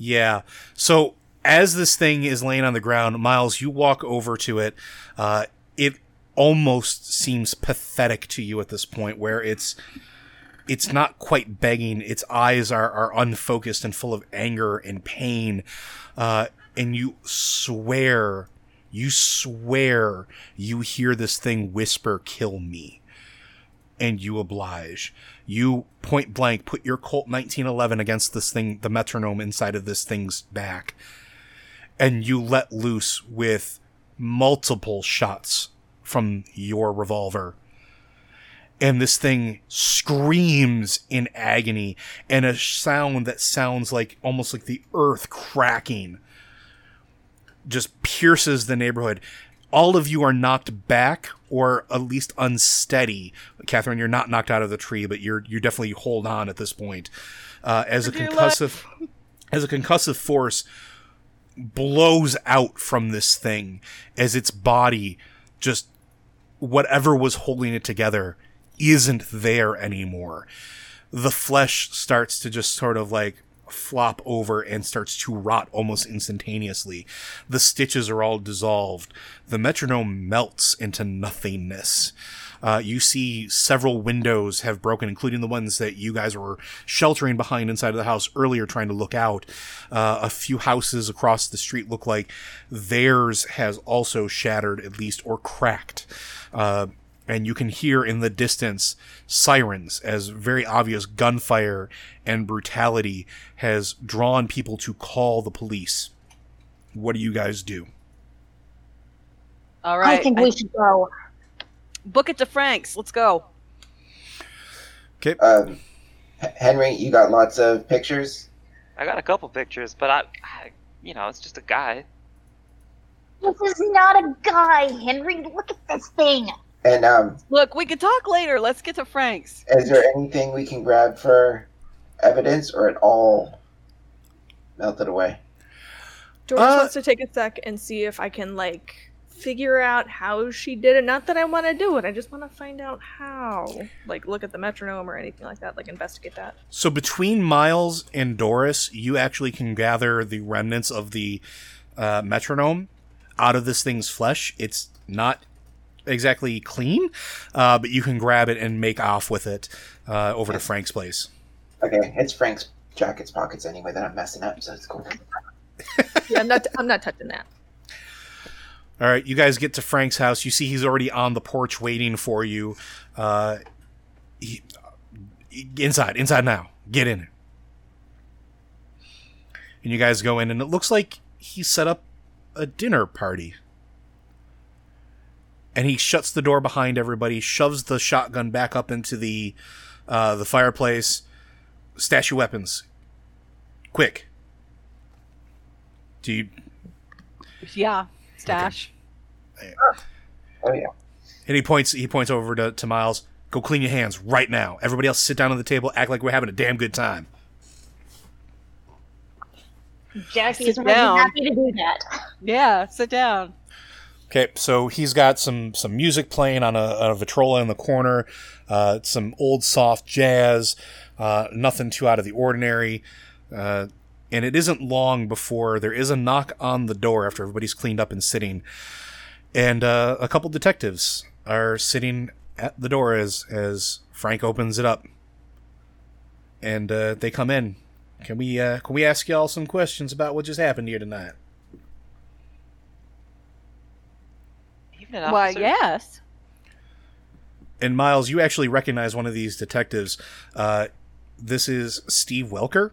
Yeah. So as this thing is laying on the ground, Miles, you walk over to it. Uh, it almost seems pathetic to you at this point, where it's it's not quite begging. Its eyes are are unfocused and full of anger and pain, uh, and you swear, you swear, you hear this thing whisper, "Kill me." and you oblige. You point blank put your Colt 1911 against this thing, the metronome inside of this thing's back, and you let loose with multiple shots from your revolver. And this thing screams in agony and a sound that sounds like almost like the earth cracking just pierces the neighborhood all of you are knocked back or at least unsteady. Catherine, you're not knocked out of the tree, but you're you definitely hold on at this point. Uh, as a concussive as a concussive force blows out from this thing as its body just whatever was holding it together isn't there anymore. The flesh starts to just sort of like flop over and starts to rot almost instantaneously. The stitches are all dissolved. The metronome melts into nothingness. Uh, you see several windows have broken, including the ones that you guys were sheltering behind inside of the house earlier, trying to look out. Uh, a few houses across the street look like theirs has also shattered, at least, or cracked. Uh, and you can hear in the distance sirens as very obvious gunfire and brutality has drawn people to call the police. What do you guys do? All right. I think we should go. book it to Frank's. Let's go. Um, H- Henry, you got lots of pictures. I got a couple pictures, but I, I you know, it's just a guy. This is not a guy, Henry. Look at this thing. And um, Look, we could talk later. Let's get to Frank's. is there anything we can grab for evidence, or it all melted away? Doris Uh, wants to take a sec and see if I can like figure out how she did it. Not that I want to do it. I just want to find out how. Like look at the metronome or anything like that. Like investigate that. So between Miles and Doris, you actually can gather the remnants of the uh, metronome out of this thing's flesh. It's not exactly clean, uh, but you can grab it and make off with it uh, over to Frank's place. Okay, it's Frank's jacket's pockets anyway that I'm messing up, so it's cool. Yeah, I'm not. I'm not touching that. All right, you guys get to Frank's house. You see he's already on the porch waiting for you. Uh, he, inside, inside now. Get in. And you guys go in, and it looks like he set up a dinner party. And he shuts the door behind everybody, shoves the shotgun back up into the uh, the fireplace. Stash your weapons, quick. Do you Yeah, stash. Oh yeah. And he points he points over to, to Miles. Go clean your hands right now. Everybody else sit down on the table, act like we're having a damn good time. Jackie Sit is more than down. happy to do that. Yeah, sit down. Okay, so he's got some some music playing on a, a Victrola in the corner, uh, some old soft jazz, uh, nothing too out of the ordinary. Uh, and it isn't long before there is a knock on the door after everybody's cleaned up and sitting, and uh, a couple detectives are sitting at the door as as Frank opens it up, and uh, they come in. Can we uh, can we ask y'all some questions about what just happened here tonight? Evening, Why, officer. yes. And Miles, you actually recognize one of these detectives. Uh, this is Steve Welker,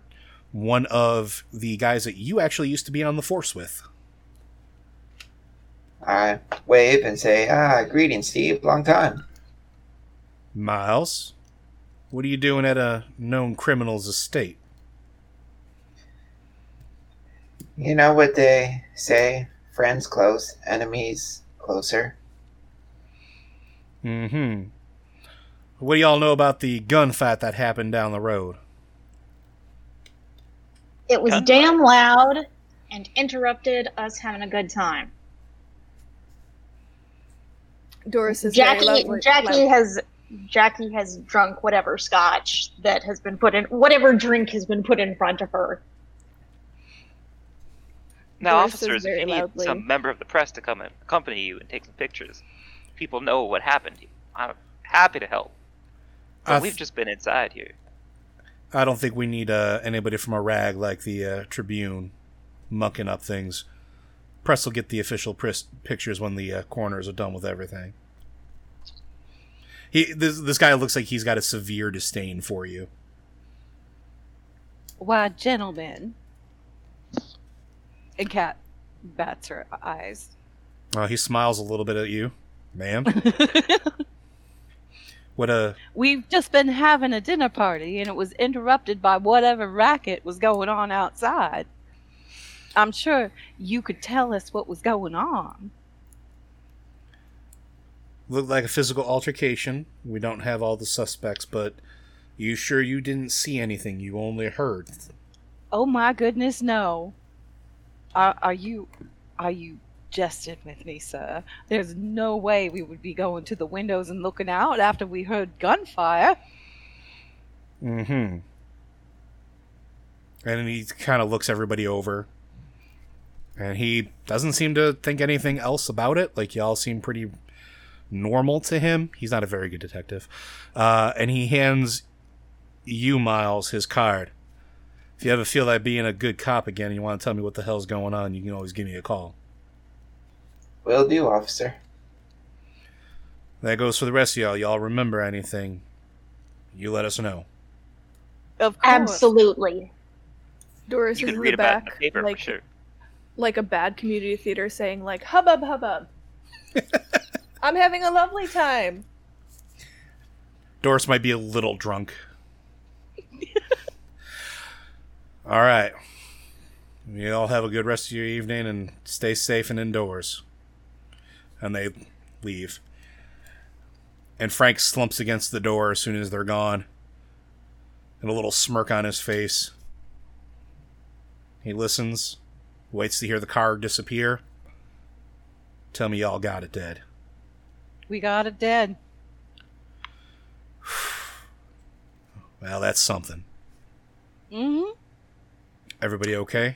one of the guys that you actually used to be on the force with. I wave and say, "Ah, greetings, Steve. Long time." Miles, what are you doing at a known criminal's estate? You know what they say: friends close, enemies closer. Mm-hmm. What do y'all know about the gunfight that happened down the road? It was Gunfire. damn loud and interrupted us having a good time. Doris is Jackie very lovely. Jackie like- has Jackie has drunk whatever scotch that has been put in whatever drink has been put in front of her. Now, Doris officers, if very you need loudly. some member of the press to come and accompany you and take some pictures, people know what happened. I'm happy to help. But I we've just been inside here. I don't think we need uh, anybody from a rag like the uh, Tribune mucking up things. Press will get the official pris- pictures when the uh, coroners are done with everything. He this this guy looks like he's got a severe disdain for you. Why, gentlemen. And Cat bats her eyes. Uh, he smiles a little bit at you, ma'am. *laughs* What a We've just been having a dinner party and it was interrupted by whatever racket was going on outside. I'm sure you could tell us what was going on. looked like a physical altercation. We don't have all the suspects, but you sure you didn't see anything? You only heard. Oh my goodness, no. Are, are you are you jesting with me, sir? There's no way we would be going to the windows and looking out after we heard gunfire. Mm-hmm. And he kind of looks everybody over. And he doesn't seem to think anything else about it. Like, y'all seem pretty normal to him. He's not a very good detective. Uh, and he hands you, Miles, his card. If you ever feel like being a good cop again and you want to tell me what the hell's going on, you can always give me a call. Will do, officer. That goes for the rest of y'all. Y'all remember anything, you let us know. Of course. Absolutely. Doris You is can in read the about it in back, the paper like for sure. like a bad community theater, saying like hubbub hubbub. *laughs* I'm having a lovely time. Doris might be a little drunk. All right. You all have a good rest of your evening and stay safe and indoors. And they leave. And Frank slumps against the door as soon as they're gone. And a little smirk on his face. He listens, waits to hear the car disappear. Tell me y'all got it dead. We got it dead. *sighs* Well, that's something. Mm-hmm. Everybody okay?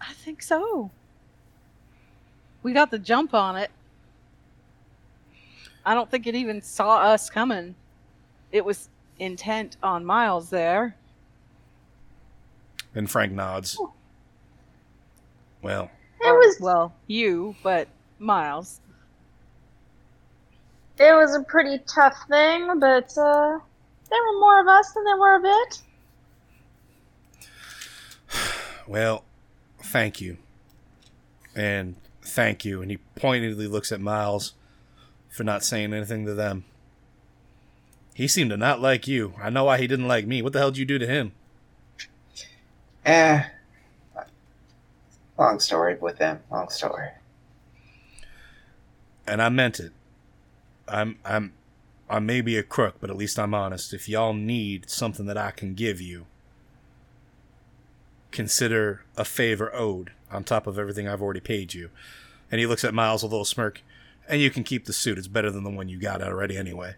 I think so. We got the jump on it. I don't think it even saw us coming. It was intent on Miles there. And Frank nods. Well, It was Well, you, but Miles. it was a pretty tough thing, but uh, there were more of us than there were of it. Well, thank you. And thank you. And he pointedly looks at Miles for not saying anything to them. He seemed to not like you. I know why he didn't like me. What the hell did you do to him? Eh. Long story with them. Long story. And I meant it. I'm I'm I may be a crook, but at least I'm honest. If y'all need something that I can give you, consider a favor owed on top of everything I've already paid you. And he looks at Miles with a little smirk. And you can keep the suit. It's better than the one you got already anyway.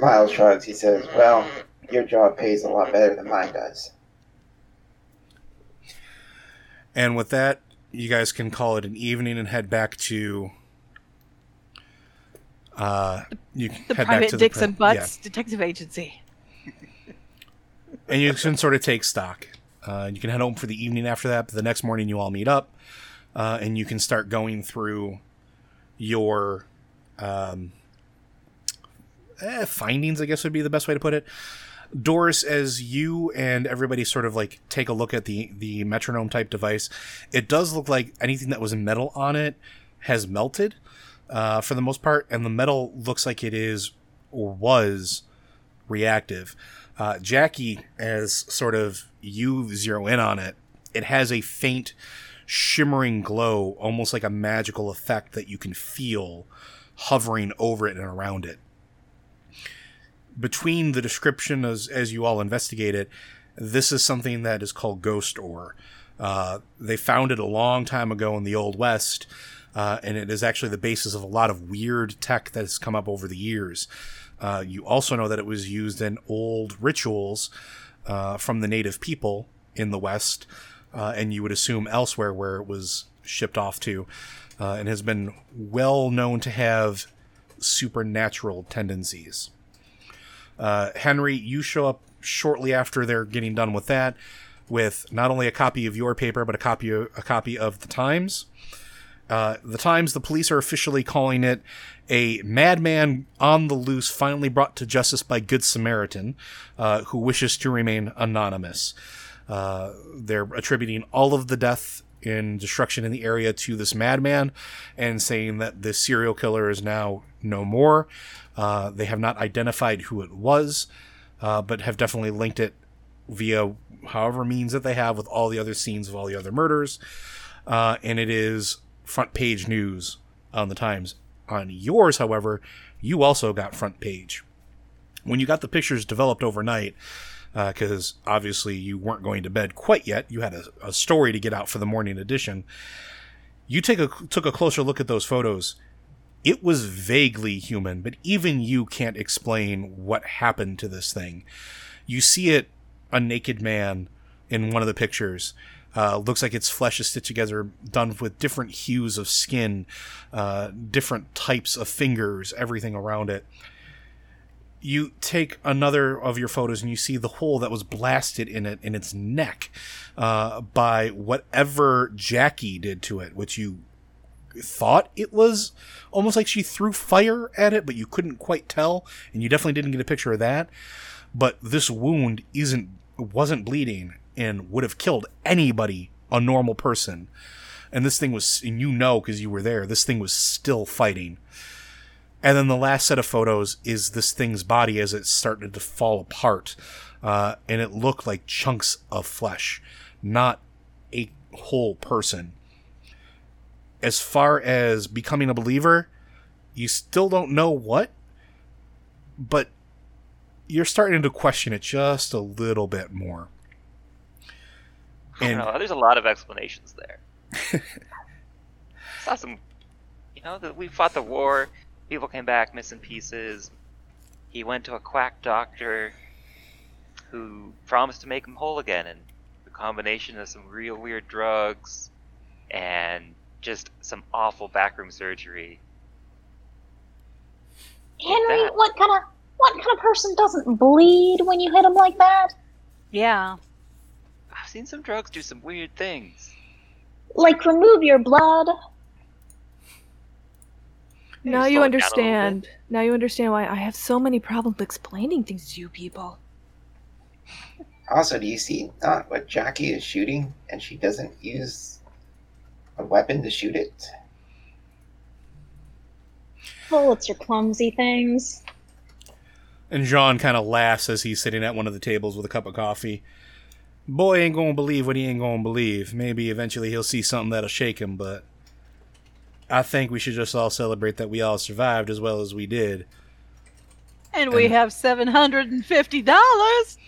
Miles shrugs. He says, Well, your job pays a lot better than mine does. And with that, you guys can call it an evening and head back to. Uh, you The head back private to the Dicks and Butts Detective Agency. and you can sort of take stock. Uh, you can head home for the evening after that. But the next morning, you all meet up, uh, and you can start going through your um, eh, findings. I guess would be the best way to put it. Doris, as you and everybody sort of like take a look at the the metronome type device, it does look like anything that was metal on it has melted uh, for the most part, and the metal looks like it is or was reactive. Uh, Jackie, as sort of you zero in on it, it has a faint shimmering glow, almost like a magical effect that you can feel hovering over it and around it between the description as as you all investigate it, this is something that is called ghost ore. Uh, they found it a long time ago in the old west, uh, and it is actually the basis of a lot of weird tech that has come up over the years. Uh, you also know that it was used in old rituals uh, from the native people in the west, uh, and you would assume elsewhere where it was shipped off to, uh, and has been well known to have supernatural tendencies. Uh, Henry, you show up shortly after they're getting done with that, with not only a copy of your paper but a copy of, a copy of the Times. Uh, the Times, the police are officially calling it a madman on the loose, finally brought to justice by Good Samaritan, uh, who wishes to remain anonymous. Uh, they're attributing all of the death and destruction in the area to this madman and saying that this serial killer is now no more. Uh, they have not identified who it was, uh, but have definitely linked it via however means that they have with all the other scenes of all the other murders. And it is front page news on the Times. On yours, however, you also got front page. When you got the pictures developed overnight, uh, because obviously you weren't going to bed quite yet, you had a, a story to get out for the morning edition. You take a took a closer look at those photos it was vaguely human, but even you can't explain what happened to this thing. You see it a naked man in one of the pictures. Uh, looks like its flesh is stitched together, done with different hues of skin, uh, different types of fingers, everything around it. You take another of your photos and you see the hole that was blasted in it in its neck uh, by whatever Jackie did to it, which you thought it was almost like she threw fire at it, but you couldn't quite tell, and you definitely didn't get a picture of that. But this wound isn't wasn't bleeding and would have killed anybody, a normal person. And this thing was, and you know because you were there, this thing was still fighting. And then the last set of photos is this thing's body as it started to fall apart, uh, and it looked like chunks of flesh, not a whole person as far as becoming a believer, you still don't know what, but you're starting to question it just a little bit more. *laughs* I don't know. There's a lot of explanations there. *laughs* Saw some, you know, that we fought the war. People came back missing pieces. He went to a quack doctor who promised to make him whole again, and the combination of some real weird drugs and just some awful backroom surgery. Henry, that. what kind of what kind of person doesn't bleed when you hit him like that? Yeah. I've seen some drugs do some weird things. Like remove your blood? Maybe Now you it down a little understand. Now you understand why I have so many problems explaining things to you people. Also, do you see not what Jackie is shooting, and she doesn't use a weapon to shoot it? Bullets are clumsy things. And Jean kind of laughs as he's sitting at one of the tables with a cup of coffee. Boy ain't gonna believe what he ain't gonna believe. Maybe eventually he'll see something that'll shake him, but I think we should just all celebrate that we all survived as well as we did. And we have seven hundred and fifty dollars.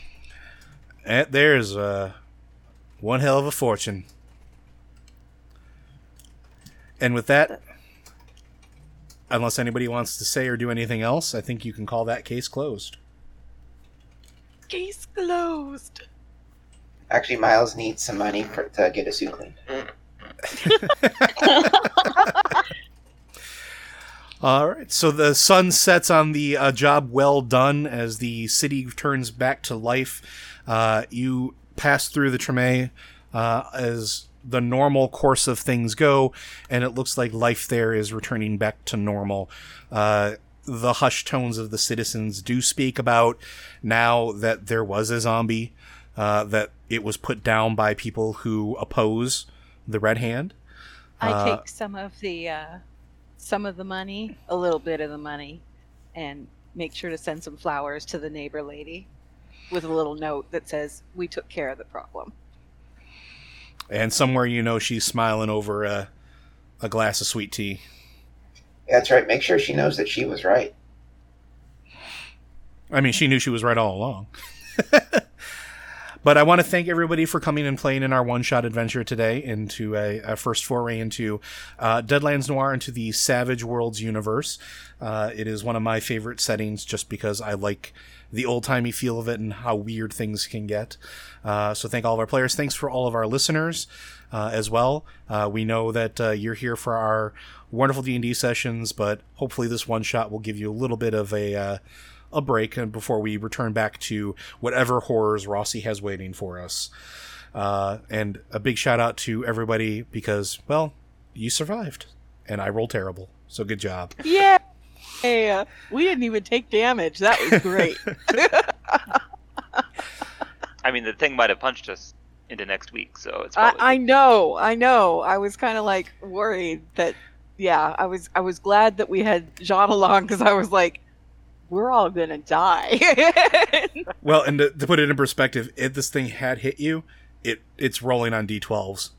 And there's uh, one hell of a fortune. And with that, unless anybody wants to say or do anything else, I think you can call that case closed. Case closed. Actually, Miles needs some money for, to get a suit clean. *laughs* All right. So the sun sets on the uh, job well done as the city turns back to life. Uh, you pass through the Treme uh, as the normal course of things go, and it looks like life there is returning back to normal. Uh, the hushed tones of the citizens do speak about now that there was a zombie, uh, that it was put down by people who oppose the Red Hand. I Uh, take some of the uh, some of the money, a little bit of the money, and make sure to send some flowers to the neighbor lady with a little note that says, "We took care of the problem." and somewhere you know she's smiling over a, a glass of sweet tea. That's right. Make sure she knows that she was right. I mean, she knew she was right all along. *laughs* but I want to thank everybody for coming and playing in our one shot adventure today into a, a first foray into uh, Deadlands Noir, into the Savage Worlds universe. Uh, it is one of my favorite settings just because I like the old timey feel of it and how weird things can get. Uh, so thank all of our players. Thanks for all of our listeners uh, as well. Uh, we know that uh, you're here for our wonderful D&D sessions, but hopefully this one shot will give you a little bit of a uh, a break and before we return back to whatever horrors Rossi has waiting for us. Uh, and a big shout out to everybody because, well, you survived, and I rolled terrible. So good job. Yeah. Hey, we didn't even take damage. That was great. *laughs* I mean, the thing might have punched us into next week, so it's I. I know, I know. I was kind of like worried that, yeah, I was, I was glad that we had Jean along because I was like, we're all gonna die. *laughs* Well, and to, to put it in perspective, if this thing had hit you, it it's rolling on d12s.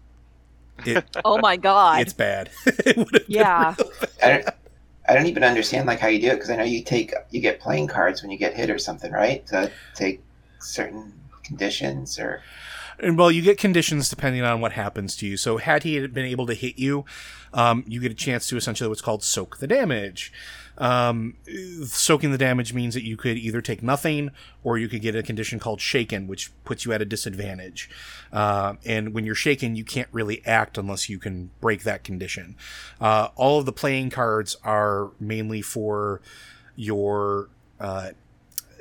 It *laughs* oh my god. it's bad. *laughs* it would have been yeah. bad. I don't, I don't even understand like how you do it because I know you take you get playing cards when you get hit or something, right? To take certain conditions or And well, you get conditions depending on what happens to you. So, had he been able to hit you, um, you get a chance to essentially what's called soak the damage. Um, soaking the damage means that you could either take nothing or you could get a condition called shaken, which puts you at a disadvantage. Uh, and when you're shaken, you can't really act unless you can break that condition. Uh, all of the playing cards are mainly for your uh,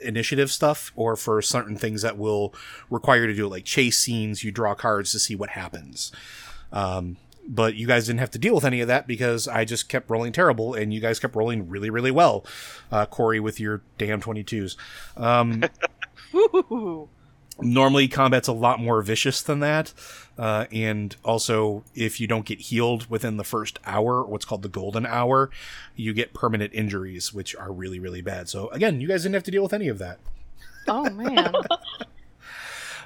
initiative stuff or for certain things that will require you to do it, like chase scenes. You draw cards to see what happens. Um, but you guys didn't have to deal with any of that because I just kept rolling terrible and you guys kept rolling really, really well. Uh, Corey with your damn 22s. Um, *laughs* normally combat's a lot more vicious than that uh, and also if you don't get healed within the first hour what's called the golden hour you get permanent injuries which are really really bad so again you guys didn't have to deal with any of that Oh man. *laughs*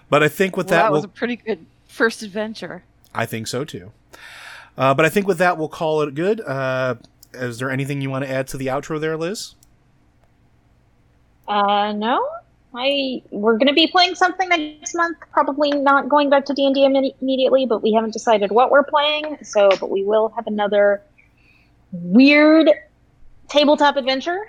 But i think with that that, was we'll, a pretty good first adventure. I think so too Uh, but I think with that, we'll call it good. Uh, is there anything you want to add to the outro there, Liz? Uh, no. I we're gonna be playing something next month. Probably not going back to D and D immediately, but we haven't decided what we're playing. So, but we will have another weird tabletop adventure.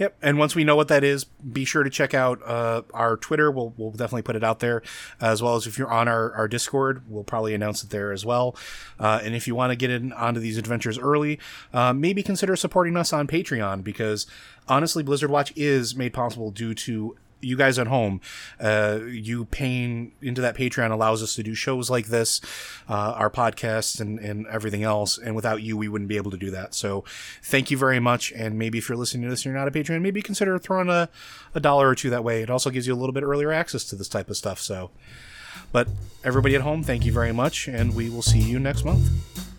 Yep, and once we know what that is, be sure to check out uh, our Twitter. We'll, we'll definitely put it out there, as well as if you're on our, our Discord, we'll probably announce it there as well. Uh, and if you want to get in onto these adventures early, uh, maybe consider supporting us on Patreon because honestly, Blizzard Watch is made possible due to you guys at home, uh, you paying into that Patreon allows us to do shows like this, uh, our podcasts and, and everything else. And without you, we wouldn't be able to do that. So thank you very much. And maybe if you're listening to this and you're not a Patreon, maybe consider throwing a, a dollar or two that way. It also gives you a little bit earlier access to this type of stuff. So, but everybody at home, thank you very much. And we will see you next month.